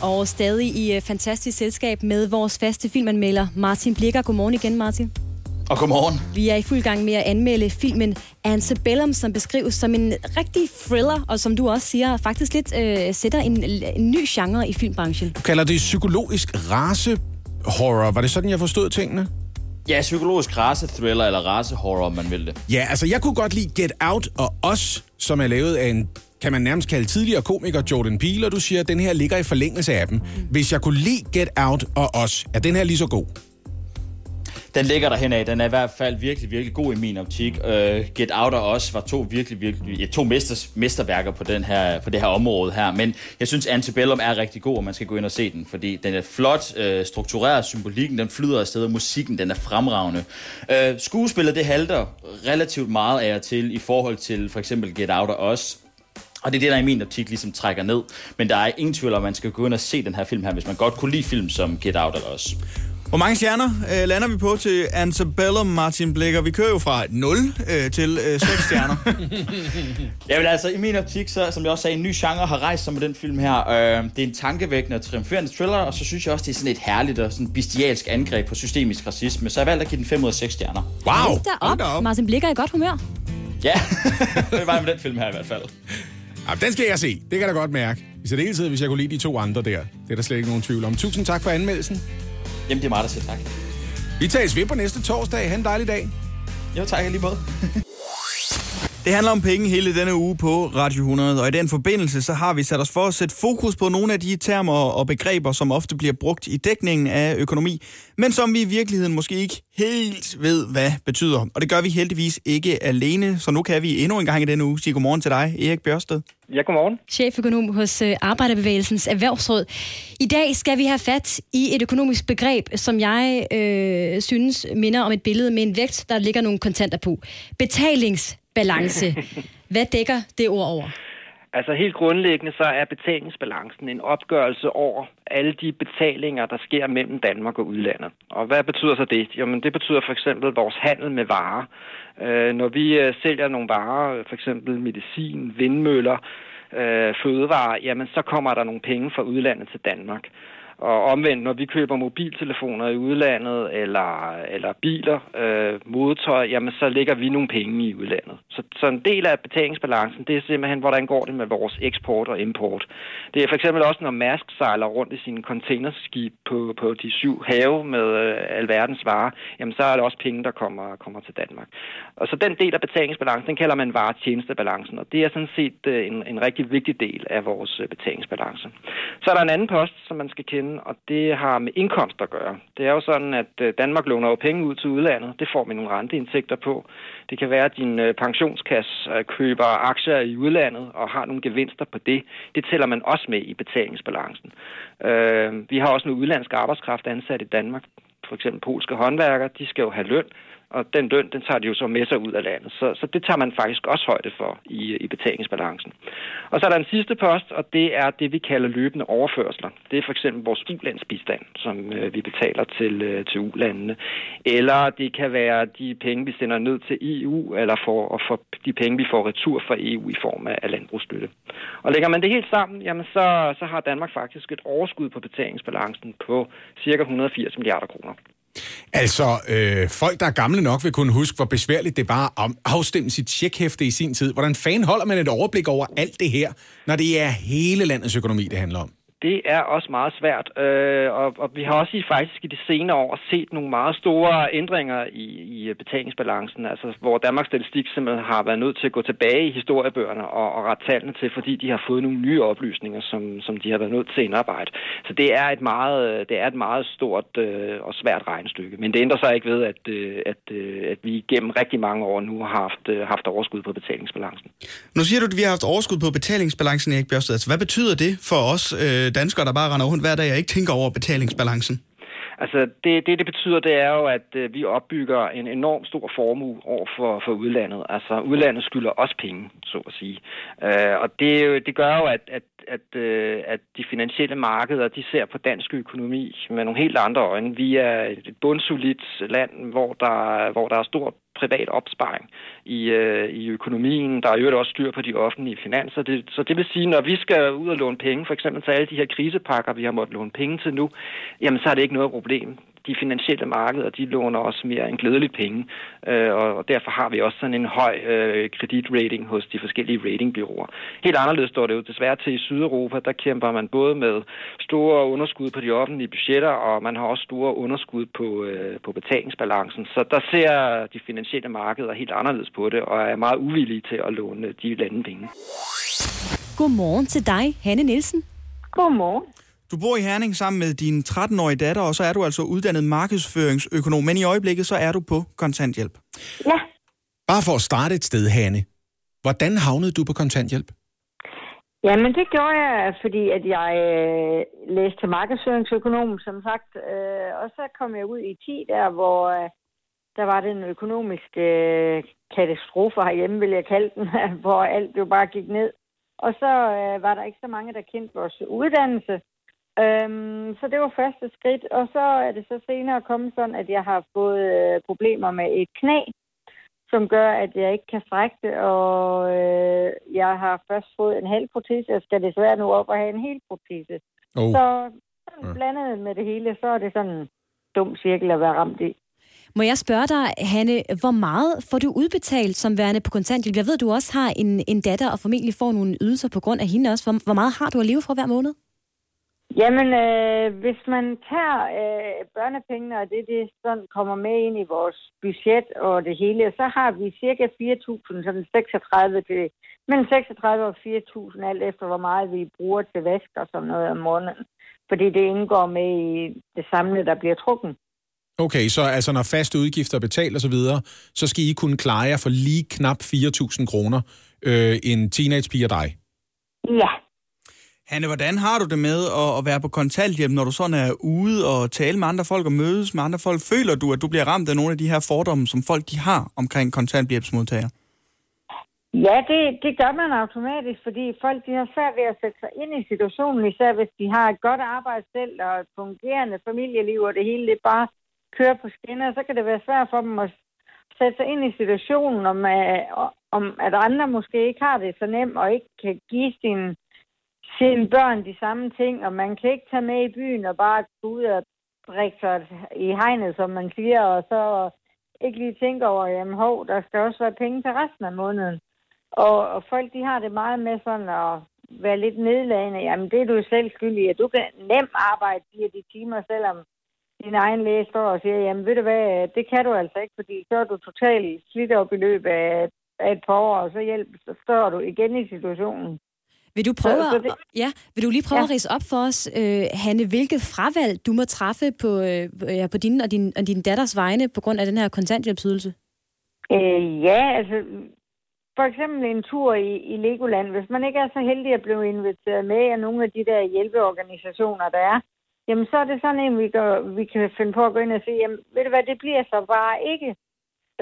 S3: Og stadig i øh, fantastisk selskab med vores faste filmanmelder Martin Blikker. Godmorgen igen, Martin.
S19: Og godmorgen.
S3: Vi er i fuld gang med at anmelde filmen Antebellum, som beskrives som en rigtig thriller, og som du også siger, faktisk lidt øh, sætter en, en ny genre i filmbranchen.
S2: Du kalder det psykologisk race horror. Var det sådan, jeg forstod tingene?
S19: Ja, psykologisk race-thriller, eller race-horror, om man vil det.
S2: Ja, altså jeg kunne godt lide Get Out og Os, som er lavet af en kan man nærmest kalde tidligere komiker Jordan Peele, og du siger, at den her ligger i forlængelse af dem. Hvis jeg kunne lide Get Out og Os, er den her lige så god?
S19: Den ligger der henad. Den er i hvert fald virkelig, virkelig god i min optik. Uh, Get Out og Us var to virkelig, virkelig ja, to mesters, mesterværker på, den her, på det her område her. Men jeg synes, Antebellum er rigtig god, og man skal gå ind og se den, fordi den er flot, uh, struktureret, symbolikken, den flyder afsted, og musikken, den er fremragende. Uh, skuespillet, det halter relativt meget af og til i forhold til for eksempel Get Out og Us. Og det er det, der i min optik ligesom trækker ned. Men der er ingen tvivl om, at man skal gå ind og se den her film her, hvis man godt kunne lide film som Get Out eller Us.
S4: Hvor mange stjerner øh, lander vi på til Antebellum, Martin Blikker? Vi kører jo fra 0 øh, til øh, 6 stjerner.
S19: Jamen altså, i min optik, så, som jeg også sagde, en ny genre har rejst sig med den film her. Øh, det er en tankevækkende og triumferende thriller, og så synes jeg også, det er sådan et herligt og sådan bestialsk angreb på systemisk racisme. Så jeg valgte at give den 5 ud af 6 stjerner.
S2: Wow!
S3: Hold da op. Martin Blikker er i godt humør.
S19: Ja, det var med den film her i hvert fald.
S2: Jamen, den skal jeg se. Det kan jeg da godt mærke. I særdeleshed, hvis jeg kunne lide de to andre der. Det er der slet ikke nogen tvivl om. Tusind tak for anmeldelsen.
S19: Jamen, det er mig, der siger tak.
S2: Vi tages ved på næste torsdag. Ha' en dejlig dag.
S19: Jo, tak lige måde.
S4: Det handler om penge hele denne uge på Radio 100, og i den forbindelse så har vi sat os for at sætte fokus på nogle af de termer og begreber, som ofte bliver brugt i dækningen af økonomi, men som vi i virkeligheden måske ikke helt ved, hvad betyder. Og det gør vi heldigvis ikke alene, så nu kan vi endnu en gang i denne uge sige godmorgen til dig, Erik Bjørsted.
S15: Ja, godmorgen.
S3: Cheføkonom hos øh, Arbejderbevægelsens Erhvervsråd. I dag skal vi have fat i et økonomisk begreb, som jeg øh, synes minder om et billede med en vægt, der ligger nogle kontanter på. Betalingsbalance. Hvad dækker det ord over?
S15: Altså helt grundlæggende så er betalingsbalancen en opgørelse over alle de betalinger, der sker mellem Danmark og udlandet. Og hvad betyder så det? Jamen det betyder for eksempel vores handel med varer. Øh, når vi øh, sælger nogle varer, for eksempel medicin, vindmøller, øh, fødevarer, jamen så kommer der nogle penge fra udlandet til Danmark. Og omvendt, når vi køber mobiltelefoner i udlandet, eller, eller biler, øh, modetøj, jamen så lægger vi nogle penge i udlandet. Så, så en del af betalingsbalancen, det er simpelthen, hvordan går det med vores eksport og import. Det er for eksempel også, når Mærsk sejler rundt i sine containerskib på, på de syv have med øh, alverdens varer, jamen så er der også penge, der kommer, kommer til Danmark. Og så den del af betalingsbalancen, den kalder man varetjenestebalancen, og det er sådan set øh, en, en rigtig vigtig del af vores øh, betalingsbalance. Så er der en anden post, som man skal kende, og det har med indkomst at gøre. Det er jo sådan, at øh, Danmark låner jo penge ud til udlandet. Det får vi nogle renteindtægter på. Det kan være, at din øh, pensionskasse øh, køber aktier i udlandet og har nogle gevinster på det. Det tæller man også med i betalingsbalancen. Vi har også en udlandsk arbejdskraft ansat i Danmark. For eksempel polske håndværkere, de skal jo have løn og den løn, den tager de jo så med sig ud af landet. Så, så det tager man faktisk også højde for i, i betalingsbalancen. Og så er der en sidste post, og det er det, vi kalder løbende overførsler. Det er for eksempel vores ulandsbistand, som øh, vi betaler til, øh, til ulandene. Eller det kan være de penge, vi sender ned til EU, eller for, og for de penge, vi får retur fra EU i form af, af landbrugsstøtte. Og lægger man det helt sammen, jamen så, så har Danmark faktisk et overskud på betalingsbalancen på cirka 180 milliarder kroner.
S2: Altså, øh, folk, der er gamle nok, vil kunne huske, hvor besværligt det var at afstemme sit tjekhæfte i sin tid. Hvordan fanden holder man et overblik over alt det her, når det er hele landets økonomi, det handler om?
S15: Det er også meget svært, øh, og, og vi har også i, faktisk i de senere år set nogle meget store ændringer i, i øh, betalingsbalancen, altså hvor Danmarks Statistik simpelthen har været nødt til at gå tilbage i historiebøgerne og, og rette tallene til, fordi de har fået nogle nye oplysninger, som, som de har været nødt til at indarbejde. Så det er et meget, øh, det er et meget stort øh, og svært regnestykke, men det ændrer sig ikke ved, at, øh, at, øh, at vi gennem rigtig mange år nu har haft, øh, haft overskud på betalingsbalancen.
S4: Nu siger du, at vi har haft overskud på betalingsbalancen, Erik Bjørsted. Altså, hvad betyder det for os øh, danskere, der bare render rundt hver dag og ikke tænker over betalingsbalancen?
S15: Altså, det, det, det betyder, det er jo, at øh, vi opbygger en enorm stor formue over for, for udlandet. Altså, udlandet skylder også penge, så at sige. Øh, og det, det gør jo, at, at, at, øh, at de finansielle markeder, de ser på dansk økonomi med nogle helt andre øjne. Vi er et bundsolidt land, hvor der, hvor der er stor privat opsparing i, øh, i økonomien. Der er jo også styr på de offentlige finanser. Det, så det vil sige, når vi skal ud og låne penge, for eksempel til alle de her krisepakker, vi har måttet låne penge til nu, jamen så er det ikke noget problem. De finansielle markeder, de låner også mere end glædeligt penge, øh, og, derfor har vi også sådan en høj øh, kreditrating hos de forskellige ratingbyråer. Helt anderledes står det jo desværre til i Sydeuropa. Der kæmper man både med store underskud på de offentlige budgetter, og man har også store underskud på, øh, på betalingsbalancen. Så der ser de finansielle markeder helt anderledes på det, og er meget uvillige til at låne de lande penge.
S3: Godmorgen til dig, Hanne Nielsen.
S21: Godmorgen.
S4: Du bor i Herning sammen med din 13-årige datter, og så er du altså uddannet markedsføringsøkonom, men i øjeblikket så er du på kontanthjælp.
S22: Ja.
S2: Bare for at starte et sted, Hanne. Hvordan havnede du på kontanthjælp?
S22: Jamen, det gjorde jeg, fordi at jeg øh, læste til markedsføringsøkonom, som sagt. Øh, og så kom jeg ud i 10 der, hvor øh, der var den økonomiske øh, katastrofe herhjemme, vil jeg kalde den, hvor alt jo bare gik ned. Og så øh, var der ikke så mange, der kendte vores uddannelse. Øhm, så det var første skridt. Og så er det så senere kommet sådan, at jeg har fået øh, problemer med et knæ, som gør, at jeg ikke kan strække det, og øh, jeg har først fået en halv protese. Jeg skal desværre nu op og have en hel protese.
S3: Oh.
S22: Så sådan blandet med det hele, så er det sådan en dum cirkel at være ramt i.
S3: Må jeg spørge dig, Hanne, hvor meget får du udbetalt som værende på kontanthjælp? Jeg ved, du også har en, en datter og formentlig får nogle ydelser på grund af hende også. Hvor, hvor meget har du at leve for hver måned?
S22: Jamen, øh, hvis man tager øh, børnepengene, og det, det sådan kommer med ind i vores budget og det hele, så har vi cirka 4.000, sådan 36 til, mellem 36 og 4.000, alt efter hvor meget vi bruger til vask og sådan noget om måneden. Fordi det indgår med i det samlede, der bliver trukken.
S2: Okay, så altså når faste udgifter er betalt og så videre, så skal I kunne klare jer for lige knap 4.000 kroner, øh, en teenagepige og dig.
S22: Ja.
S4: Hanne, hvordan har du det med at, at være på kontanthjælp, når du sådan er ude og tale med andre folk og mødes med andre folk? Føler du, at du bliver ramt af nogle af de her fordomme, som folk de har omkring kontanthjælpsmodtagere?
S22: Ja, det, det gør man automatisk, fordi folk de har svært ved at sætte sig ind i situationen, især hvis de har et godt arbejde selv og et fungerende familieliv, og det hele det bare kører på skinner, så kan det være svært for dem at sætte sig ind i situationen, om, øh, om at andre måske ikke har det så nemt og ikke kan give sin sine børn de samme ting, og man kan ikke tage med i byen og bare gå ud og drikke sig i hegnet, som man siger, og så ikke lige tænke over, jamen hov, der skal også være penge til resten af måneden. Og, og folk, de har det meget med sådan at være lidt nedladende. Jamen, det er du selv skyldig, at du kan nemt arbejde de de timer, selvom din egen læge står og siger, jamen ved du hvad, det kan du altså ikke, fordi så er du totalt slidt op i løbet af, af et par år, og så, hjælp, så står du igen i situationen.
S3: Vil du prøve,
S22: Så- så det-
S3: ja, vil du lige prøve
S22: Ja.
S3: at rise op for os, øh, Hanne, hvilket fravalg du må træffe på, øh, ja, på din og din, og din datters vegne på grund af den her kontanthjælpsydelse?
S22: Øh, ja, altså for eksempel en tur i, i Legoland. Hvis man ikke er så heldig at blive inviteret med af nogle af de der hjælpeorganisationer, der er, jamen så er det sådan en, vi, gør, vi kan finde på at gå ind og sige, jamen ved du hvad, det bliver så bare ikke.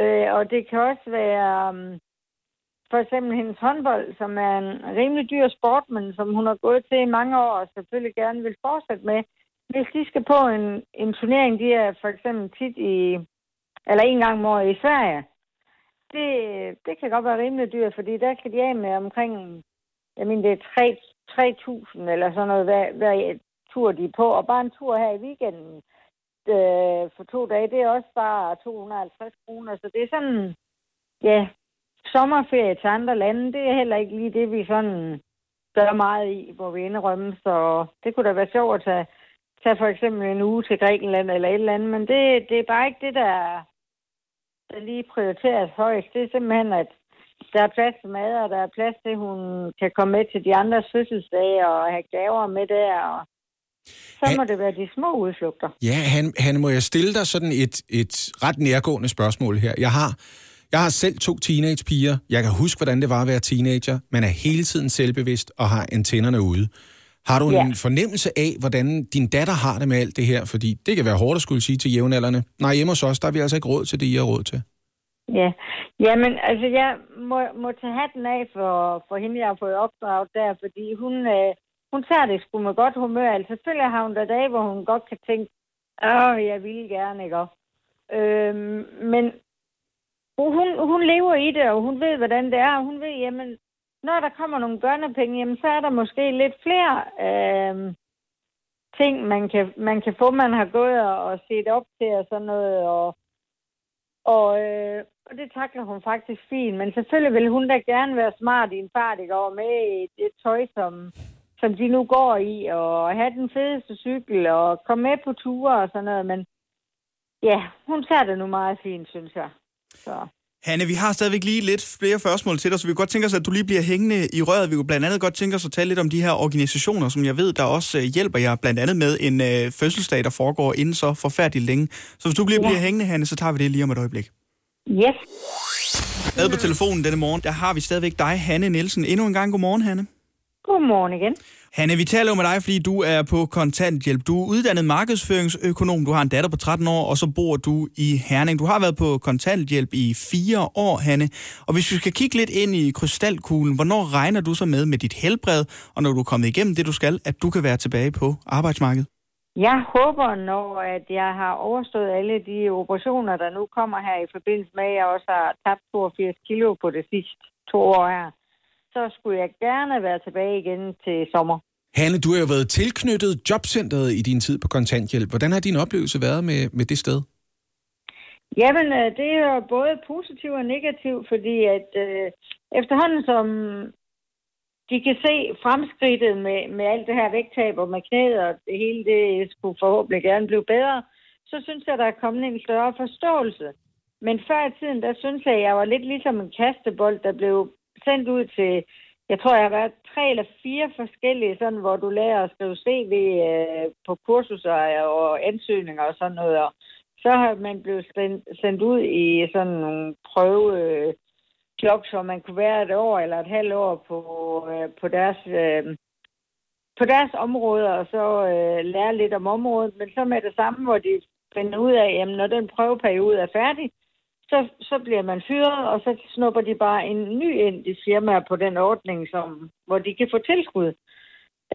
S22: Øh, og det kan også være um, for eksempel hendes håndbold, som er en rimelig dyr sport, men som hun har gået til i mange år og selvfølgelig gerne vil fortsætte med. Hvis de skal på en, en turnering, de er for eksempel tit i, eller en gang om året i Sverige, det, det kan godt være rimelig dyrt, fordi der kan de af med omkring, jeg mener, det er 3 3.000 eller sådan noget, hver, hver tur de er på. Og bare en tur her i weekenden øh, for to dage, det er også bare 250 kroner. Så det er sådan, ja, sommerferie til andre lande, det er heller ikke lige det, vi sådan gør meget i, hvor vi indrømme. Så det kunne da være sjovt at tage, tage for eksempel en uge til Grækenland eller et eller andet, men det, det er bare ikke det, der, der lige prioriteres højst. Det er simpelthen, at der er plads til mad, og der er plads til, at hun kan komme med til de andres fødselsdage og have gaver med der. Og så må det være de små udflugter.
S2: Ja, han, han må jeg stille dig sådan et, et ret nærgående spørgsmål her. Jeg har, jeg har selv to teenagepiger. Jeg kan huske, hvordan det var at være teenager. Man er hele tiden selvbevidst og har antennerne ude. Har du en
S22: Ja.
S2: fornemmelse af, hvordan din datter har det med alt det her? Fordi det kan være hårdt at skulle sige til jævnaldrende. Nej, hjemme hos os, der har vi altså ikke råd til det, I har råd til.
S22: Ja, jamen altså jeg må, må tage hatten af for, for hende, jeg har fået opdraget der, fordi hun, øh, hun tager det sgu med godt humør. Altså selvfølgelig har hun der dage, hvor hun godt kan tænke, åh, jeg vil gerne, ikke? også? Øhm, men hun, hun lever i det, og hun ved, hvordan det er, og hun ved, jamen, når der kommer nogle børnepenge, jamen, så er der måske lidt flere øh, ting, man kan, man kan få, man har gået og, og set op til og sådan noget, og og, øh, og det takler hun faktisk fint. Men selvfølgelig vil hun da gerne være smart i en fart, ikke? Og med i det tøj, som, som de nu går i, og have den fedeste cykel, og komme med på ture og sådan noget. Men ja, hun tager det nu meget fint, synes jeg. Så.
S4: Hanne, vi har stadigvæk lige lidt flere spørgsmål til dig, så vi kunne godt tænke os, at du lige bliver hængende i røret. Vi kunne blandt andet godt tænke os at tale lidt om de her organisationer, som jeg ved, der også øh, hjælper jer, blandt andet med en øh, fødselsdag, der foregår inden så forfærdeligt længe. Så hvis du lige
S22: Ja.
S4: bliver hængende, Hanne, så tager vi det lige om et øjeblik.
S22: Yes.
S4: Med på telefonen denne morgen, der har vi stadigvæk dig, Hanne Nielsen. Endnu en gang godmorgen, Hanne.
S22: Godmorgen igen.
S4: Hanne, vi taler jo med dig, fordi du er på kontanthjælp. Du er uddannet markedsføringsøkonom, du har en datter på 13 år, og så bor du i Herning. Du har været på kontanthjælp i fire år, Hanne. Og hvis vi skal kigge lidt ind i krystalkuglen, hvornår regner du så med med dit helbred, og når du er kommet igennem det, du skal, at du kan være tilbage på arbejdsmarkedet?
S22: Jeg håber, når at jeg har overstået alle de operationer, der nu kommer her i forbindelse med, at jeg også har tabt 82 kilo på det sidste to år her, så skulle jeg gerne være tilbage igen til sommer.
S2: Hanne, du har jo været tilknyttet jobcentret i din tid på kontanthjælp. Hvordan har din oplevelse været med, med det sted?
S22: Jamen, øh, det er jo både positivt og negativt, fordi at øh, efterhånden som de kan se fremskridtet med, med alt det her vægttab og med knæet, og det hele det skulle forhåbentlig gerne blive bedre, så synes jeg, der er kommet en større forståelse. Men før i tiden, der synes jeg, at jeg var lidt ligesom en kastebold, der blev sendt ud til, jeg tror, jeg har været tre eller fire forskellige, sådan, hvor du lærer at skrive CV øh, på kursuser øh, og ansøgninger og sådan noget. Og så har man blevet sendt, sendt ud i sådan nogle prøve øh, jobs, hvor man kunne være et år eller et halvt år på, øh, på deres... Øh, på deres område, og så øh, lære lidt om området, men så med det samme, hvor de finder ud af, at når den prøveperiode er færdig, så, så bliver man fyret, og så snupper de bare en ny ind i firmaer på den ordning, som, hvor de kan få tilskud.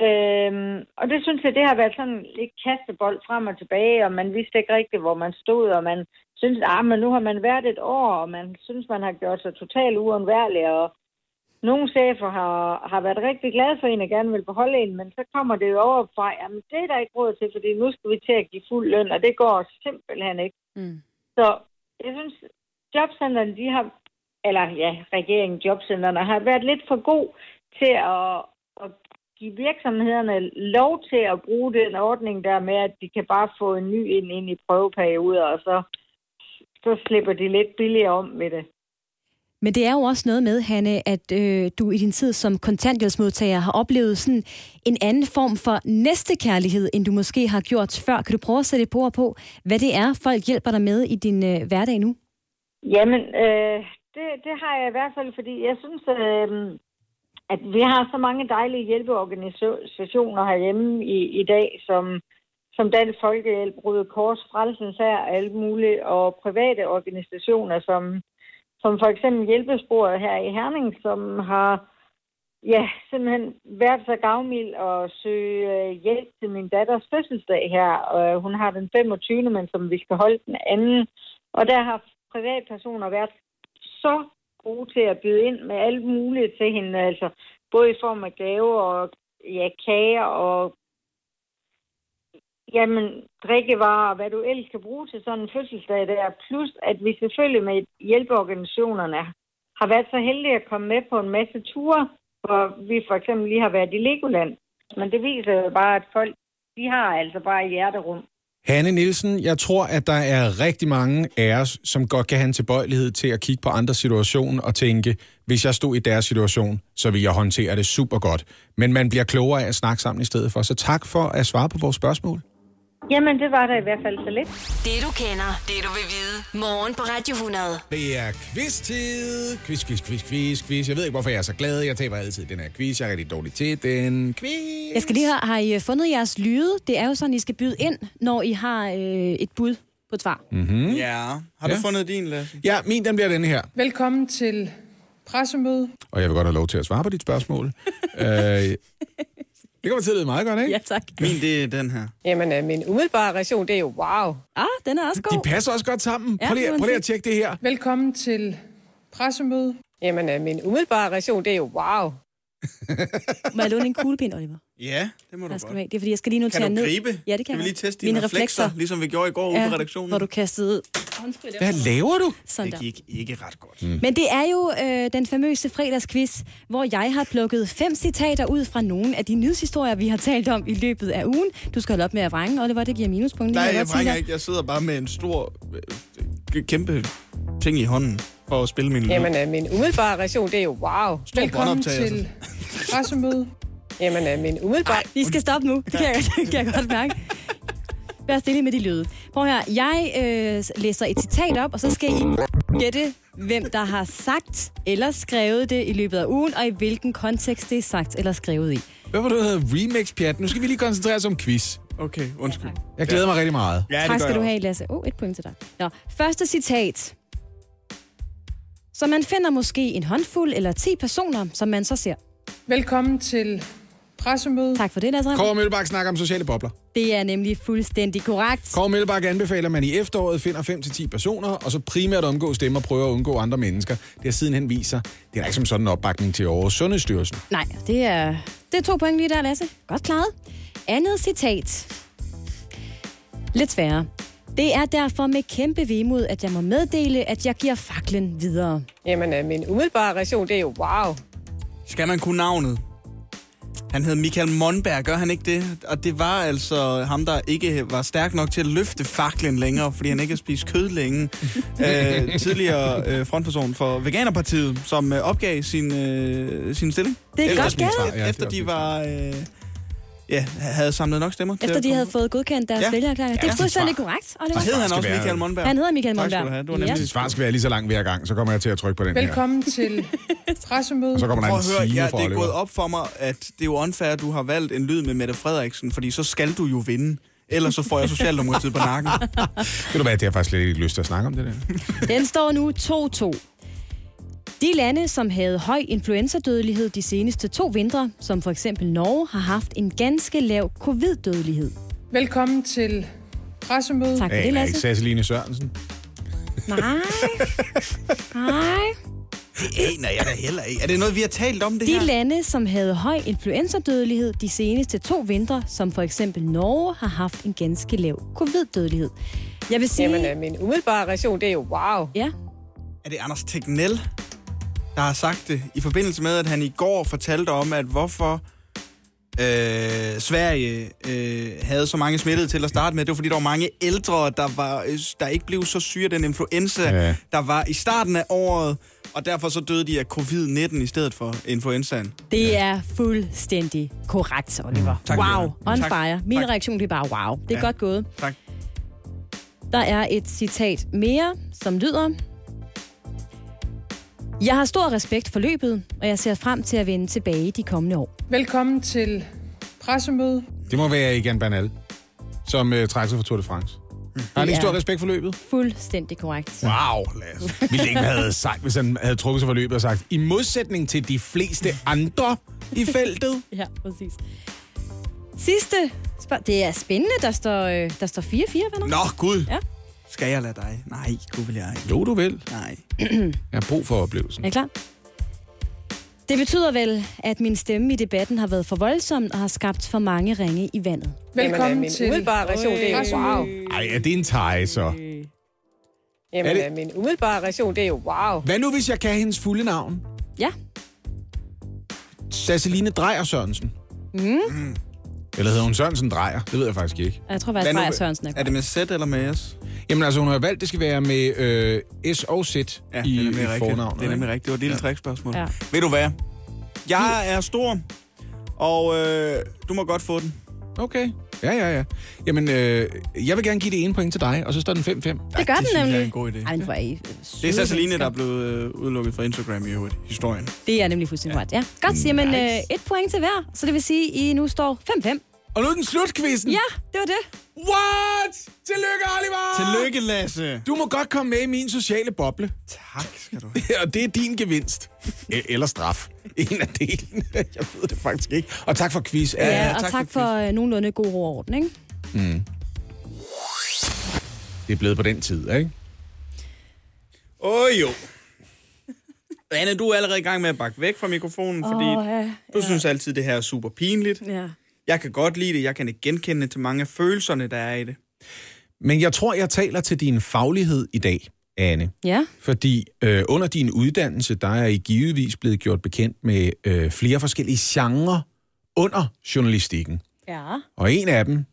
S22: Øhm, og det synes jeg, det har været sådan lidt kastebold frem og tilbage, og man vidste ikke rigtigt, hvor man stod, og man synes, ah, men nu har man været et år, og man synes, man har gjort sig totalt uundværlig, og nogle chefer har, har været rigtig glade for en og gerne vil beholde en, men så kommer det jo over fra, jamen det er der ikke råd til, fordi nu skal vi til at give fuld løn, og det går simpelthen ikke.
S3: Mm.
S22: Så jeg synes, jobcenterne, de har, eller ja, regeringen, jobcenterne, har været lidt for god til at, at give virksomhederne lov til at bruge den ordning der med, at de kan bare få en ny ind, ind i prøveperioder, og så, så slipper de lidt billigere om med det.
S3: Men det er jo også noget med, Hanne, at øh, du i din tid som kontanthjælpsmodtager har oplevet sådan en anden form for næstekærlighed, end du måske har gjort før. Kan du prøve at sætte et ord på, hvad det er, folk hjælper dig med i din øh, hverdag nu?
S22: Jamen, øh, det, det har jeg i hvert fald, fordi jeg synes, øh, at vi har så mange dejlige hjælpeorganisationer herhjemme i, i dag, som, som Dansk Folkehjælp, Røde Kors, Frelsens her, alle mulige, og private organisationer, som, som for eksempel Hjælpesporet her i Herning, som har ja, simpelthen været så gavmild og søge øh, hjælp til min datters fødselsdag her. Og hun har den 25. men som vi skal holde den anden. Og der har privatpersoner været så gode til at byde ind med alt muligt til hende, altså både i form af gaver og ja, kager og jamen, drikkevarer hvad du ellers kan bruge til sådan en fødselsdag der. Plus at vi selvfølgelig med hjælpeorganisationerne har været så heldige at komme med på en masse ture, hvor vi for eksempel lige har været i Legoland. Men det viser jo bare, at folk, de har altså bare hjerterum.
S2: Hanne Nielsen, jeg tror, at der er rigtig mange af os, som godt kan have en tilbøjelighed til at kigge på andre situationer og tænke, hvis jeg stod i deres situation, så ville jeg håndtere det super godt. Men man bliver klogere af at snakke sammen i stedet for. Så tak for at svare på vores spørgsmål.
S22: Jamen, det var der i hvert fald så lidt.
S1: Det du kender, det du vil vide. Morgen på Radio 100.
S2: Det er quiz-tid. Quiz, quiz, quiz, quiz, quiz. Jeg ved ikke, hvorfor jeg er så glad. Jeg taber altid den her quiz. Jeg er rigtig dårlig til den. Quiz.
S3: Jeg skal lige høre, har I øh, fundet jeres lyde? Det er jo sådan, I skal byde ind, når I har øh, et bud på et svar.
S2: Mm-hmm.
S4: Ja. Har du
S2: Ja.
S4: fundet din, Lasse?
S2: Ja, min den bliver denne her.
S23: Velkommen til pressemøde.
S2: Og jeg vil godt have lov til at svare på dit spørgsmål. øh, det kommer til at lyde meget godt, ikke?
S3: Ja, tak.
S4: Min, det er den her.
S23: Jamen, øh, min umiddelbare reaktion, det er jo wow.
S3: Ah, den er også god.
S2: De passer også godt sammen.
S23: Ja,
S2: Prøv lige, prøv lige at tjekke det her.
S23: Velkommen til pressemøde. Jamen, øh, min umiddelbare reaktion, det er jo wow.
S3: Må jeg låne en kuglepind, Oliver?
S4: Ja, det må du godt.
S3: have. Det er, fordi jeg skal lige notere
S4: Kan du
S3: ned.
S4: gribe?
S3: Ja, det kan,
S4: Kan vi
S3: jeg
S4: lige
S3: godt.
S4: teste dine
S3: Mine
S4: reflekser, ligesom vi gjorde i går ude på redaktionen?
S3: hvor du kastede håndsprit
S2: Hvad laver du?
S3: Sådan
S4: Det gik ikke ret godt.
S2: Mm.
S3: Men det er jo øh, den famøse fredagsquiz, hvor jeg har plukket fem citater ud fra nogle af de nyhedshistorier, vi har talt om i løbet af ugen. Du skal holde op med at vrænge, Oliver, det giver minuspunkt. det
S4: Nej, jeg brænger
S3: dig.
S4: ikke. Jeg sidder bare med en stor, øh, kæmpe ting i hånden. For at spille min lyd.
S23: Jamen, øh, min umiddelbare reaktion, det er jo wow.
S4: Stor
S23: Velkommen til pressemøde. Jamen, øh, min umiddelbare...
S3: Vi skal stoppe nu. Det kan jeg, det kan jeg godt mærke. Vær stille med de lyde. Prøv at høre. Jeg øh, læser et citat op, og så skal I gætte, hvem der har sagt eller skrevet det i løbet af ugen, og i hvilken kontekst det er sagt eller skrevet i.
S2: Hvad var det, der hedder remix, Pjat? Nu skal vi lige koncentrere os om quiz.
S4: Okay, undskyld.
S2: Jeg glæder mig rigtig meget.
S4: Ja,
S3: tak skal du have, Lasse. Oh, et point til dig. Nå, første citat. Så man finder måske en håndfuld eller 10 personer, som man så ser.
S23: Velkommen til pressemøde.
S3: Tak for det, Lasse.
S2: Kåre Møllebak snakker om sociale bobler.
S3: Det er nemlig fuldstændig korrekt.
S2: Kåre Møllebak anbefaler, at man i efteråret finder 5-10 personer, og så primært omgå stemmer og prøver at undgå andre mennesker. Det har sidenhen viser, det er ikke som sådan en opbakning til over Sundhedsstyrelsen.
S3: Nej, det er, det er to point lige der, Lasse. Godt klaret. Andet citat. Lidt sværere. Det er derfor med kæmpe vemod, at jeg må meddele, at jeg giver faklen videre.
S23: Jamen, øh, min umiddelbare reaktion, det er jo wow.
S4: Skal man kunne navnet? Han hed Michael Monberg, gør han ikke det? Og det var altså ham, der ikke var stærk nok til at løfte faklen længere, fordi han ikke har spist kød længe. øh, tidligere øh, frontperson for Veganerpartiet, som øh, opgav sin, øh, sin stilling.
S3: Det er
S4: efter,
S3: godt gættet.
S2: Ja, det er
S4: Efter de var... Øh, ja, havde samlet nok stemmer. til
S3: Efter de havde fået godkendt deres
S4: Ja.
S3: ja. vælgererklæring. Det
S4: Ja,
S3: er fuldstændig korrekt.
S4: Og hed han også
S2: være-
S4: Michael Monberg?
S3: Han hedder Michael
S4: Tak skal
S3: Monberg.
S4: du have. Det var nemlig
S2: Hvis svar skal være lige så langt hver gang, så kommer jeg til at trykke på den
S23: Velkommen til pressemøde.
S2: her. Og så kommer der
S4: Prøv
S2: en
S4: at høre,
S2: time
S4: ja,
S2: for
S4: det er gået op for mig, at det er jo unfair, at du har valgt en lyd med Mette Frederiksen, fordi så skal du jo vinde. Ellers så får jeg Socialdemokratiet på nakken.
S2: Ved du hvad, det har jeg faktisk slet ikke lyst til at snakke om det der.
S3: Den står nu 2-2. De lande, som havde høj influenzadødelighed de seneste to vintre, som for eksempel Norge, har haft en ganske lav covid-dødelighed.
S23: Velkommen til pressemøde.
S3: Tak for det,
S2: Aner ikke
S3: Lasse.
S2: Sasseline Sørensen.
S3: Nej. Nej.
S4: Det aner jeg da heller ikke. Er det noget, vi har talt om det
S3: De
S4: her?
S3: lande, som havde høj influenzadødelighed de seneste to vintre, som for eksempel Norge, har haft en ganske lav covid-dødelighed. Jeg vil sige...
S23: Jamen, øh, min umiddelbare reaktion, det er jo wow.
S3: Ja.
S4: Er det Anders Tegnell, der har sagt det, i forbindelse med, at han i går fortalte om, at hvorfor øh, Sverige øh, havde så mange smittede til at starte med. Det var, fordi der var mange ældre, der, var, øh, der ikke blev så syge af den influenza,
S2: Ja.
S4: ja. der var i starten af året, og derfor så døde de af covid-19 i stedet for influenzaen.
S3: Det er fuldstændig korrekt, Oliver.
S4: Tak skal du
S3: wow,
S4: have.
S3: on
S4: Tak.
S3: fire. Min
S4: Tak.
S3: reaktion det er bare wow. Det er
S4: Ja.
S3: godt gået.
S4: Tak.
S3: Der er et citat mere, som lyder... Jeg har stor respekt for løbet, og jeg ser frem til at vende tilbage de kommende år.
S23: Velkommen til pressemøde.
S2: Det må være Egan Bernal, som øh, trækker sig for Tour de France. Har han ikke stor respekt for løbet?
S3: Fuldstændig korrekt.
S2: Wow, Lasse. Ville ikke have sagt, hvis han havde trukket sig for løbet og sagt, i modsætning til de fleste andre i feltet.
S3: Ja, præcis. Sidste spørg- Det er spændende, der står, øh, der står 4-4, venner.
S4: Nå, Gud.
S3: Ja.
S4: Skal jeg lade dig? Nej, Gud vil jeg ikke.
S2: Jo, du vil.
S4: Nej.
S2: Jeg har brug for oplevelsen.
S3: Er I klar? Det betyder vel, at min stemme i debatten har været for voldsom og har skabt for mange ringe i vandet.
S23: Velkommen Jamen, øh, min
S3: til-
S23: umiddelbare reaktion, det er jo wow.
S2: Ej, er det en tej, så?
S23: Jamen,
S2: Er det-
S23: øh, min umiddelbare reaktion, det er jo wow.
S2: Hvad nu, hvis jeg kan hendes fulde navn?
S3: Ja.
S2: Sasseline Drejer Sørensen.
S3: Mm.
S2: Eller hedder hun Sørensen Drejer? Det ved jeg faktisk ikke.
S3: Jeg tror faktisk, Drejer Sørensen er
S4: Er det med Z eller med S?
S2: Jamen altså, hun har valgt, det skal være med øh, S og Z
S4: Ja,
S2: i,
S4: det er nemlig
S2: i
S4: rigtigt.
S2: fornavnet.
S4: Det er nemlig rigtigt. Det var et lille
S2: Ja.
S4: trickspørgsmål.
S3: Ja.
S4: Ved du hvad? Jeg er stor, og øh, du må godt få den.
S2: Okay. Ja, ja, ja. Jamen, øh, jeg vil gerne give det ene point til dig, og så står den 5-5.
S3: Det gør den
S4: synes jeg
S3: nemlig.
S4: er en god idé.
S3: Ej, men er I, øh,
S4: Det er Sasseline, der er blevet øh, udelukket fra Instagram i øvrigt. Historien.
S3: Det er nemlig fuldstændig ret, ja. Godt, jamen øh, et point til hver. Så det vil sige, at I nu står 5-5.
S2: Og nu er den slut, quizzen.
S3: Ja, det var det.
S2: What? Tillykke, Oliver!
S4: Tillykke, Lasse!
S2: Du må godt komme med i min sociale boble.
S4: Tak skal du
S2: Og det er din gevinst. E- Eller straf. En af delene. Jeg ved det faktisk ikke. Og tak for quiz.
S3: Ja, ja og tak, tak for øh, nogenlunde god ro og orden, ikke?
S2: Mm. Det er blevet på den tid, ikke?
S4: Åh oh, jo. Anne, du er allerede i gang med at bakke væk fra mikrofonen, fordi
S3: Åh, ja,
S4: du synes altid, det her er super pinligt.
S3: Ja.
S4: Jeg kan godt lide det. Jeg kan ikke genkende til mange af følelserne, der er i det.
S2: Men jeg tror, jeg taler til din faglighed i dag, Anne.
S3: Ja.
S2: Fordi øh, under din uddannelse, der er I givetvis blevet gjort bekendt med øh, flere forskellige genrer under journalistikken.
S3: Ja.
S2: Og en af dem,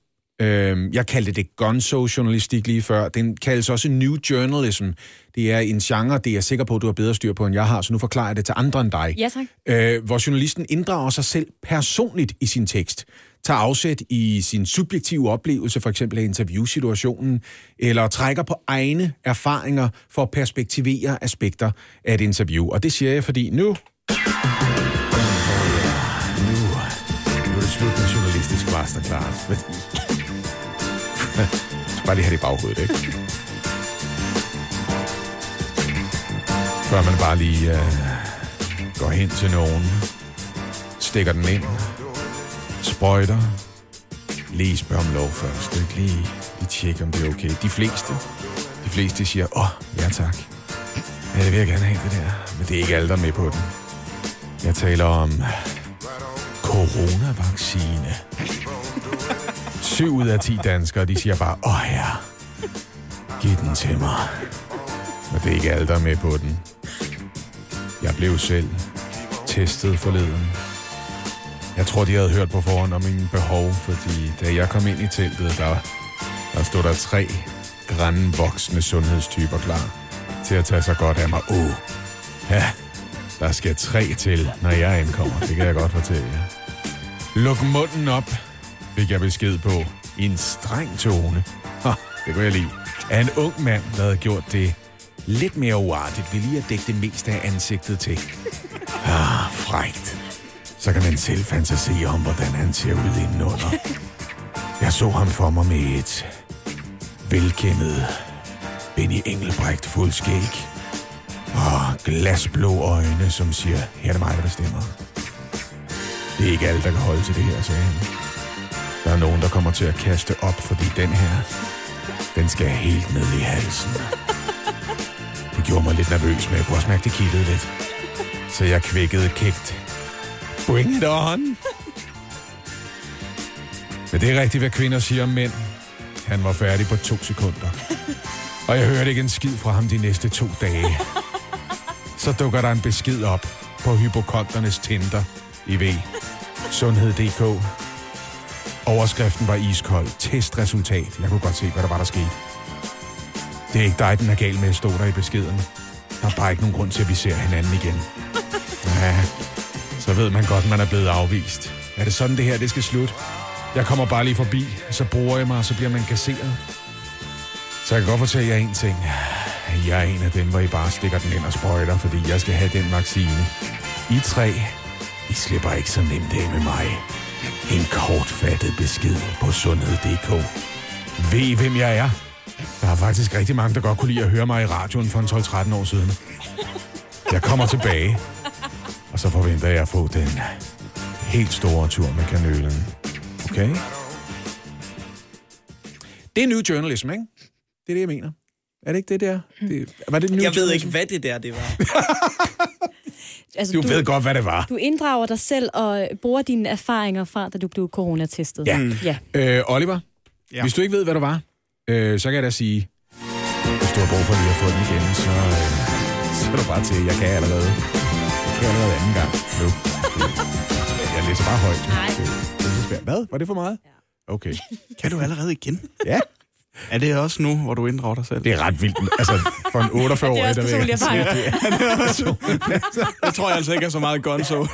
S2: Øh, jeg kaldte det gonzo-journalistik lige før. Den kaldes også new journalism. Det er en genre, det er jeg sikker på, at du har bedre styr på, end jeg har, så nu forklarer jeg det til andre end dig.
S3: Ja, tak.
S2: Øh, hvor journalisten inddrager sig selv personligt i sin tekst. Tager afsæt i sin subjektive oplevelse, for eksempel af interviewsituationen, eller trækker på egne erfaringer for at perspektivere aspekter af et interview. Og det siger jeg, fordi nu... Nu, nu er det slut med journalistisk masterclass, fordi... Bare lige have det i baghovedet, ikke? Før man bare lige øh, går hen til nogen, stikker den ind, sprøjter, lige spørg om lov først, ikke? Lige, lige tjekke, om det er okay. De fleste, de fleste siger, åh, oh, ja tak. Ja, det vil jeg gerne have, det der. Men det er ikke alle, der er med på den. Jeg taler om coronavaccine. 7 ud af 10 danskere, de siger bare, åh ja, giv den til mig. Og det er ikke alle, der er med på den. Jeg blev selv testet forleden. Jeg tror, de havde hørt på forhånd om mine behov, fordi da jeg kom ind i teltet, der, der stod der tre grænne voksne sundhedstyper klar til at tage sig godt af mig. Åh, oh, ja, der skal tre til, når jeg ankommer. Det kan jeg godt fortælle jer. Luk munden op, fik jeg besked på i en streng tone. Ha, det kunne jeg lide. Af en ung mand, der havde gjort det lidt mere uartigt, vil lige at dække det meste af ansigtet til. Ah, frægt. Så kan man selv fantasere om, hvordan han ser ud indenunder. Jeg så ham for mig med et velkendet Benny Engelbrecht fuldskæg. Og glasblå øjne, som siger, her er det mig, der bestemmer. Det er ikke alle, der kan holde til det her, sagde han. Der er nogen, der kommer til at kaste op, fordi den her, den skal helt ned i halsen. Det gjorde mig lidt nervøs, men jeg kunne også mærke, det kiggede lidt. Så jeg kvækkede kægt. Bring it on! Men det er rigtigt, hvad kvinder siger om mænd. Han var færdig på to sekunder. Og jeg hørte ikke en skid fra ham de næste to dage. Så dukker der en besked op på hypokonternes Tinder i V. Sundhed.dk. Overskriften var iskold. Testresultat. Jeg kunne godt se, hvad der var, der skete. Det er ikke dig, den er gal med, stod der i beskeden. Der er bare ikke nogen grund til, at vi ser hinanden igen. Ja, ved man godt, man er blevet afvist. Er det sådan, det her det skal slutte? Jeg kommer bare lige forbi, så bruger jeg mig, og så bliver man kasseret. Så jeg kan godt fortælle jer en ting. Jeg er en af dem, hvor I bare stikker den ind og sprøjter, fordi jeg skal have den vaccine. I tre, I slipper ikke så nemt af med mig. En kortfattet besked på sundhed.dk. Ved I, hvem jeg er? Der er faktisk rigtig mange, der godt kunne lide at høre mig i radioen for en 12-13 år siden. Jeg kommer tilbage, og så forventer jeg at få den helt store tur med kanølen. Okay? Det er new journalism, ikke? Det er det, jeg mener. Er det ikke det der? Det, var det new
S4: Jeg ved
S2: journalism?
S4: ikke, hvad det der det var.
S3: Altså,
S2: Du ved godt, hvad det var.
S3: Du inddrager dig selv og bruger dine erfaringer fra, da du blev coronatestet.
S2: Ja.
S3: ja.
S2: Øh, Oliver, ja. hvis du ikke ved, hvad det var, øh, så kan jeg da sige, hvis du har brug for lige at få den igen, så, øh, så er du bare til, jeg kan allerede. Jeg allerede anden gang nu. Jeg læser bare højt. Nej. Det, er så svært. Hvad? Var det for meget? Okay.
S4: Kan du allerede igen?
S2: Ja.
S4: Er det også nu, hvor du inddrager dig selv?
S2: Det er ret vildt. Altså, for en 48-årig,
S3: Det er også
S2: der vil jeg sige, det er-
S4: Jeg tror jeg altså ikke er så meget gonzo.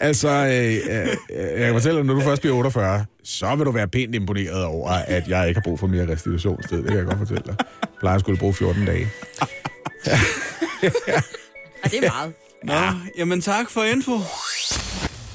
S2: Altså, øh, øh, jeg kan fortælle dig, når du først bliver 48, så vil du være pænt imponeret over, at jeg ikke har brug for mere restitutionssted. Det kan jeg godt fortælle dig. Jeg plejer at skulle bruge 14 dage.
S3: Og det er meget.
S4: Nå, ja. jamen tak for info.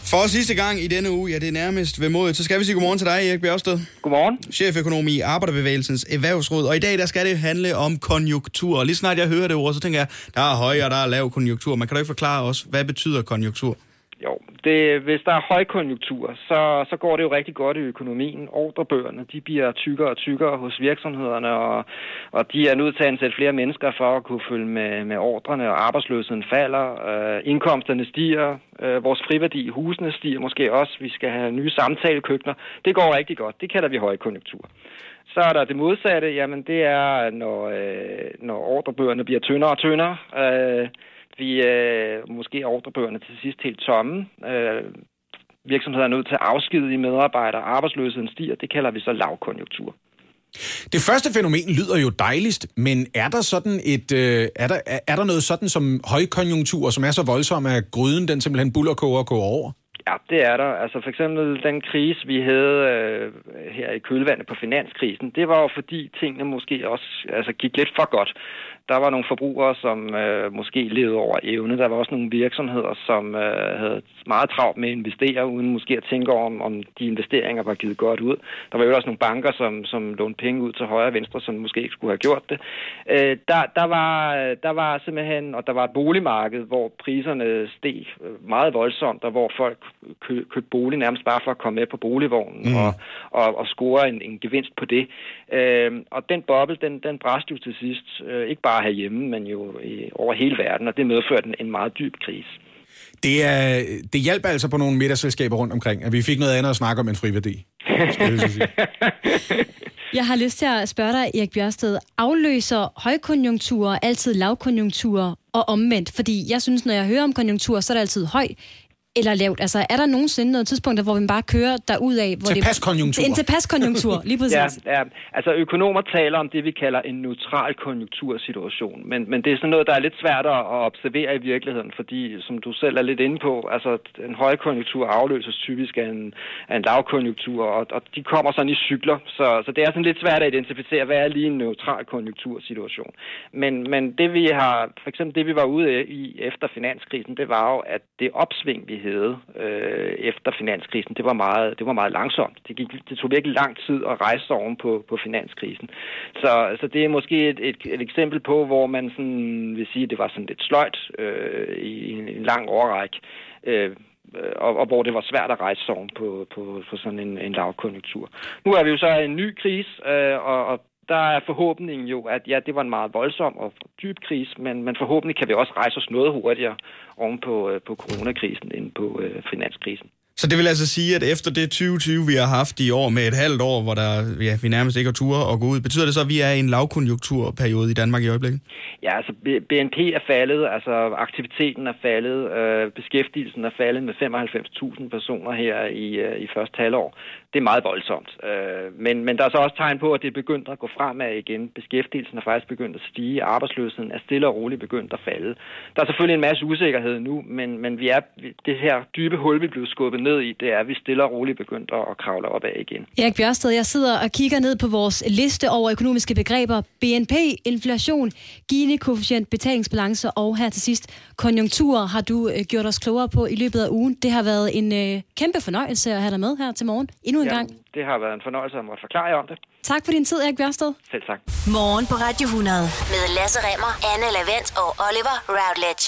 S4: For sidste gang i denne uge, ja det er nærmest ved modet, så skal vi sige godmorgen til dig, Erik Bjergsted.
S15: Godmorgen.
S4: Cheføkonom i Arbejderbevægelsens Erhvervsråd. Og i dag, der skal det handle om konjunktur. Og lige snart jeg hører det ord, så tænker jeg, der er høj og der er lav konjunktur. Men kan du ikke forklare os, hvad betyder konjunktur?
S15: Jo, det, hvis der er højkonjunktur, så, så går det jo rigtig godt i økonomien. Ordrebøgerne, de bliver tykkere og tykkere hos virksomhederne, og, og de er nødt til at ansætte flere mennesker for at kunne følge med, med ordrene, og arbejdsløsheden falder, øh, indkomsterne stiger, øh, vores friværdi i husene stiger måske også, vi skal have nye samtalekøkkener. Det går rigtig godt, det kalder vi højkonjunktur. Så er der det modsatte, jamen det er, når, øh, når ordrebøgerne bliver tyndere og tyndere. Øh, vi øh, måske er ordrebøgerne til sidst helt tomme. Øh, virksomheder er nødt til at afskedige medarbejdere, arbejdsløsheden stiger, det kalder vi så lavkonjunktur.
S2: Det første fænomen lyder jo dejligst, men er der sådan et øh, er, der, er, er der noget sådan som højkonjunktur, som er så voldsom, at gryden den simpelthen bullerkoger og går over?
S15: Ja, det er der. Altså for eksempel den krise, vi havde øh, her i kølvandet på finanskrisen, det var jo fordi tingene måske også altså, gik lidt for godt. Der var nogle forbrugere, som øh, måske levede over evne. Der var også nogle virksomheder, som øh, havde meget travlt med at investere, uden måske at tænke over, om, om de investeringer var givet godt ud. Der var jo også nogle banker, som, som lånte penge ud til højre og venstre, som måske ikke skulle have gjort det. Øh, der, der, var, der var simpelthen, og der var et boligmarked, hvor priserne steg øh, meget voldsomt, og hvor folk kø, købte bolig nærmest bare for at komme med på boligvognen
S24: Mm.
S15: mm. og, og, og score en, en gevinst på det. Øh, og den boble, den, den bræste jo til sidst, øh, ikke bare herhjemme, men jo i, over hele verden, og det medførte en, en meget dyb krise.
S2: Det, er, det hjælper altså på nogle middagsselskaber rundt omkring, at vi fik noget andet at snakke om end friværdi. jeg.
S3: Jeg har lyst til at spørge dig, Erik Bjørsted, afløser højkonjunkturer altid lavkonjunkturer og omvendt? Fordi jeg synes, når jeg hører om konjunktur, så er det altid høj eller lavt. Altså, er der nogensinde noget tidspunkt, hvor vi bare kører derud af? Hvor
S15: Tilpaskonjunktur.
S3: Det, en tilpaskonjunktur, lige præcis.
S15: Ja, ja, altså økonomer taler om det, vi kalder en neutral konjunktursituation. Men, men det er sådan noget, der er lidt svært at at observere i virkeligheden, fordi som du selv er lidt inde på, altså en højkonjunktur afløses typisk af en, af en lavkonjunktur, og, og de kommer sådan i cykler. Så, så det er sådan lidt svært at identificere, hvad er lige en neutral konjunktursituation. Men, men det vi har, for eksempel det vi var ude i efter finanskrisen, det var jo, at det opsving, vi havde øh, efter finanskrisen, det var meget, det var meget langsomt. Det, gik, det tog virkelig lang tid at rejse sig oven på, på finanskrisen. Så, så det er måske et, et, et eksempel på, hvor man sådan vil sige, at det var sådan lidt sløjt øh, i en, en lang årrække. Øh, og, og hvor det var svært at rejse sig oven på, på, på sådan en, en lavkonjunktur. Nu er vi jo så i en ny krise, øh, og, og der er forhåbningen jo, at ja, det var en meget voldsom og dyb krise, men, men forhåbentlig kan vi også rejse os noget hurtigere oven på, øh, på coronakrisen end på øh, finanskrisen.
S4: Så det vil altså sige, at efter det 2020, vi har haft i år med et halvt år, hvor der, ja, vi nærmest ikke har ture og gå ud, betyder det så, at vi er i en lavkonjunkturperiode i Danmark i øjeblikket?
S15: Ja, altså BNP er faldet, altså aktiviteten er faldet, øh, beskæftigelsen er faldet med 95.000 personer her i, øh, i første halvår. Det er meget voldsomt. Øh, men, men der er så også tegn på, at det er begyndt at gå fremad igen. Beskæftigelsen er faktisk begyndt at stige, arbejdsløsheden er stille og roligt begyndt at falde. Der er selvfølgelig en masse usikkerhed nu, men, men vi er, det her dybe hul, vi blev skubbet ned i, det er, at vi stille og roligt begyndt at, at kravle opad igen.
S3: Erik Bjørsted, jeg sidder og kigger ned på vores liste over økonomiske begreber. BNP, inflation, Gini-koefficient, betalingsbalance og her til sidst konjunkturer har du øh, gjort os klogere på i løbet af ugen. Det har været en øh, kæmpe fornøjelse at have dig med her til morgen. Endnu en gang.
S15: det har været en fornøjelse at måtte forklare jer om det.
S3: Tak for din tid, Erik Bjørsted.
S15: Selv tak.
S1: Morgen på Radio 100 med Lasse Remmer, Anne Lavendt og Oliver Routledge.